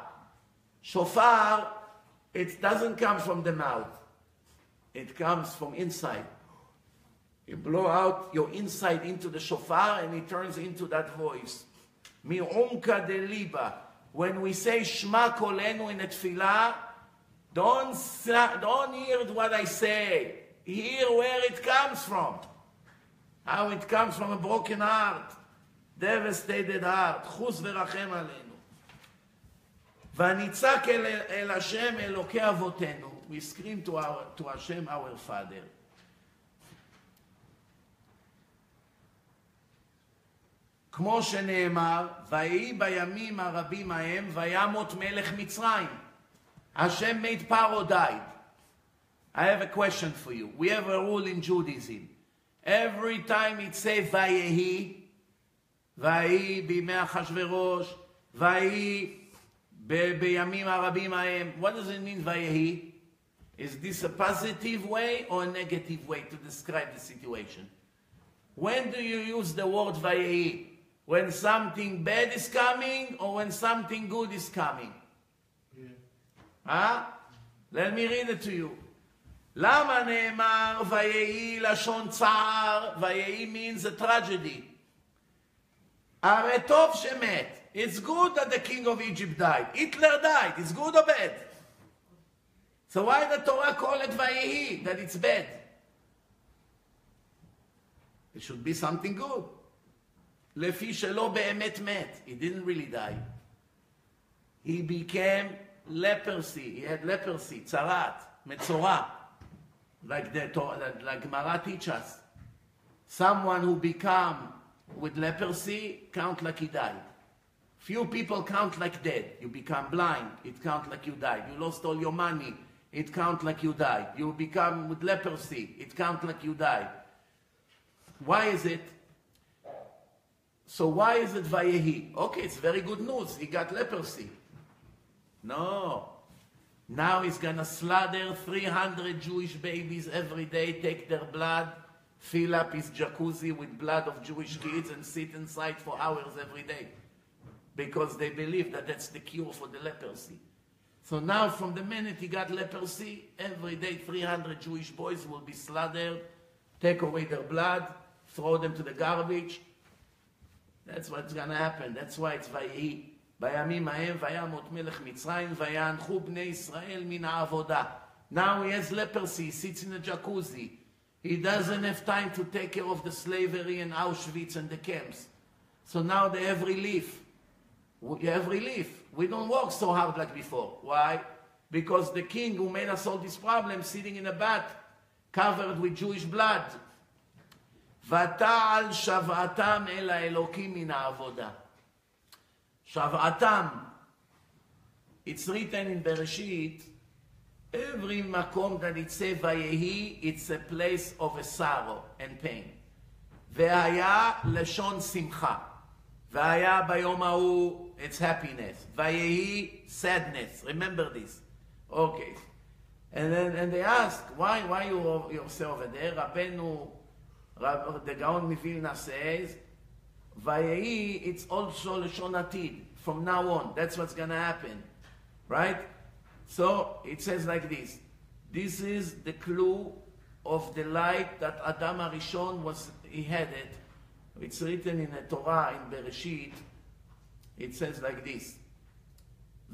Shofar, it doesn't come from the mouth. It comes from inside. You blow out your inside into the shofar and it turns into that voice. De liba When we say Shema kolenu in a tefillah, don't, don't hear what I say. Hear where it comes from. How it comes from a broken heart. devastated heart, חוס ורחם עלינו. ונצעק אל, אל השם אלוקי אבותינו, we scream to, our, to Hashem our Father. כמו שנאמר, ויהי בימים הרבים ההם, וימות מלך מצרים. Hashem made Paro died. I have a question for you. We have a rule in Judaism. Every time it says Vayehi, ויהי בימי אחשורוש, ויהי בימים הרבים ההם. What does it mean ויהי? Is this a positive way or a negative way to describe the situation? When do you use the word ויהי? When something bad is coming or when something good is coming? Yeah. Huh? Let me read it to you. למה נאמר ויהי לשון צער? ויהי means a tragedy. הרי טוב שמת. It's good that the king of Egypt died. Hitler died. It's good or bad? So why the Torah call it Vayehi, that it's bad? It should be something good. לפי שלא באמת מת. He didn't really die. He became leprosy. He had leprosy, צרעת, מצורע. Like the like, like Gemara teach us. Someone who become with leprosy count like he died. Few people count like dead. You become blind, it count like you died. You lost all your money, it count like you died. You become with leprosy, it count like you died. Why is it? So why is it Vayehi? Okay, it's very good news. He got leprosy. No. Now he's gonna slaughter 300 Jewish babies every day, take their blood, fill up his jacuzzi with blood of Jewish kids, and sit inside for hours every day. Because they believe that that's the cure for the leprosy. So now, from the minute he got leprosy, every day 300 Jewish boys will be slaughtered, take away their blood, throw them to the garbage. That's what's gonna happen. That's why it's Vayehi. בימים ההם וימות מלך מצרים ויאנחו בני ישראל מן העבודה. Now he has leprosy, he sits in a jacuzzi. He doesn't have time to take care of the slavery in Auschwitz and the camps. So now they have relief. We have relief. We don't work so hard like before. Why? Because the king who made us all these problems sitting in a bath covered with Jewish blood. ותעל שוועתם אל האלוקים מן העבודה. שוועתם. It's written in Bereshit, every makom that it says Vayehi, it's a place of a sorrow and pain. והיה לשון שמחה. והיה ביום ההוא, it's happiness. ויהי sadness. Remember this. Okay. And then and they ask, why, why you, you say over there? Rab, the Gaon Mivilna says, ויהי, it's also לשון עתיד. From now on, that's what's going to happen. Right? So it says like this. This is the clue of the light that Adam Arishon was, he had it. It's written in the Torah, in Bereshit. It says like this.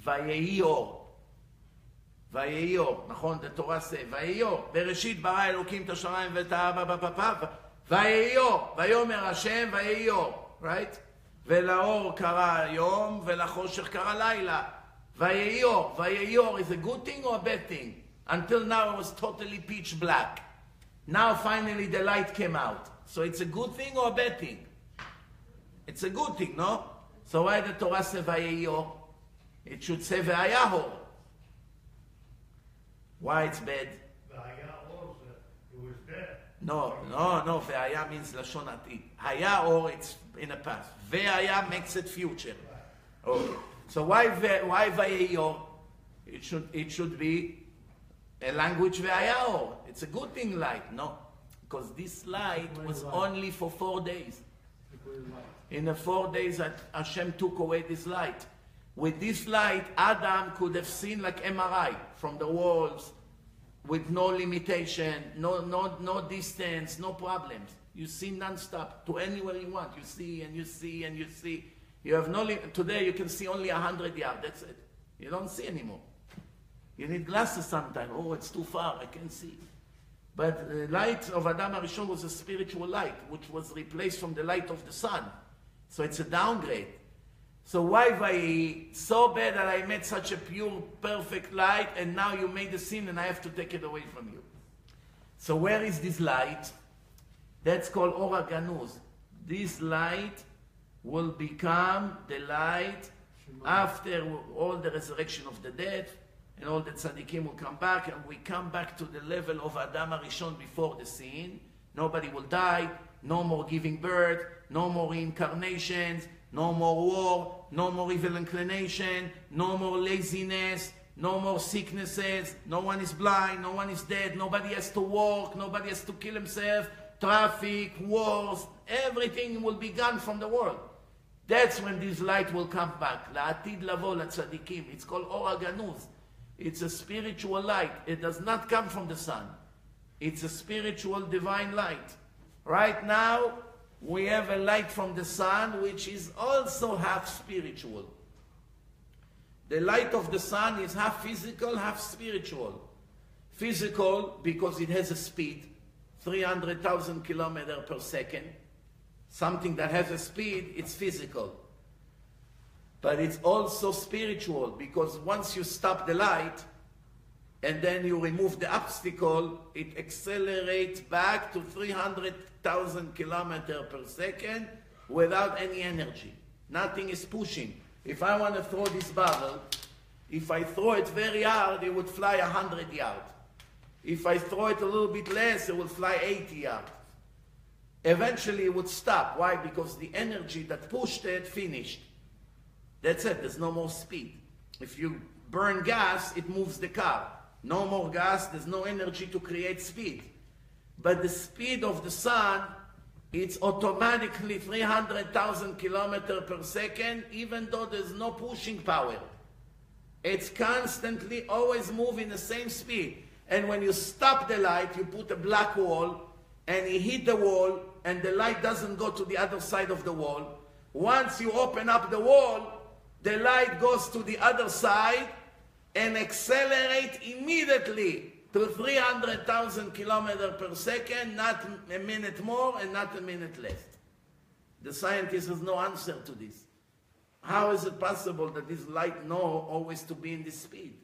ויהי אור. ויהי אור, נכון? The Torah say, ויהי אור. בראשית ברא אלוקים את השמיים ואת האבא בפפה, ויהי אור. ויאמר השם ויהי אור. Right? ולאור קרא יום, ולחושך קרא לילה. ויהי אור. ויהי אור is a good thing or a bad thing? Until now it was totally pitch black. Now finally the light came out. So it's a good thing or a bad thing? It's a good thing, no? So why the Torah say ויהי אור? It should say והיה אור. Why it's bad? No, no, no, Vaya means Lashon Atid. Haya or it's in the past. Vaya makes it future. Okay. So why why Vayayor? It should it should be a language Vayayor. It's a good thing light. No. Because this light was only for four days. In the four days that Hashem took away this light. With this light, Adam could have seen like MRI from the walls, with no limitation, no, no, no distance, no problems. You see non-stop to anywhere you want. You see and you see and you see. You have no limit. Today you can see only 100 yards. That's it. You don't see anymore. You need glasses sometimes. Oh, it's too far. I can't see. But the light of Adam Arishon was a spiritual light, which was replaced from the light of the sun. So it's a downgrade. So why Vayi? So bad that I made such a pure, perfect light, and now you made a sin and I have to take it away from you. So where is this light? That's called Ora Ganuz. This light will become the light after all the resurrection of the dead, and all the tzaddikim will come back, and we come back to the level of Adam Arishon before the sin. Nobody will die, no more giving birth, no more incarnations, no more war, no more evil inclination, no more laziness, no more sicknesses, no one is blind, no one is dead, nobody has to work, nobody has to kill himself, traffic, wars, everything will be gone from the world. That's when this light will come back. לעתיד לבוא לצדיקים. It's called אור הגנוז. It's a spiritual light. It does not come from the sun. It's a spiritual divine light. Right now, we have a light from the sun which is also half spiritual. The light of the sun is half physical, half spiritual. Physical because it has a speed, 300,000 kilometers per second. Something that has a speed, it's physical. But it's also spiritual because once you stop the light and then you remove the obstacle, it accelerates back to 300,000 kilometers per second without any energy. Nothing is pushing. If I want to throw this bottle, if I throw it very hard, it would fly 100 yards. If I throw it a little bit less, it will fly 80 yards. Eventually, it would stop. Why? Because the energy that pushed it finished. That's it. There's no more speed. If you burn gas, it moves the car. No more gas, there's no energy to create speed. But the speed of the sun, it's automatically 300,000 kilometers per second, even though there's no pushing power. It's constantly always moving the same speed. And when you stop the light, you put a black wall, and you hit the wall, and the light doesn't go to the other side of the wall. Once you open up the wall, the light goes to the other side and accelerate immediately to 300,000 kilometers per second, not a minute more and not a minute less. The scientist has no answer to this. How is it possible that this light know always to be in this speed?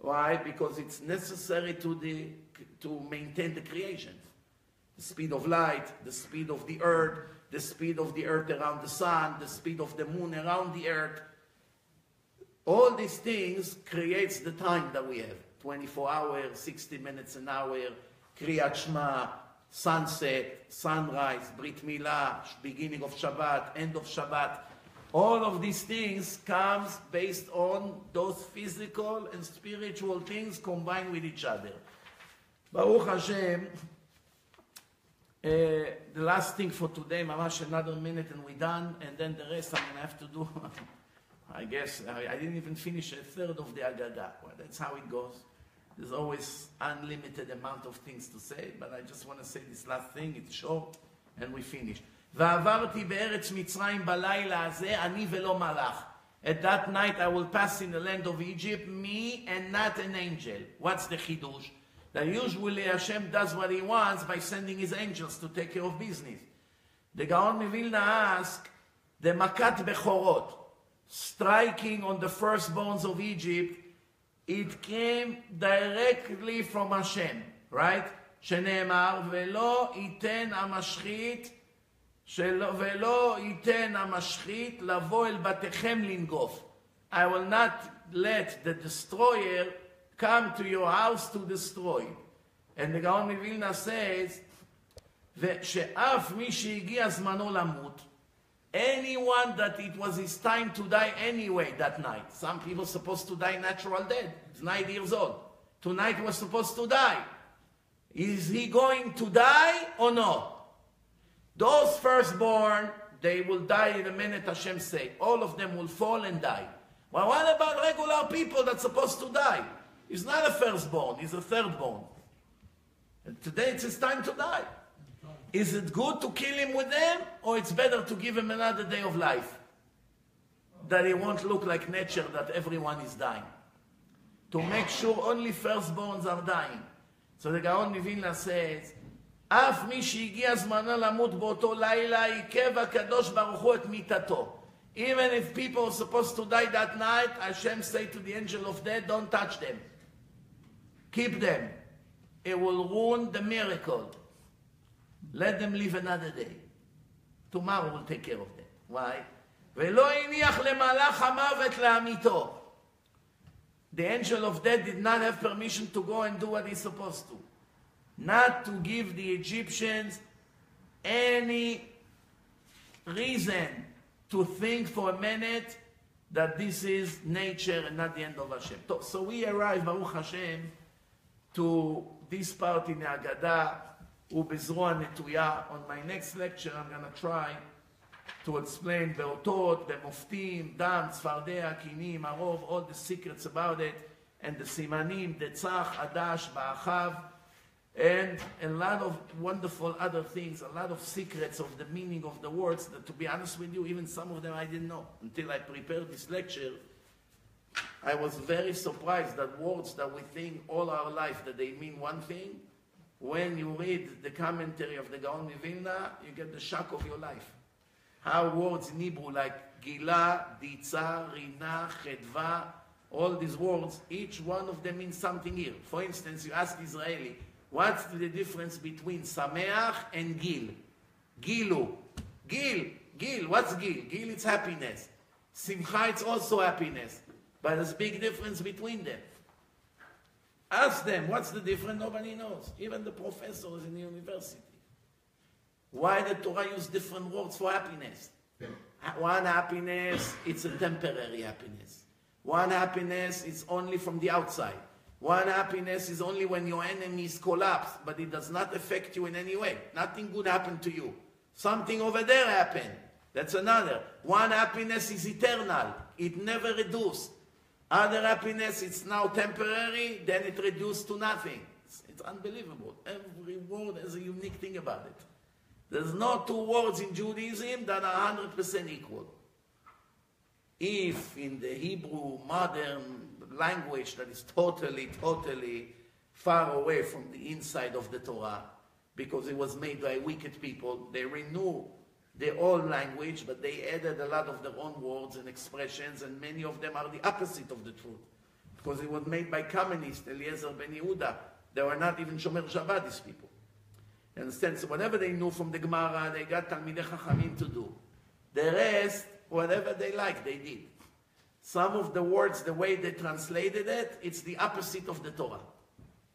Why? Because it's necessary to, the, to maintain the creation. The speed of light, the speed of the earth, the speed of the earth around the sun, the speed of the moon around the earth. All these things creates the time that we have. 24 hours, 60 minutes an hour, Kriyat Shema, sunset, sunrise, Brit Milah, beginning of Shabbat, end of Shabbat. All of these things comes based on those physical and spiritual things combined with each other. Baruch Hashem, uh, the last thing for today, mamash another minute and we're done, and then the rest I'm gonna have to do. I guess I, I didn't even finish a third of the Agada. Well, that's how it goes. There's always unlimited amount of things to say, but I just want to say this last thing, it's short, and we finish. ועברתי בארץ מצרים בלילה הזה, אני ולא מלאך. At that night I will pass in the land of Egypt, me and not an angel. What's the chidush? That usually Hashem does what he wants by sending his angels to take care of business. The Gaon Mivilna asked, the Makat Bechorot, striking on the firstborns of Egypt, it came directly from Hashem, right? שנאמר, ולא ייתן המשחית, שלא, ולא ייתן המשחית לבוא אל בתיכם לנגוף. I will not let the destroyer come to your house to destroy. And the Gaon מווילנה says, ושאף מי שהגיע זמנו למות, anyone that it was his time to die anyway that night. Some people supposed to die natural death. He's nine years old. Tonight was supposed to die. Is he going to die or no? Those firstborn, they will die in a minute, Hashem say. All of them will fall and die. Well, what about regular people that's supposed to die? He's not a firstborn, he's a thirdborn. And today it's his time to die. Is it good to kill him with them, or it's better to give him another day of life? That he won't look like nature, that everyone is dying. To make sure only firstborns are dying. So the Gaon Mivilna says, אף מי שהגיע זמנה למות באותו לילה, עיכב הקדוש ברוך הוא את מיתתו. Even if people are supposed to die that night, Hashem say to the angel of death, don't touch them. Keep them. It will ruin the miracle. Let them live another day. Tomorrow we'll take care of them. Why? ולא הניח למלאך המוות להמיתו. The angel of death did not have permission to go and do what he's supposed to. Not to give the Egyptians any reason to think for a minute that this is nature and not the end of Hashem. So we arrive, Baruch Hashem, to this part in the Haggadah, ובזרוע נטויה. On my next lecture I'm going to try to explain באותות, במופתים, דם, צפרדע, קינים, הרוב, all the secrets about it, and the סימנים, דצח, עדש, באחיו, and a lot of wonderful other things, a lot of secrets of the meaning of the words that, to be honest with you, even some of them I didn't know. Until I prepared this lecture, I was very surprised that words that we think all our life that they mean one thing, when you read the commentary of the Gaon Vilna, you get the shock of your life. How words in Hebrew like Gila, Ditza, Rina, Chedva, all these words, each one of them means something here. For instance, you ask Israeli, what's the difference between Sameach and Gil? Gilu. Gil. Gil. What's Gil? Gil, it's happiness. Simcha, it's also happiness. But there's a big difference between them. Ask them, what's the difference? Nobody knows. Even the professors in the university. Why the Torah use different words for happiness? One happiness, it's a temporary happiness. One happiness is only from the outside. One happiness is only when your enemies collapse, but it does not affect you in any way. Nothing good happened to you. Something over there happened. That's another. One happiness is eternal. It never reduces. Other happiness, it's now temporary, then it reduces to nothing. It's, it's unbelievable. Every word has a unique thing about it. There's no two words in Judaism that are 100% equal. If in the Hebrew modern language that is totally, totally far away from the inside of the Torah, because it was made by wicked people, they renew the old language, but they added a lot of their own words and expressions, and many of them are the opposite of the truth. Because it was made by communists, Eliezer ben Yehuda. They were not even Shomer Shabbat, these people. You understand? So whatever they knew from the Gemara, they got Talmidei Chachamim to do. The rest, whatever they liked, they did. Some of the words, the way they translated it, it's the opposite of the Torah.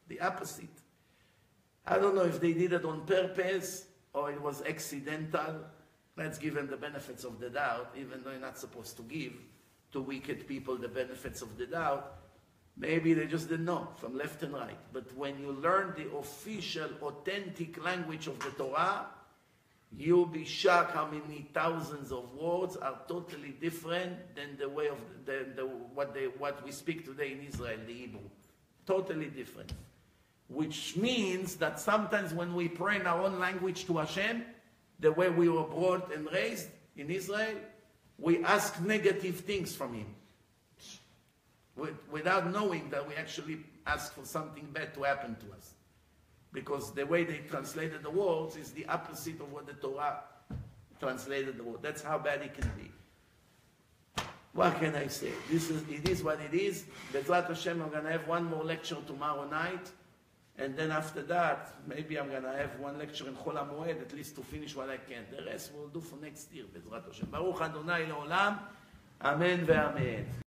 The opposite. I don't know if they did it on purpose or it was accidental. Let's give them the benefits of the doubt, even though you're not supposed to give to wicked people the benefits of the doubt. Maybe they just didn't know from left and right. But when you learn the official, authentic language of the Torah, you'll be shocked how many thousands of words are totally different than the way of the, the, what, they, what we speak today in Israel, the Hebrew. Totally different. Which means that sometimes when we pray in our own language to Hashem, the way we were brought and raised in Israel, we ask negative things from Him without knowing that we actually ask for something bad to happen to us. Because the way they translated the words is the opposite of what the Torah translated the word. That's how bad it can be. What can I say? This is, it is what it is. Bezrat Hashem, I'm going to have one more lecture tomorrow night. And then after that, maybe I'm going to have one lecture in Chol HaMoed, at least to finish what I can. The rest we'll do for next year, Bezrat Hashem. Baruch Adonai Le'olam. Amen ve'amen.